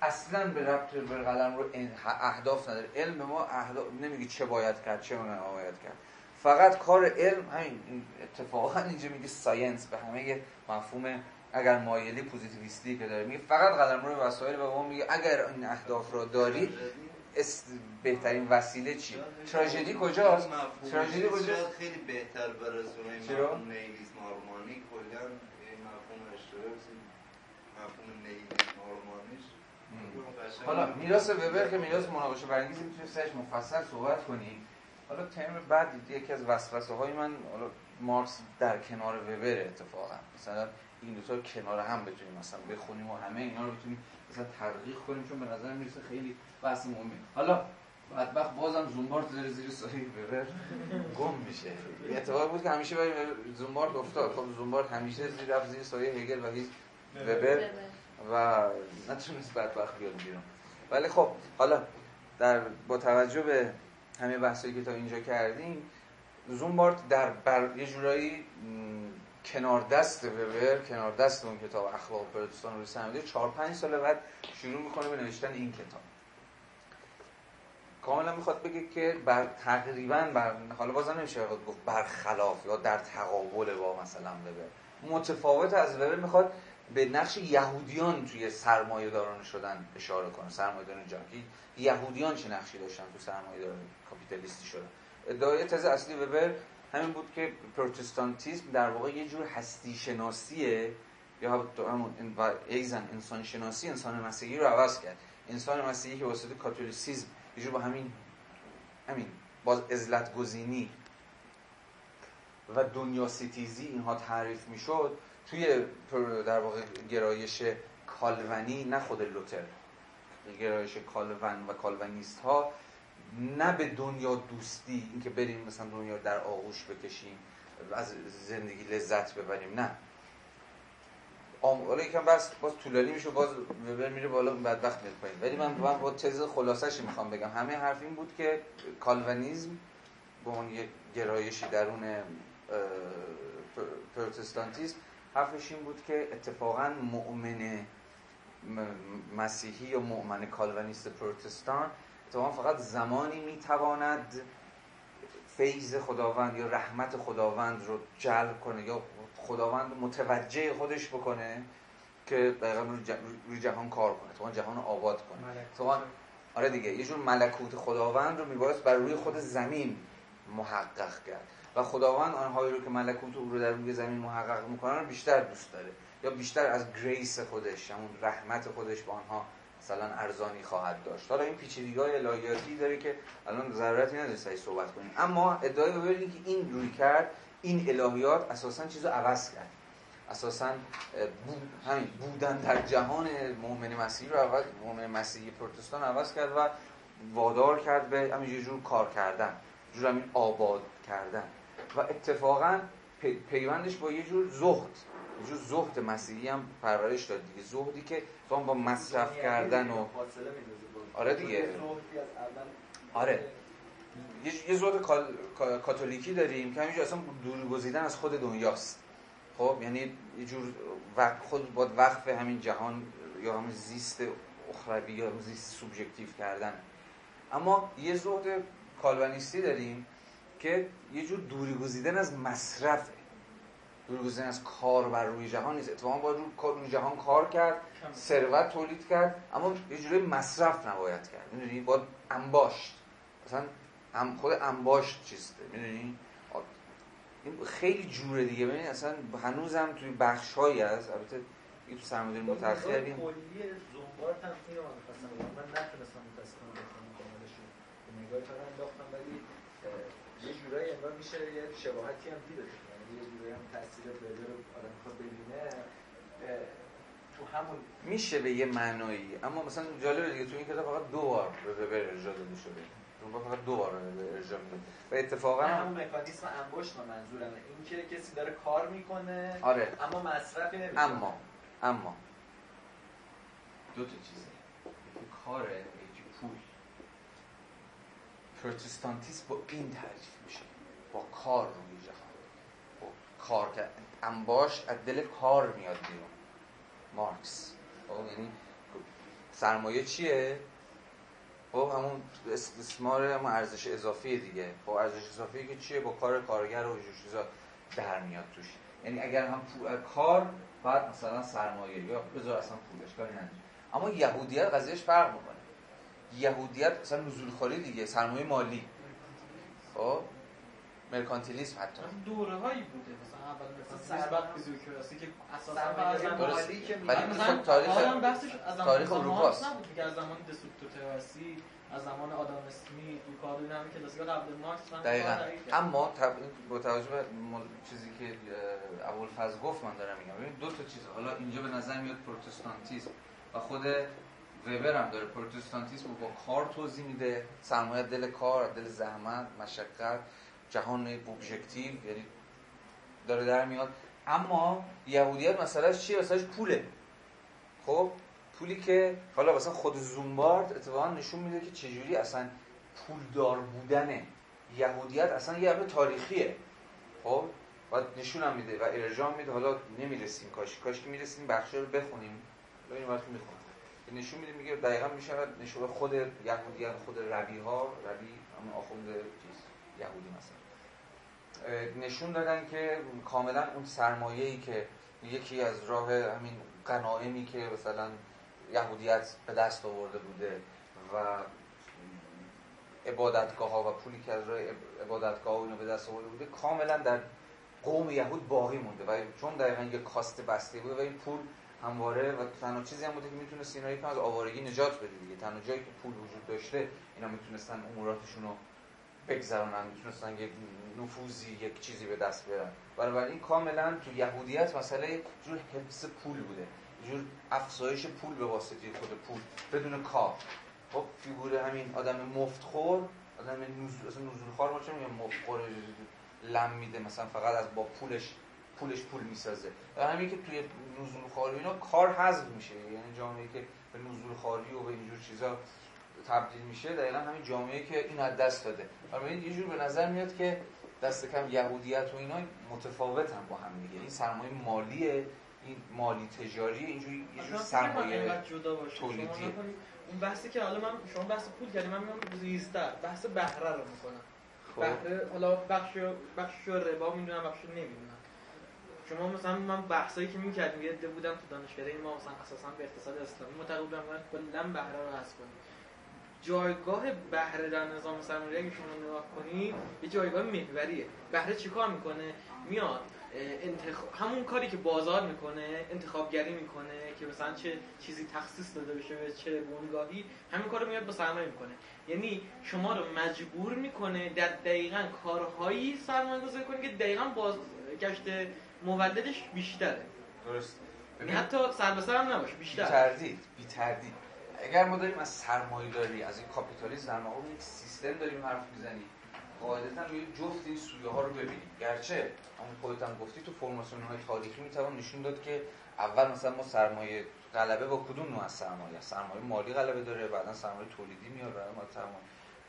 اصلا به ربط به قلمرو اهداف نداره. علم ما اهداف نمیگه چه باید کرد چه باید کرد. فقط کار علم همین اتفاقا اینجا میگه science. به همه مفهوم اگر مایلی پوزیتیویستی که داره میگه فقط قلمروی وسایل و اون میگه. اگر این اهداف رو دارید بهترین وسیله چی؟ تراژدی کجاست؟ تراژدی کجاست؟ خیلی بهتر برسونه مفهوم نیلیسم آرمانی کلا مفهوم اشتراک مفهوم نیلیسم آرمانیش حالا میراث وبر که میراث مناقشه برانگیزی می‌تونیم سرش مفصل صحبت کنیم حالا ترم بعد یکی از وسوسه های من حالا مارکس در کنار وبر اتفاقا مثلا این دو تا کنار هم بتونیم مثلا بخونیم و همه اینا رو بتونیم مثلا تدقیق کنیم چون به نظر می‌رسه خیلی بحث مهمه. حالا بدبخت بازم زومبارت داره زیر سایه وبر گم میشه. اتفاق بود که همیشه برای زومبارت افتاد. خب زومبارت همیشه زیر رفت زیر سایه هگل و هیچ وبر و نتونست بدبخت بیاد بیرون. ولی خب حالا در با توجه به همه بحثایی که تا اینجا کردیم زومبارت در بر... یه جورایی کنار دست وبر کنار دست اون کتاب اخلاق پروتستان رو سمیده چهار پنج سال بعد شروع می‌کنه به نوشتن این کتاب. کاملا می‌خواد بگه که بر تقریبا بر حالا بازم نمیشه گفت برخلاف یا در تقابل با مثلا وبر. متفاوت از وبر می‌خواد به نقش یهودیان توی سرمایه داران شدن اشاره کنه. سرمایه داران جمعی یهودیان چه نقشی داشتن تو سرمایه داران کاپیتالیستی شدن ادعای تز اصلی وبر همین بود که پروتستانتیسم در واقع یه جور هستی شناسیه یا همون و ایزن انسان شناسی انسان مسیحی رو عوض کرد. انسان مسیحی که واسطه کاتولیسیسم یه جور با همین همین باز ازلت گزینی و دنیا ستیزی اینها تعریف می‌شد توی در واقع گرایش کالونی نه خود لوتر گرایش کالون و کالونیست ها نه به دنیا دوستی اینکه بریم مثلا دنیا در آغوش بکشیم از زندگی لذت ببریم نه. حالا یکم بس باز طولانی میشه باز وبر میره بالا بدبخت میاد پایین. ولی من من با تز خلاصش می‌خوام بگم. همه حرف این بود که کالونیزم به اون یه گرایشی درون پروتستانتیسم حرفش این بود که اتفاقا مؤمن مسیحی یا مؤمن کالوینیست پروتستان اتفاقا فقط زمانی می‌تواند فیض خداوند یا رحمت خداوند رو جلب کنه یا خداوند متوجه خودش بکنه که دقیقا روی جهان کار کنه تو جهان رو آباد کنه. تو آره دیگه یه جور ملکوت خداوند رو میبایست بر روی خود زمین محقق کرد. و خداوند آنهایی رو که ملکوت او رو در روی زمین محقق می‌کنن رو بیشتر دوست داره یا بیشتر از گریس خودش همون رحمت خودش به آنها مثلا ارزانی خواهد داشت. حالا این پیچیدگی های الهیاتی داره که الان ضرورتی نداره سعی صحبت کنیم. اما ادعای ببینید که این روی کرد این الهیات اساسا چیزو عوض کرد. اساسا بود همین بودن در جهان مؤمن مسیحی رو عوض مؤمن مسیحی پروتستان عوض کرد و وادار کرد به همین جور کار کردن جور همین آباد کردن. و اتفاقا پیوندش با یه جور زهد یه جور زهد مسیحی هم پرورش داد دیگه. زهدی که با مصرف یعنی کردن و آره دیگه. آره. یه زهد کاتولیکی داریم که همینجور اصلا دور گزیدن از خود دنیاست. خب یعنی یه جور خود با وقف همین جهان یا همین زیست اخروی یا زیست سوبژکتیو کردن. اما یه زهد کالوانیستی داریم که یه جور دوری گزیدن از مصرفه گزیدن از کار بر روی جهان نیست. اتفاقا باید روی, روی جهان کار کرد ثروت تولید کرد اما یه جوری مصرف نباید کرد. می‌دونی؟ باید انباشت. مثلا خود انباشت چیسته می‌دونی؟ این خیلی جوره دیگه. ببین اصلا هنوزم توی بخشهایی از البته این خب، متأخر کلی زنبار هم اینو من نتونستم متأسفانه بخونم کاملش رو. نگاه کردم انداختم ولی یه جورایی انگار میشه یه شباهتی هم دیده. یه جورایی هم تاثیر رو آدم می‌خواد ببینه تو همون میشه به یه معنایی. اما مثلا جالبه دیگه تو این کتاب فقط دو بار به ارجاع داده شده. رو فقط دو بار ارجاع میده و اتفاقا همون مکانیزم انباشت منظورم این که کسی داره کار می‌کنه آره. اما مصرفی نمیشه اما اما. دو تا چیزه کاره یکی پول. پروتستانتیسم با این تعریف میشه. با کار. با کار که انباش از دل کار میاد بیرون. مارکس. خب، یعنی سرمایه چیه؟ خب همون استثمار همون ارزش اضافی دیگه. خب ارزش اضافی که چیه؟ با کار کارگر و چیزا در میاد توش. یعنی اگر هم پول کار بعد مثلا سرمایه. یا بذار اصلا پولش کاری نداره اما یهودیت قضیهش فرق می‌کنه. یهودیت مثلا نزول خالی دیگه سرمایه مالی. خب؟ مرکانتیلیسم حتی. دوره هایی بوده. مثلا اول مثلا سربت فیزیوکراسی که اساسا مالی که مثلا تاریخ از تاریخ اروپا نبود که از زمان دسوکتوتراسی از زمان آدم اسمیت ریکاردو این همه کلاسیکا قبل مارکس من دقیقاً. اما با توجه به چیزی که ابوالفضل گفت من دارم میگم. ببین دو تا چیز. حالا اینجا به نظر میاد پروتستانتیسم. و خود وبر هم داره. پروتستانتیسم رو با کار توضیح میده. سرمایه دل کار دل زحمت مشقت. جهان objective یعنی داره در میاد. اما یهودیت مسئلهش چیه؟ مسئلهش پوله. خب؟ پولی که حالا مثلا خود زومبارت اتفاقا نشون میده که چجوری اصلا پولدار بودن یهودیت اصلا یه تاریخیه. خب؟ و نشون هم میده و ارجام میده. حالا نمی‌رسیم کاش. کاش که می‌رسیم بخشا رو بخونیم. این وقت می‌خونیم نشون میده میگه دقیقا میشه نشون خود یهودیان خود ربی ها ربی همون آخوند یهودی مثلا نشون دادن که کاملا اون سرمایه‌ای که یکی از راه همین قنائمی که مثلا یهودیت به دست آورده بوده و عبادتگاه ها و پولی که از راه عبادتگاه ها اینو به دست آورده بوده کاملا در قوم یهود باقی مونده و چون دقیقا یه کاست بسته بوده و این پول همواره و تنها چیزی هم بوده که می‌تونست اینا یکم از آوارگی نجات بده دیگه. تنها جایی که پول وجود داشته اینا می‌تونستن اموراتشون رو بگذرونن می‌تونستن یک نفوذی یک چیزی به دست بیارن. بنابراین کاملا تو یهودیت مسئله جور حفظ پول بوده. جور افزایش پول به واسطه خود پول. بدون کار. خب فیگور همین آدم مفتخور آدم نزول اصلا خار ما چه میگم مفتخور لم میده مثلا فقط از با پولش پولش پول می‌سازه. و همین که توی نزول خاری اینا کار حذف میشه. یعنی جامعه که به نزول خاری و به اینجور چیزا تبدیل میشه دقیقا همین جامعه که این از دست داده. این یه جور به نظر میاد که دست کم یهودیت و اینا متفاوتن با هم دیگه. این سرمایه مالیه این مالی تجاری اینجوری یه جور سرمایه نکنید اون بحثی که حالا من شما بحث پول کردیم من میگم زیستر بحث بهره رو می‌کنم. خب. بهره حالا بخش بخش ربا می‌دونم بخش نمی‌دونم. شما مثلا من بحثایی که می‌کردیم یه بودم تو دانشکده ما مثلا اساسا به اقتصاد اسلامی معتقد بودم کلا بهره رو حذف کنیم. جایگاه بهره در نظام سرمایه‌داری اگه شما نگاه کنید یه جایگاه محوریه. بهره چیکار می‌کنه؟ میاد اه، انتخاب همون کاری که بازار می‌کنه انتخابگری می‌کنه که مثلا چه چیزی تخصیص داده بشه به چه بنگاهی همین کارو میاد با سرمایه می‌کنه. یعنی شما رو مجبور می‌کنه در دقیقا کارهایی سرمایه گذاری کنی که دقیقا بازگشت مولدش بیشتره. درست. یعنی حتی سر به سر هم نباشه بی بیشتر. تردید بی تردید اگر ما داریم از سرمایه داری از این کاپیتالیسم در واقع یک سیستم داریم حرف می‌زنیم قاعدتا روی جفت این سویه ها رو ببینیم. گرچه همون خودت هم گفتی تو فرماسیون های تاریخی می‌توان نشون داد که اول مثلا ما سرمایه غلبه با کدوم نوع از سرمایه سرمایه مالی غلبه داره بعدا سرمایه تولیدی میاد ما سرمایه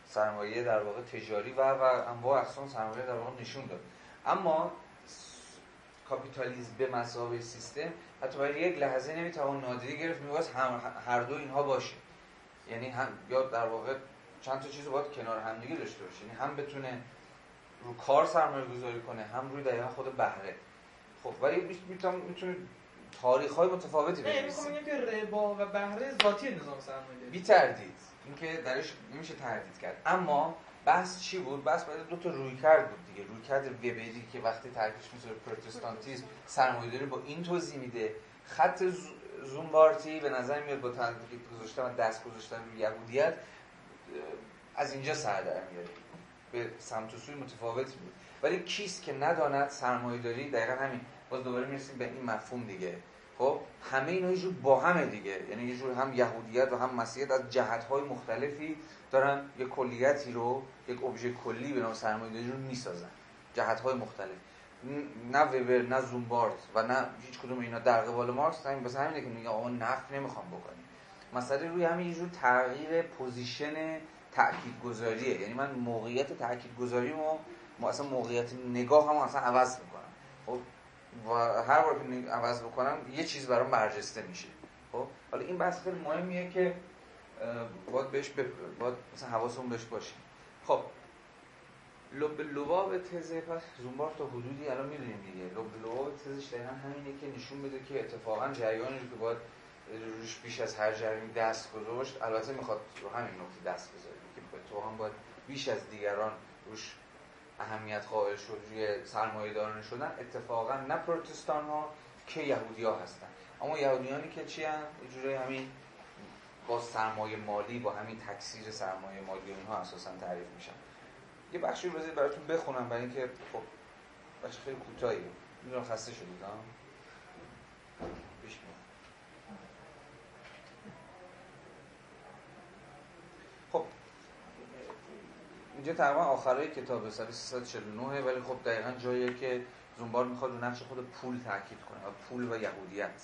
سرمایه در واقع تجاری و و انواع اقسام سرمایه در واقع نشون داد. اما کاپیتالیسم به مسابقه سیستم حتی برای یک لحظه نمی‌توان نادیده گرفت میباید هم هر دو اینها باشه. یعنی هم یا در واقع چند تا چیز رو باید کنار هم دیگه داشته باشه. یعنی هم بتونه رو کار سرمایه گذاری کنه هم روی دقیقا خود بهره. خب ولی می‌تونه تاریخ های متفاوتی نه بنویسه میگم که ربا و بهره ذاتی نظام سرمایه‌داری بی تردید اینکه درش نمیشه تردید کرد. اما بحث چی بود؟ بحث باید دو تا روی کرد بود دیگه. روی کرد وبری که وقتی ترکیش می‌ذاره پروتستانتیسم سرمایه‌داری با این توضیح میده. خط زومبارتی به نظر میاد با تحقیق گذاشتن و دست گذاشتن یهودیت از اینجا سر در میاره. به سمت سوی متفاوتی بود ولی کیست که نداند سرمایه‌داری؟ دقیقا همین. باز دوباره می‌رسیم به این مفهوم دیگه. خب همه اینا یه جور با همه دیگه. یعنی یه جور هم یهودیت و هم مسیحیت از جهت‌های مختلفی دارن یه کلیتی رو یک ابژه کلی به نام سرمایه‌داری رو می‌سازن. جهت‌های مختلف. نه وبر نه زومبارت و نه هیچ کدوم اینا در قبال مارکس همین بس همینه که میگه آقا نفی نمی‌خوام بکنیم. مسئله روی همین یه جور تغییر position تاکید گذاریه یعنی من موقعیت تاکید گذاریمو ما اصلا موقعیت نگاه هم اصلا عوض می‌کنم. خب؟ و هر بار که عوض بکنم یه چیز برام برجسته میشه. خب؟ حالا این بحث خیلی مهمیه که باید بهش بپ... باید مثلا حواسمون بهش باشه خب لب لباب تز پس زومبار تا حدودی الان می‌دونیم دیگه. لب لباب تزش دقیقا همینه که نشون بده که اتفاقا جریانی که باید روش بیش از هر جریانی دست گذاشت البته می‌خواد رو همین نکته دست بذاره که تو هم باید بیش از دیگران روش اهمیت قائل شد روی سرمایه داران شدن. اتفاقا نه پروتستان ها که یهودی ها هستن. اما یهودیانی که چی هم همین با سرمایه مالی با همین تکثیر سرمایه مالی اونها اساسا تعریف میشن یه بخشی رو بذارید براتون بخونم برای اینکه خب بخش خیلی کوتاهی می‌دونم خسته پیش میاد. خب اینجا تقریبا آخرای کتاب سال 349 ولی خب دقیقا جاییه که زنبار می‌خواد نقش خود پول تاکید کنه و پول و یهودیت.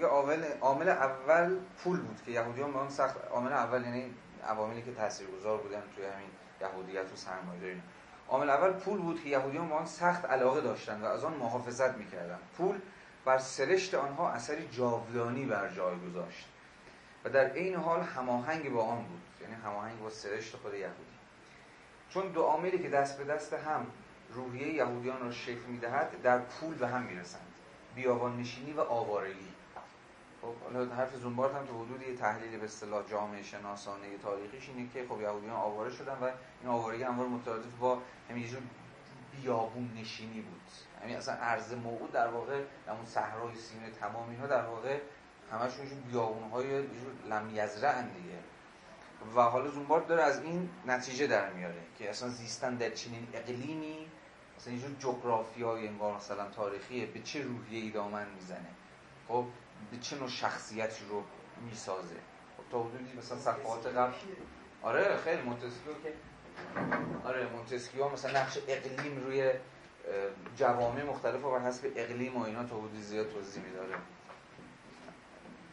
یه عامل عامل اول پول بود که یهودیان به اون سخت عامل اول یعنی عواملی که تاثیرگذار بودن توی همین یهودیت و سرمایه‌داری عامل اول پول بود که یهودیان به آن سخت علاقه داشتند و از آن محافظت می‌کردند پول بر سرشت آنها اثری جاودانی بر جای گذاشت و در عین حال هماهنگ با آن بود یعنی هماهنگ با سرشت خود یهودی. چون دو عاملی که دست به دست هم روحیه یهودیان را شکل می‌دهد در پول به هم می‌رسند. بیابان نشینی و آوارگی. خب حالا حرف زنبارت هم تو حدود یه تحلیل به اصطلاح جامعه شناسانه تاریخیش اینه که خب یهودیان آواره شدن و این آوارگی هموار مترادف با همین جور بیابون نشینی بود. همین اصلا عرض موعود در واقع همون صحرای سینه تمام اینها در واقع همشون یه جور بیابون‌های یه جور لم یزرعن دیگه. و حالا زومبارت داره از این نتیجه در میاره که اصلا زیستن در چنین اقلیمی مثلا یه جور جغرافیای انگار مثلا تاریخیه به چه روحیه‌ای دامن می‌زنه؟ خب به چه نوع شخصیتی رو می‌سازه؟ خب تا حدودی مثلا صفحات قبل آره خیلی مونتسکیو که آره مونتسکیو مثلا نقش اقلیم روی جوامع مختلف و بر حسب اقلیم و اینا تا حدودی زیاد توضیح میداره.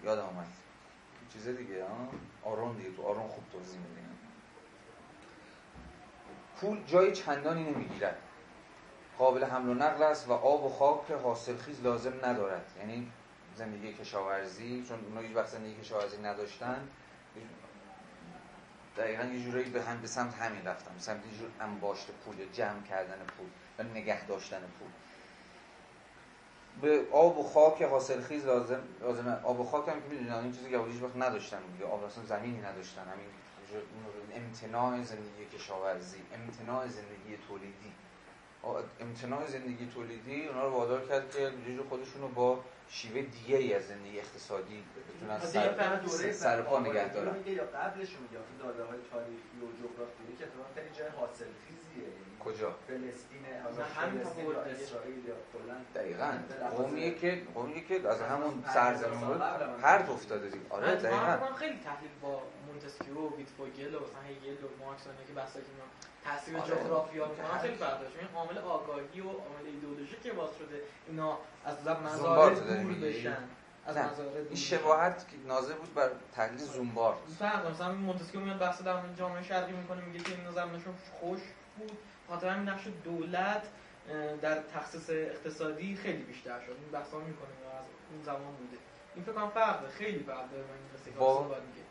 یادم آمد چیز دیگه ها آرون دیگه تو آرون خوب توضیح میده پول جای چندانی نمی‌گیرد. قابل حمل و نقل است و آب و خاک حاصلخیز لازم ندارد. یعنی زندگی کشاورزی چون اونا هیچ وقت زندگی کشاورزی نداشتن دقیقا یه جورایی به هم به سمت همین رفتم به سمت یه جور انباشت پول یا جمع کردن پول و نگه داشتن پول. به آب و خاک حاصلخیز لازم لازمه. آب و خاک هم که می‌دونید این چیزی که وقت نداشتن دیگه. آب اصلا زمینی نداشتن. همین امتناع زندگی کشاورزی امتناع زندگی تولیدی. امتناع زندگی تولیدی اونا رو وادار کرد که خودشون رو با شیوه دیگه ای از زندگی اقتصادی بتونن سر, سر پا نگه دارن. میگه یا قبلش میگه این داده های تاریخی و جغرافیایی که اتفاقا خیلی جای حاصل خیزیه کجا؟ فلسطین همین اسرائیل یا کلا دقیقاً. قومیه که قومیه که از همون سرزمین بود پرت افتاده دیگه. آره دقیقاً. خیلی تحلیل با مونتسکیو و ویتفوگل و مثلا هگل و مارکس که بحثا که تاثیر آره. جغرافیا می‌کنن خیلی فرق داشت این عامل آگاهی و عامل ایدئولوژی که باز شده اینا از مزارع دور بشن. از این شباهت که ناظر بود بر تحلیل زومبارت. فرق مثلا مونتسکیو میاد بحث در جامعه شرقی می‌کنه میگه که این زمانشون خوش بود. خاطر همین نقش دولت در تخصیص اقتصادی خیلی بیشتر شد. این بحثا می‌کنه. از اون زمان بوده. این فکر کنم فرق خیلی فرق داره. من این با میگه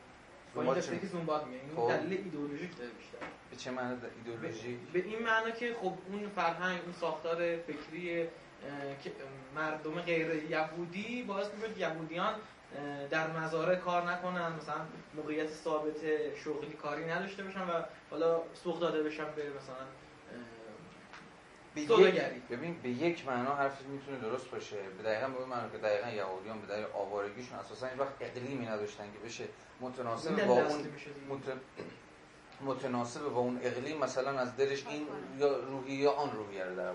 با این قصه که زومبات میگه این خب. دلیل ایدئولوژیک داره بیشتر به چه معنی ایدئولوژی به این معنی که خب اون فرهنگ اون ساختار فکری که مردم غیر یهودی باعث میشه یهودیان در مزارع کار نکنن مثلا موقعیت ثابت شغلی کاری نداشته باشن و حالا سوق داده بشن به مثلا به یک ببین به یک معنا حرف می‌تونه درست باشه. به دقیقا به معنا که دقیقا یهودیان به دلیل آوارگیشون اساسا این وقت اقلیمی نداشتن که بشه متناسب با اون متناسب با اون اقلیم مثلا از دلش این یا روحی یا آن روحیه رو در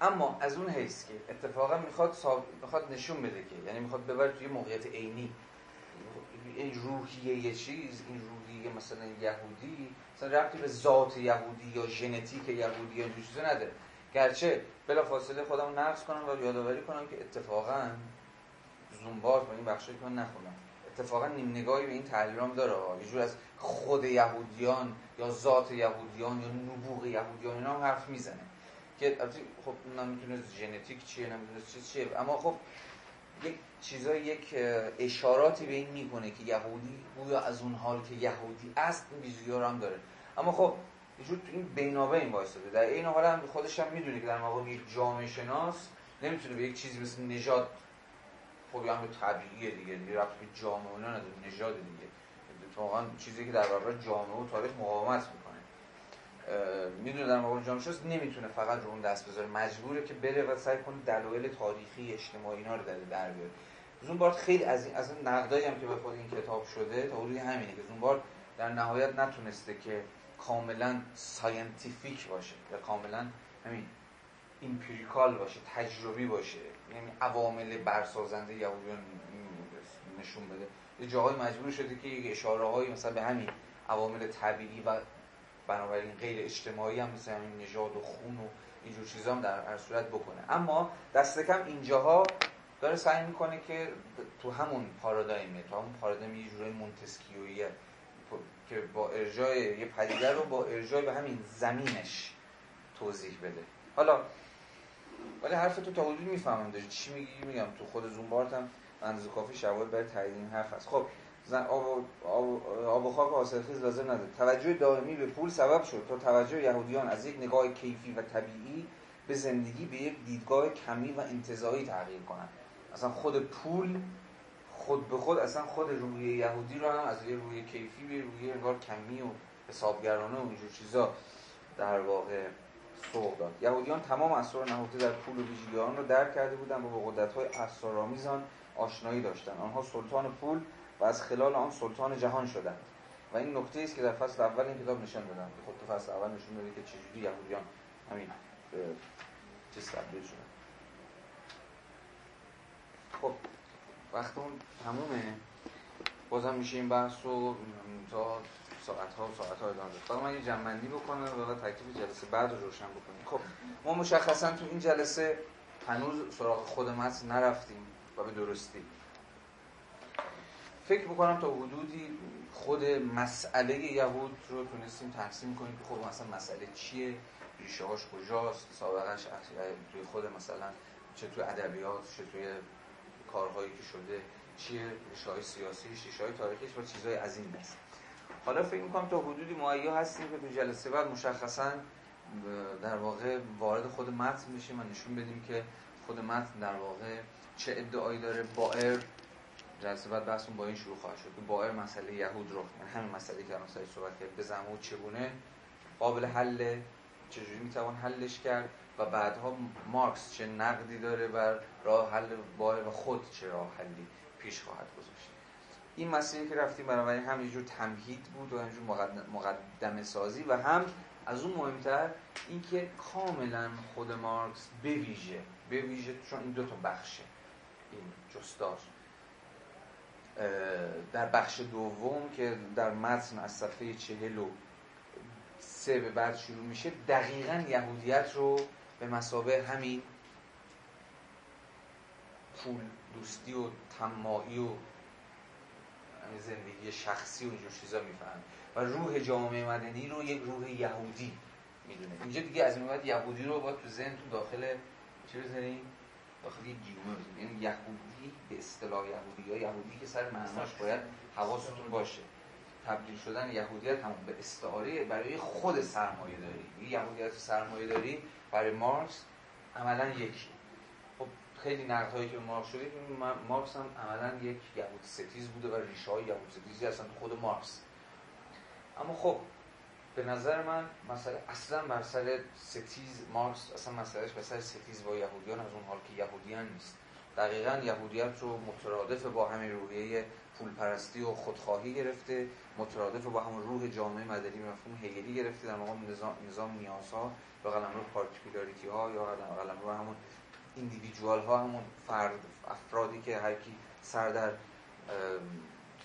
اما از اون حیث که اتفاقا می‌خواد می‌خواد نشون بده که یعنی می‌خواد ببره توی موقعیت عینی. این روحیه یه چیز این روحیه مثلا یهودی مثلا ربطی به ذات یهودی یا ژنتیک یهودی یا چیزی نداره. گرچه بلا فاصله خودم نقص کنم و یادآوری کنم که اتفاقا زومبار با این بخشی که من نخونم اتفاقا نیم نگاهی به این تحلیلام داره. یه جور از خود یهودیان یا ذات یهودیان یا نبوغ یهودیان اینا هم حرف می‌زنه. که خب نمی‌تونه ژنتیک چیه نمی‌تونه چی چیه. اما خب یک چیزای یک اشاراتی به این می‌کنه که یهودی گویا از اون حال که یهودی است ویژگی‌ها هم داره. اما خب جور این بینابه این وایساده. در این حال هم خودش هم می‌دونه که در مقام یک جامعه شناس نمی‌تونه به یک چیزی مثل نژاد خب هم طبیعیه دیگه دیگه رفت به جامعه نداره نژاد دیگه. واقعا چیزی که در برابر جامعه و تاریخ مقاومت می‌کنه. می‌دونه در مقابل جامعه شناس نمی‌تونه فقط رو اون دست بذاره. مجبوره که بره و سعی کنه دلایل تاریخی اجتماعی اینا رو در در بیاره. زونبارد خیلی از این این نقدایی هم که به خود این کتاب شده تا همینه که زونبارد در نهایت نتونسته که کاملا scientific باشه یا کاملا همین empirical باشه تجربی باشه. یعنی عوامل برسازنده یهودیان نشون بده. یه جاهای مجبور شده که یک اشاره هایی مثلا به همین عوامل طبیعی و بنابراین غیر اجتماعی هم مثل همین نژاد و خون و اینجور چیزا هم در هر صورت بکنه. اما دست کم اینجاها داره سعی می‌کنه که تو همون پارادایمه تو همون پارادایم یه جورای مونتسکیویه. که با ارجای یه پدیده رو با ارجای به همین زمینش توضیح بده. حالا ولی حرف تو تا حدودی می‌فهمم داری. چی میگی؟ میگم تو خود زومبارت هم اندازه کافی شواهد برای تایید این حرف هست. خب آب, آب و خاک حاصلخیز لازم نداره. توجه دائمی به پول سبب شد تا توجه یهودیان از یک نگاه کیفی و طبیعی به زندگی به یک دیدگاه کمی و انتظایی تغییر کنند. اصلا خود پول خود به خود اصلا خود روی یهودی رو هم از یه روی کیفی به روی انگار کمی و حسابگرانه و اینجور چیزا در واقع سوق داد. یهودیان تمام اسرار نهفته در پول و ویژگی را درک کرده بودند و با قدرت‌های اسرارآمیز آشنایی داشتند آنها سلطان پول و از خلال آن سلطان جهان شدند. و این نکته است که در فصل اول این کتاب نشان دادم خود تو فصل اول نشون داده که چجوری یهودیان همین چیز تبدیل شدن. خب. وقت اون تمومه. بازم میشه این بحث رو تا ساعت ها و ساعت ها ادامه فقط من یه جمعندی بکنم و تکلیف جلسه بعد رو روشن بکنیم. خب ما مشخصا تو این جلسه هنوز سراغ خود متن نرفتیم و به درستی. فکر می‌کنم تا حدودی خود مسئله یهود رو تونستیم ترسیم کنیم که خب مثلا مسئله چیه ریشه هاش کجاست سابقش توی خود مثلا چه توی ادبیات چه توی کارهایی که شده چیه ریشه های سیاسی ریشه های تاریخیش و چیزهای از این دست حالا فکر می‌کنم تا حدودی مهیا هستیم که تو جلسه بعد مشخصا در واقع وارد خود متن میشیم و نشون بدیم که خود متن در واقع چه ادعایی داره. بایر جلسه بعد بحثمون با این شروع خواهد شد که بایر مسئله یهود رو یعنی همین مسئله که الان صحبت کرد به زمود چگونه؟ قابل حل چجوری می‌توان حلش کرد؟ و بعدها مارکس چه نقدی داره بر راه حل بایر و خود چه راه حلی پیش خواهد گذاشت. این مسئله که رفتیم برای هم یه جور تمهید بود و همینجور مقدمه سازی و هم از اون مهمتر اینکه کاملا خود مارکس بویژه بویژه چون این دو تا بخشه. این جستار. در بخش دوم که در متن از صفحه چهل و سه به بعد شروع میشه دقیقا یهودیت رو به مسابه همین پول دوستی و تمایی و زندگی شخصی و اینجور چیزا میفهم و روح جامعه مدنی رو یک روح یهودی می‌دونه. اینجا دیگه از این بعد یهودی رو با تو ذهن تو داخل چی بزنیم؟ داخل یک گیومه بزنیم. یعنی یهودی به اصطلاح یهودی یا یهودی که سر معناش باید حواستون باشه. تبدیل شدن یهودیت همون به استعاره برای خود سرمایه داری. یهودیت سرمایه داری برای مارکس عملا یکی خب خیلی هایی که مارکس شده مارکس هم عملا یک یهود ستیز بوده و ریشه های یهود ستیزی هستن خود مارکس. اما خب به نظر من مسئله اصلا بر سر ستیز مارکس اصلا مسئلهش بر سر ستیز با یهودیان از اون حال که یهودیان نیست. دقیقا یهودیت رو مترادف با همین روحیه پولپرستی و خودخواهی گرفته مترادف با همون روح جامعه مدنی مفهوم هگلی گرفته در مقام نظام, نظام نیازها یا قلمرو پارتیکولاریتی ها یا قلمرو همون ایندیویدوال ها همون فرد افرادی که هر کی سر در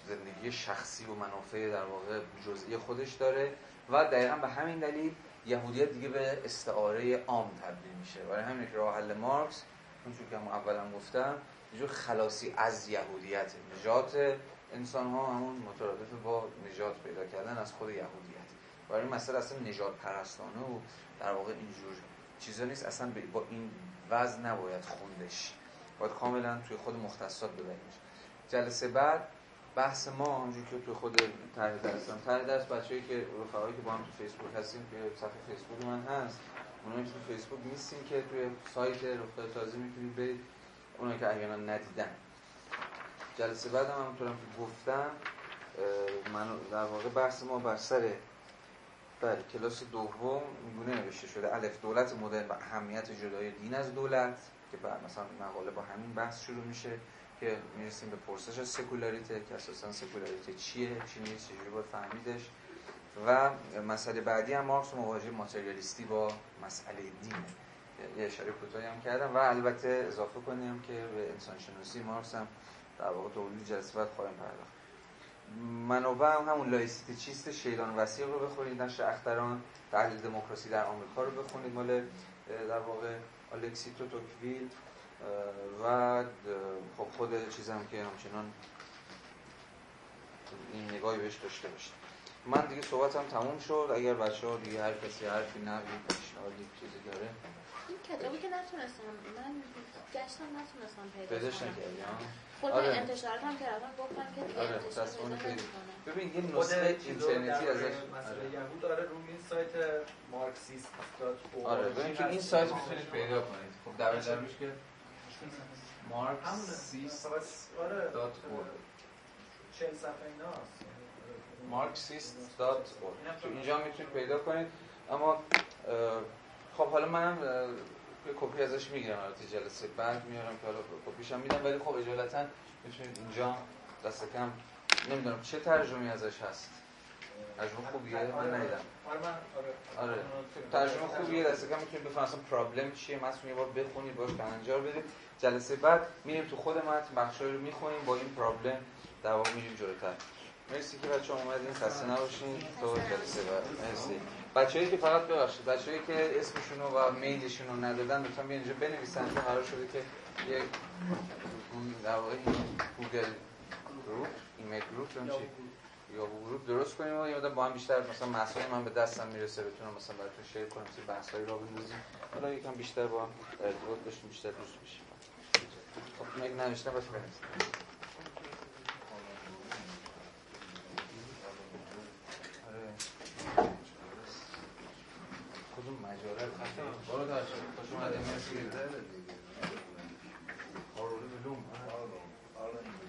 زندگی شخصی و منافع در واقع جزئی خودش داره و دقیقا به همین دلیل یهودیت دیگه به استعاره عام تبدیل میشه. برای همین که راه حل مارکس اونجور که هم اولا گفتم یه خلاصی از یهودیت. نجات انسان ها همون مترادف با نجات پیدا کردن از خود یهودیت. برای این مسئله اصلا نجات پرستانه و در واقع اینجور چیزا نیست. اصلا با این وزن نباید خوندش. باید کاملا توی خود مختصات ببریمش. جلسه بعد بحث ما اونجور که توی خود طرح درس هم طرح درس بچه‌ای که رفقایی که با هم تو فیسبوک هستیم که صفحه فیسبوک من هست اونایی که تو فیسبوک نیستیم که توی سایت رفقای تازه می‌تونید برید اونایی که احیانا ندیدن. جلسه بعد هم همونطورم که گفتم من در واقع بحث ما بر سر بر کلاس دوم اینگونه نوشته شده. الف دولت مدرن و اهمیت جدای دین از دولت که بعد مثلا مقاله با همین بحث شروع میشه که می‌رسیم به پرسش از سکولاریته که اساسا سکولاریته چیه چی نیست چجوری باید فهمیدش. و مسئله بعدی هم مارکس مواجه ماتریالیستی با مسئله دینه. یه اشاره کوتاهی هم کردم و البته اضافه کنیم که به انسان شناسی مارکس هم در واقع تولید بعد خواهیم پرداخت. منابع هم همون لائیسیته چیست شیدان وثیق رو بخونید نشر اختران تحلیل دموکراسی در آمریکا رو بخونید مال در واقع الکسی دو توکویل و خب خود چیزم که همچنان این نگاهی بهش داشته باشید. من دیگه صحبتم تموم شد. اگر بچه ها دیگه هر کسی حرفی نبی پیشنهادی چیزی داره. این کتابی که نتونستم من گشتم نتونستم پیدا پیداش نکردی خود آره. انتشارات هم کردم گفتن که دیگه آره انتشار. ببین یه نسخه اینترنتی ازش مسئله یهود داره روی این سایت مارکسیست آره ببین که این سایت می‌تونید پیدا کنید. خب در درمیش که marxist آره. dot org. 40 صفحه ایناست. marxist.org تو اینجا می‌تونید پیدا کنید. اما خب حالا منم یه کپی ازش می‌گیرم البته جلسه بعد میارم که حالا کپیش هم میدم. ولی خب اجالتا می‌تونید اینجا دست کم نمی‌دونم چه ترجمه ازش هست. ترجمه خوبیه؟ من ندیدم آره من آره. آره. ترجمه خوبیه دست کم می‌تونید بفهمید اصلا پرابلم چیه. متن یه بار بخونید باش تنجار بدید. جلسه بعد میریم تو خود متن بخشایی رو می‌خونیم با این problem در واقع میریم جلوتر. مرسی که بچه اومدین خسته نباشین. تو جلسه بعد. مرسی. بچه‌ای که فقط ببخشید بچه‌ای که اسمشون رو و ایمیلشون رو ندادن لطفا بیان اینجا بنویسن چون قرار شده که یک Google group email group یا group درست کنیم و یه با هم بیشتر مثلا مسائل من به دستم می‌رسه بتونم مثلا براتون share کنم مثل بحثایی را بندازیم. حالا یکم بیشتر با هم ارتباط داشتیم بیشتر دوست بشیم خب باش بریم خفه برو داشت خوش اومده مرسی هارون بلوم حال این بلوم